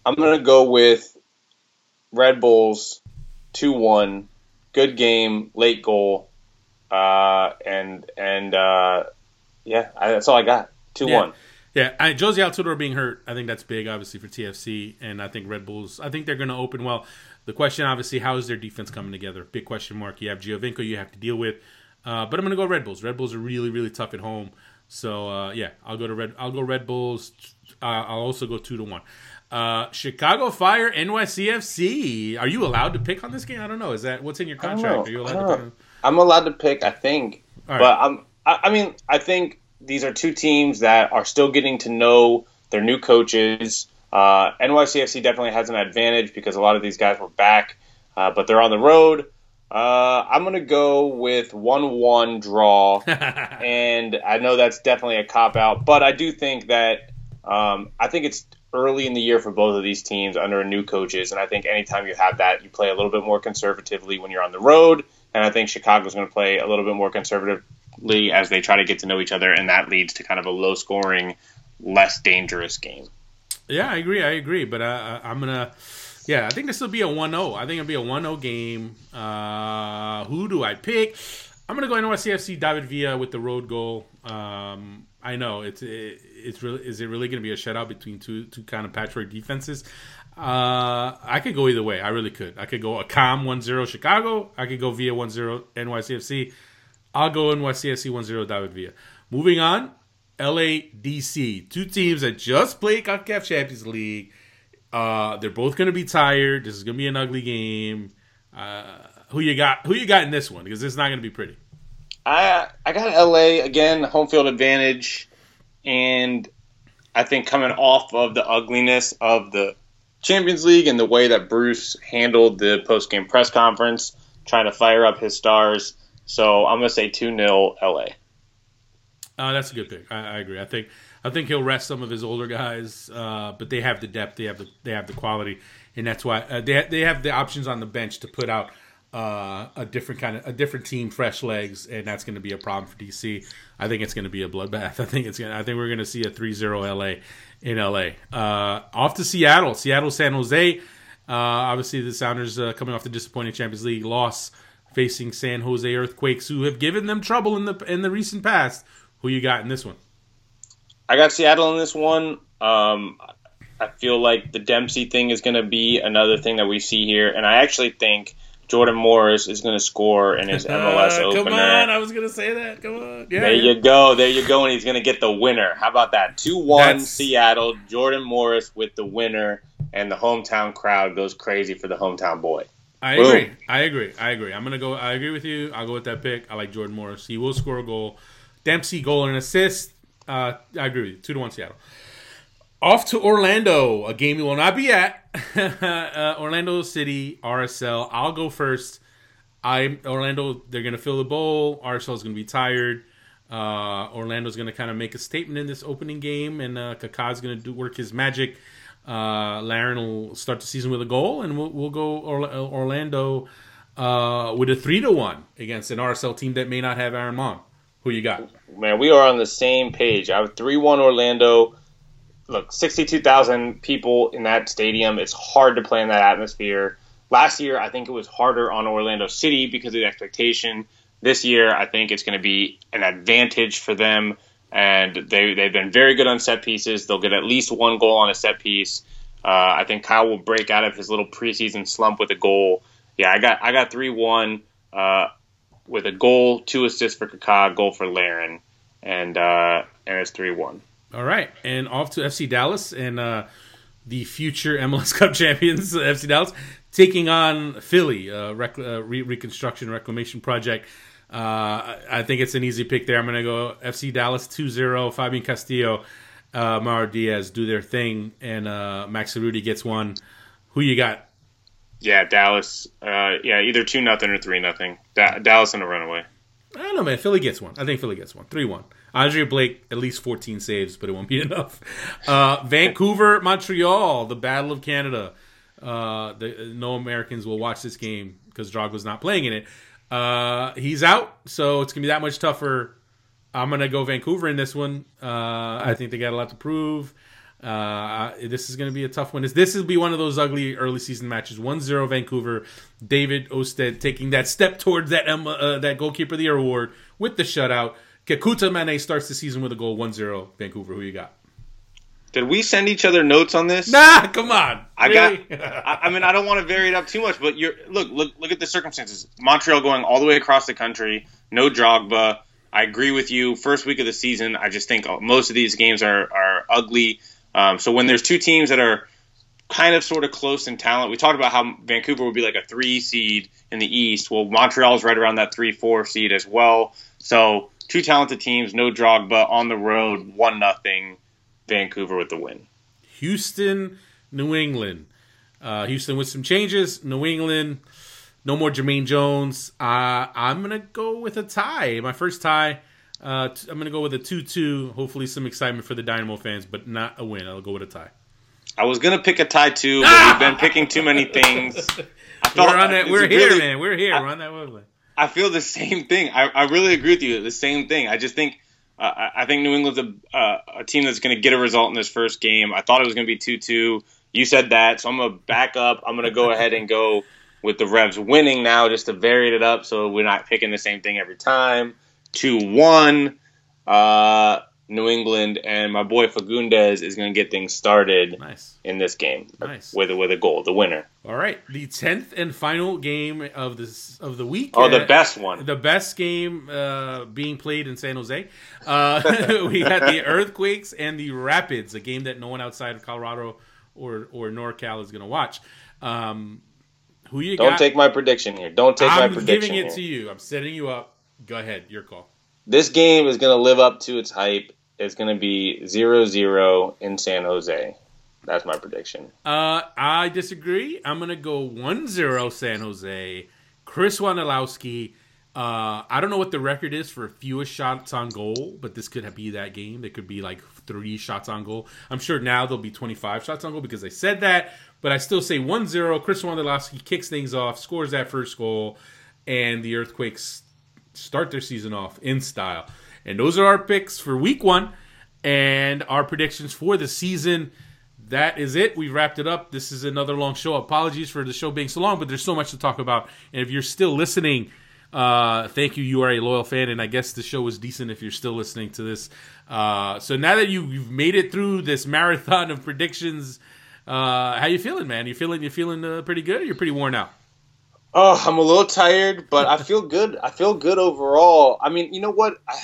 I'm gonna go with Red Bulls, two one, good game, late goal, uh, and and uh, yeah, I, that's all I got. Two Yeah. one. Yeah, I, Jozy Altidore being hurt, I think that's big, obviously for TFC, and I think Red Bulls. I think they're going to open well. The question, obviously, how is their defense coming together? Big question mark. You have Giovinco, you have to deal with, uh, but I'm going to go Red Bulls. Red Bulls are really, really tough at home, so uh, yeah, I'll go to Red. I'll go Red Bulls. Uh, I'll also go two to one. Uh, Chicago Fire NYCFC. Are you allowed to pick on this game? I don't know. Is that what's in your contract? Are you allowed to pick? On? I'm allowed to pick, I think, right. but I'm. I, I mean, I think these are two teams that are still getting to know their new coaches. Uh, NYCFC definitely has an advantage because a lot of these guys were back, uh, but they're on the road. Uh, I'm gonna go with one-one draw, and I know that's definitely a cop out, but I do think that um, I think it's early in the year for both of these teams under new coaches, and I think anytime you have that, you play a little bit more conservatively when you're on the road, and I think Chicago's going to play a little bit more conservatively as they try to get to know each other, and that leads to kind of a low-scoring, less dangerous game. Yeah, I agree. I agree. But uh, I'm gonna. Yeah, I think this will be a 1-0. I think it'll be a 1-0 game. Uh, who do I pick? I'm gonna go NYCFC David Villa with the road goal. Um, I know it's it, it's really is it really gonna be a shutout between two two kind of patchwork defenses? Uh, I could go either way. I really could. I could go a calm 1-0 Chicago. I could go Villa 1-0 NYCFC. I'll go NYCFC 1-0 David Villa. Moving on, LADC. Two teams that just played CONCACAF Champions League. Uh, they're both going to be tired. This is going to be an ugly game. Uh, who you got? Who you got in this one? Because it's not going to be pretty. I I got LA again, home field advantage, and I think coming off of the ugliness of the Champions League and the way that Bruce handled the post game press conference, trying to fire up his stars. So I'm gonna say two 0 LA. Uh, that's a good pick. I, I agree. I think I think he'll rest some of his older guys, uh, but they have the depth, they have the they have the quality, and that's why uh, they they have the options on the bench to put out uh, a different kind of a different team, fresh legs, and that's going to be a problem for DC. I think it's going to be a bloodbath. I think it's going. I think we're going to see a 3-0 LA in LA. Uh, off to Seattle, Seattle, San Jose. Uh, obviously, the Sounders coming off the disappointing Champions League loss, facing San Jose Earthquakes, who have given them trouble in the in the recent past. Who you got in this one? I got Seattle in this one. Um, I feel like the Dempsey thing is going to be another thing that we see here, and I actually think Jordan Morris is going to score in his MLS Uh, opener. Come on, I was gonna say that. Come on, yeah. There you go. There you go. And he's going to get the winner. How about that? 2 1 Seattle. Jordan Morris with the winner. And the hometown crowd goes crazy for the hometown boy. I Boom. agree. I agree. I agree. I'm gonna go. I agree with you. I'll go with that pick. I like Jordan Morris. He will score a goal. Dempsey goal and assist. Uh, I agree with you. Two to one Seattle. Off to Orlando, a game we will not be at. uh, Orlando City RSL. I'll go first. I Orlando, they're gonna fill the bowl. RSL's gonna be tired. Uh, Orlando's gonna kind of make a statement in this opening game, and uh, Kaká's gonna do work his magic. Uh, Larin will start the season with a goal, and we'll, we'll go Orlando uh, with a three to one against an RSL team that may not have Aaron Maund. Who you got? Man, we are on the same page. I have three one Orlando. Look, sixty two thousand people in that stadium. It's hard to play in that atmosphere. Last year, I think it was harder on Orlando City because of the expectation. This year, I think it's going to be an advantage for them, and they they've been very good on set pieces. They'll get at least one goal on a set piece. Uh, I think Cyle will break out of his little preseason slump with a goal. Yeah, I got I got three one uh, with a goal, two assists for Kaká, goal for Larin, and uh, and it's three one. All right, and off to FC Dallas and uh, the future MLS Cup champions, FC Dallas taking on Philly, uh, rec- uh, re- reconstruction reclamation project. Uh, I think it's an easy pick there. I'm going to go FC Dallas 2-0. Fabian Castillo, uh, Mauro Diaz do their thing, and uh, Maxi Urruti gets one. Who you got? Yeah, Dallas. Uh, yeah, either two nothing or three nothing. Da- Dallas in a runaway. I don't know, man. Philly gets one. I think Philly gets one. Three one. Andre Blake at least 14 saves, but it won't be enough. Uh, Vancouver, Montreal, the Battle of Canada. Uh, the, no Americans will watch this game because Drogba's not playing in it. Uh, he's out, so it's gonna be that much tougher. I'm gonna go Vancouver in this one. Uh, I think they got a lot to prove. Uh, this is going to be a tough one. This will be one of those ugly early season matches. 1-0 Vancouver. David Ousted taking that step towards that uh, that goalkeeper of the year award with the shutout. Kekuta Manneh starts the season with a goal. 1-0 Vancouver. Who you got? Did we send each other notes on this? Nah, come on. I really? got. I, I, mean, I don't want to vary it up too much, but you're look, look, look at the circumstances. Montreal going all the way across the country. No Drogba. I agree with you. First week of the season, I just think most of these games are are ugly. Um, so when there's two teams that are kind of sort of close in talent, we talked about how Vancouver would be like a three seed in the East. Well, Montreal's right around that three four seed as well. So two talented teams, no Drogba on the road, one nothing. Vancouver with the win. Houston, New England. Uh, Houston with some changes. New England, no more Jermaine Jones. Uh, I'm gonna go with a tie. My first tie. Uh, t- I'm gonna go with a two-two. Hopefully, some excitement for the Dynamo fans, but not a win. I'll go with a tie. I was gonna pick a tie too, but we've been picking too many things. I we're on that. We're here, really, man. We're here. I, we're on that wavelength. I feel the same thing. I, I really agree with you. The same thing. I just think uh, I think New England's a, uh, a team that's going to get a result in this first game. I thought it was going to be 2 2. You said that, so I'm going to back up. I'm going to go ahead and go with the Revs winning now just to vary it up so we're not picking the same thing every time. 2 1. Uh, New England, and my boy Fagundez is going to get things started nice. in this game nice. with with a goal, the winner. All right, the tenth and final game of this of the week. Oh, the best one, the best game uh, being played in San Jose. Uh, we got the Earthquakes and the Rapids, a game that no one outside of Colorado or or NorCal is going to watch. Um, who you Don't got? take my prediction here. Don't take I'm my prediction. I'm giving it here. to you. I'm setting you up. Go ahead. Your call. This game is going to live up to its hype is going to be 0-0 in San Jose. That's my prediction. Uh, I disagree. I'm going to go 1-0 San Jose. Chris Wondolowski. Uh, I don't know what the record is for fewest shots on goal, but this could be that game. There could be like three shots on goal. I'm sure now there'll be 25 shots on goal because I said that, but I still say 1-0. Chris Wondolowski kicks things off, scores that first goal, and the Earthquakes start their season off in style. And those are our picks for week one and our predictions for the season. That is it. We've wrapped it up. This is another long show. Apologies for the show being so long, but there's so much to talk about. And if you're still listening, uh, thank you. You are a loyal fan, and I guess the show was decent if you're still listening to this. Uh, so now that you, you've made it through this marathon of predictions, uh, how you feeling, man? You feeling you feeling uh, pretty good? you're pretty worn out. Oh, I'm a little tired, but I feel good. I feel good overall. I mean, you know what? I,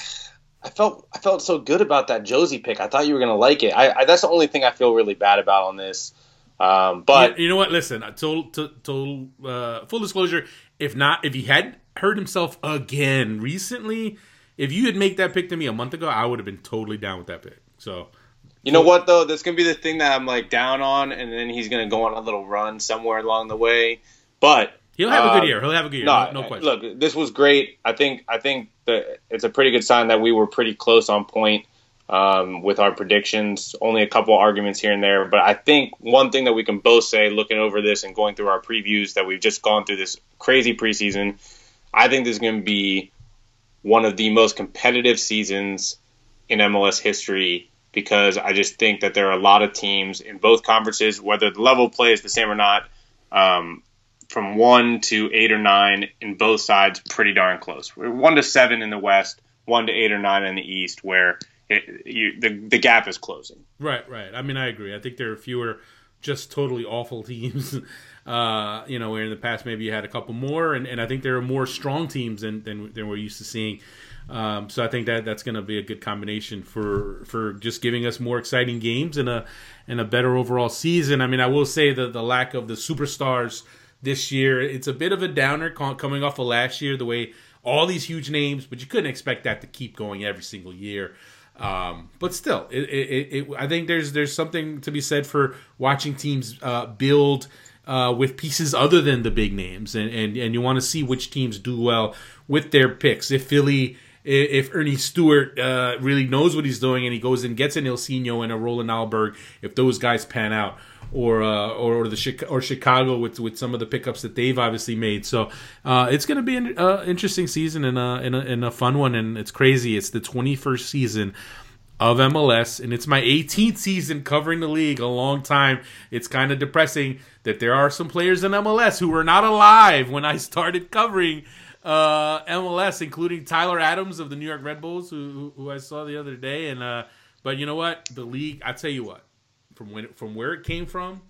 I felt I felt so good about that Jozy pick. I thought you were gonna like it. I, I that's the only thing I feel really bad about on this. Um, but you, you, know what? Listen, total, total uh, full disclosure. If not, if he had hurt himself again recently, if you had made that pick to me a month ago, I would have been totally down with that pick. So, you know what though? That's gonna be the thing that I'm like down on, and then he's gonna go on a little run somewhere along the way. But He'll have a good year. He'll have a good year. No, no, no question. Look, this was great. I think I think that it's a pretty good sign that we were pretty close on point um, with our predictions. Only a couple arguments here and there, but I think one thing that we can both say, looking over this and going through our previews, that we've just gone through this crazy preseason. I think this is going to be one of the most competitive seasons in MLS history because I just think that there are a lot of teams in both conferences, whether the level of play is the same or not, um, from one to eight or nine in both sides, pretty darn close. One to seven in the West, one to eight or nine in the East, where it, you, the the gap is closing. Right, right. I mean, I agree. I think there are fewer just totally awful teams. Uh, you know, where in the past maybe you had a couple more, and, and I think there are more strong teams than, than, than we're used to seeing. Um, so I think that that's going to be a good combination for for just giving us more exciting games and a and a better overall season. I mean, I will say that the lack of the superstars this year, it's a bit of a downer coming off of last year. The way all these huge names, but you couldn't expect that to keep going every single year. Um, but still, it, it, it, I think there's there's something to be said for watching teams uh, build uh, with pieces other than the big names, and and, and you want to see which teams do well with their picks. If Philly, if Ernie Stewart uh, really knows what he's doing and he goes and gets an Ilsinho and a Roland Alberg, if those guys pan out, or uh, or the or Chicago with with some of the pickups that they've obviously made. So uh, it's going to be an uh, interesting season and a, and a, and a fun one. And it's crazy. It's the 21st season of MLS, and it's my 18th season covering the league. A long time. It's kind of depressing that there are some players in MLS who were not alive when I started covering uh, MLS, including Tyler Adams of the New York Red Bulls, who, who I saw the other day. And uh, but you know what, the league. I tell you what, from when from where it came from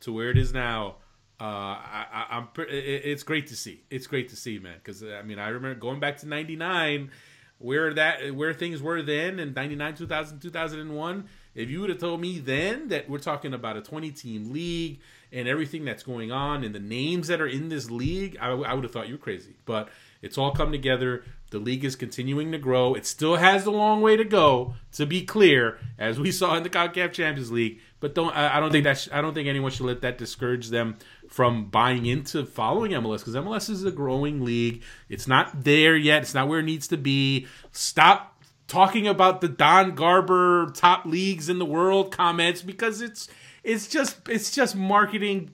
to where it is now. Uh, I, am it's great to see. It's great to see, man. Because I mean, I remember going back to '99, where that where things were then in '99, 2000, 2001. If you would have told me then that we're talking about a 20 team league and everything that's going on and the names that are in this league, I, I would have thought you were crazy. But it's all come together. The league is continuing to grow. It still has a long way to go, to be clear, as we saw in the CONCACAF Champions League. But don't I, I don't think that sh- I don't think anyone should let that discourage them from buying into following MLS because MLS is a growing league. It's not there yet. It's not where it needs to be. Stop talking about the Don Garber top leagues in the world comments because it's it's just it's just marketing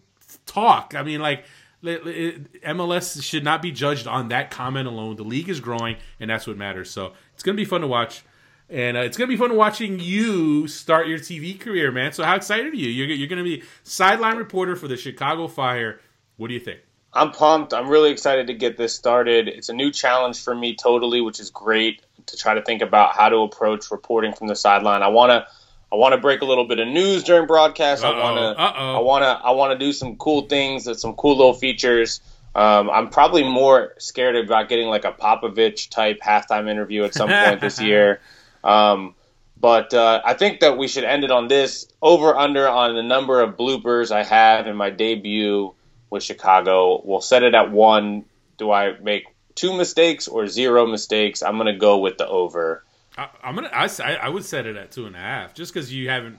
talk. I mean, like MLS should not be judged on that comment alone. The league is growing, and that's what matters. So it's to be fun to watch. And uh, it's to be fun watching you start your TV career, man. So, how excited are you? You're, you're to be sideline reporter for the Chicago Fire. What do you think? I'm pumped. I'm really excited to get this started. It's a new challenge for me, totally, which is great to try to think about how to approach reporting from the sideline. I want to I want to break a little bit of news during broadcast. Uh-oh, I want to I want to I want to do some cool things, some cool little features. Um, I'm probably more scared about getting like a Popovich type halftime interview at some point this year. Um, but uh, I think that we should end it on this over under on the number of bloopers I have in my debut with Chicago. We'll set it at one. Do I make two mistakes or zero mistakes? I'm going to go with the over. I, am gonna. I, I would set it at two and a half, just because you haven't,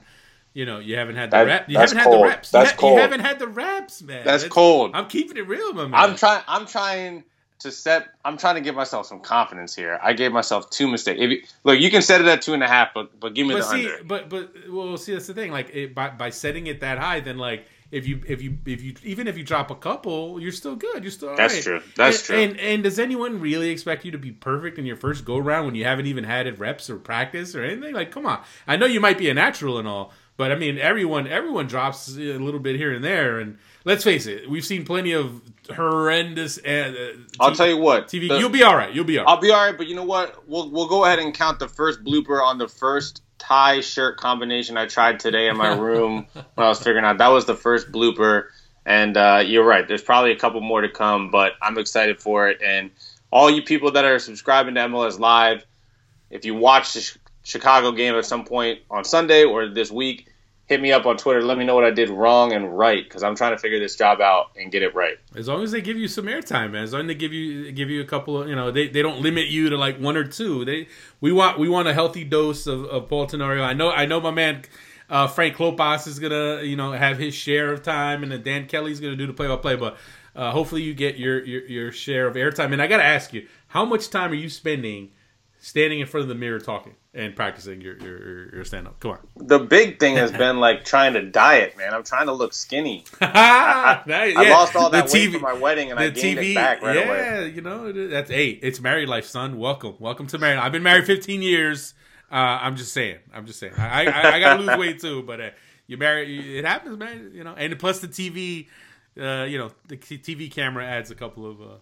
you know, you haven't had the rep. You haven't cold. had the reps. That's you, ha- cold. you haven't had the reps, man. That's, That's, cold. I'm keeping it real, my man. I'm trying. I'm trying to set. I'm trying to give myself some confidence here. I gave myself two mistakes. You, look, you can set it at two and a half, but but give me but the see, under. But but well, see that's the thing. Like it, by by setting it that high, then like if you if you if you even if you drop a couple, you're still good. You're still that's right. true. That's and, true. And and does anyone really expect you to be perfect in your first go round when you haven't even had it reps or practice or anything? Like, come on. I know you might be a natural and all, but I mean, everyone everyone drops a little bit here and there. And let's face it, we've seen plenty of horrendous. Uh, I'll tell you what, TV. The, you'll be all right. You'll be all right. I'll be all right. But you know what? We'll we'll go ahead and count the first blooper on the first tie shirt combination I tried today in my room when I was figuring out that was the first blooper. And uh, you're right. There's probably a couple more to come, but I'm excited for it. And all you people that are subscribing to MLS Live, if you watch the Chicago game at some point on Sunday or this week, hit me up on Twitter. Let me know what I did wrong and right because I'm trying to figure this job out and get it right. As long as they give you some airtime, man. As long as they give you give you a couple of you know they, they don't limit you to like one or two. They we want we want a healthy dose of, of Paul Tenorio. I know I know my man uh, Frank Klopas is gonna, you know, have his share of time, and then Dan Kelly's gonna do the play-by-play. But Uh, hopefully, you get your, your your share of airtime. And I got to ask you, how much time are you spending standing in front of the mirror talking and practicing your your, your stand up? Come on. The big thing has been like trying to diet, man. I'm trying to look skinny. I, I lost all that weight for my wedding, and I gained it back right yeah, away. Yeah, you know that's hey, it's married life, son. Welcome, welcome to married. I've been married 15 years. Uh, I'm just saying. I'm just saying. I I, I gotta lose weight too, but uh, you marry. It happens, man. You know, and plus the TV. Uh, you know, the TV camera adds a couple of. Uh,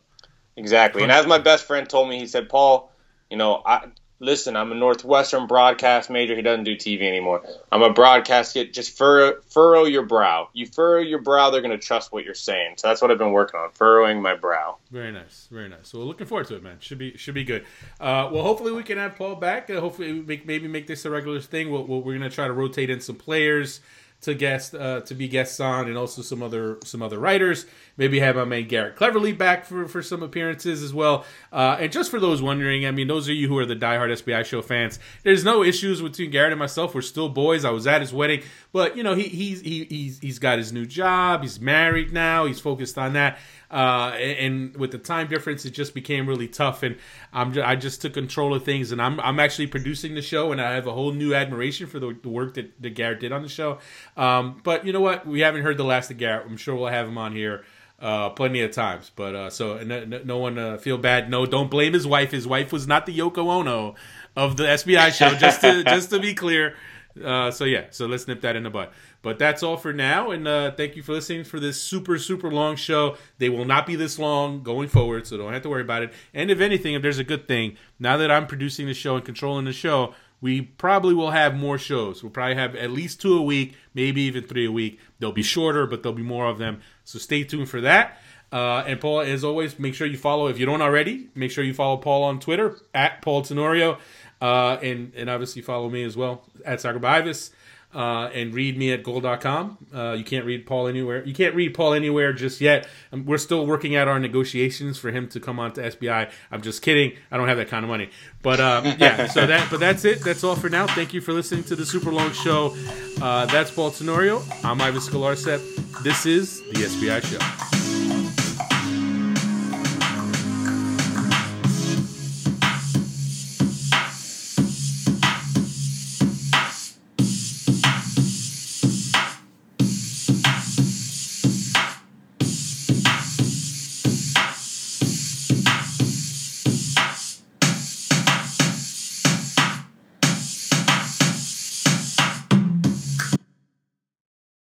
exactly, and as my best friend told me, he said, "Paul, you know, I listen, I'm a Northwestern broadcast major. He doesn't do TV anymore. I'm a broadcast kid. Just furrow, furrow your brow. You furrow your brow, they're going to trust what you're saying. So that's what I've been working on, furrowing my brow. Very nice, very nice. So we're looking forward to it, man. Should be should be good. Uh, well, hopefully we can have Paul back. Uh, hopefully make, maybe make this a regular thing. we we are going to try to rotate in some players to guest uh, to be guests on, and also some other some other writers. Maybe have my man Garrett Cleverly back for, for some appearances as well. Uh, and just for those wondering, I mean, those of you who are the diehard SBI show fans, there's no issues between Garrett and myself. We're still boys. I was at his wedding, but you know, he he's he, he's he's got his new job. He's married now. He's focused on that. Uh, and, with the time difference, it just became really tough. And I'm just, I just took control of things, and I'm I'm actually producing the show, and I have a whole new admiration for the, the work that, that Garrett did on the show. Um, but you know what? We haven't heard the last of Garrett. I'm sure we'll have him on here uh, plenty of times. But uh, so no, no one uh, feel bad. No, don't blame his wife. His wife was not the Yoko Ono of the SBI show. Just to just to be clear. Uh, so yeah, so let's nip that in the butt. But that's all for now, and uh, thank you for listening for this super super long show. They will not be this long going forward, so don't have to worry about it. And if anything, if there's a good thing, now that I'm producing the show and controlling the show, we probably will have more shows. We'll probably have at least two a week, maybe even three a week. They'll be shorter, but there'll be more of them. So stay tuned for that. Uh, and Paul, as always, make sure you follow if you don't already. Make sure you follow Paul on Twitter at Paul Tenorio, uh, and and obviously follow me as well at SoccerByIves uh, and read me at goal.com. Uh, you can't read Paul anywhere. You can't read Paul anywhere just yet. Um, we're still working out our negotiations for him to come on to SBI. I'm just kidding. I don't have that kind of money. But um, yeah, so that but that's it. That's all for now. Thank you for listening to the super long show. Uh, that's Paul Tenorio. I'm Ives Galarcep. This is the SBI Show.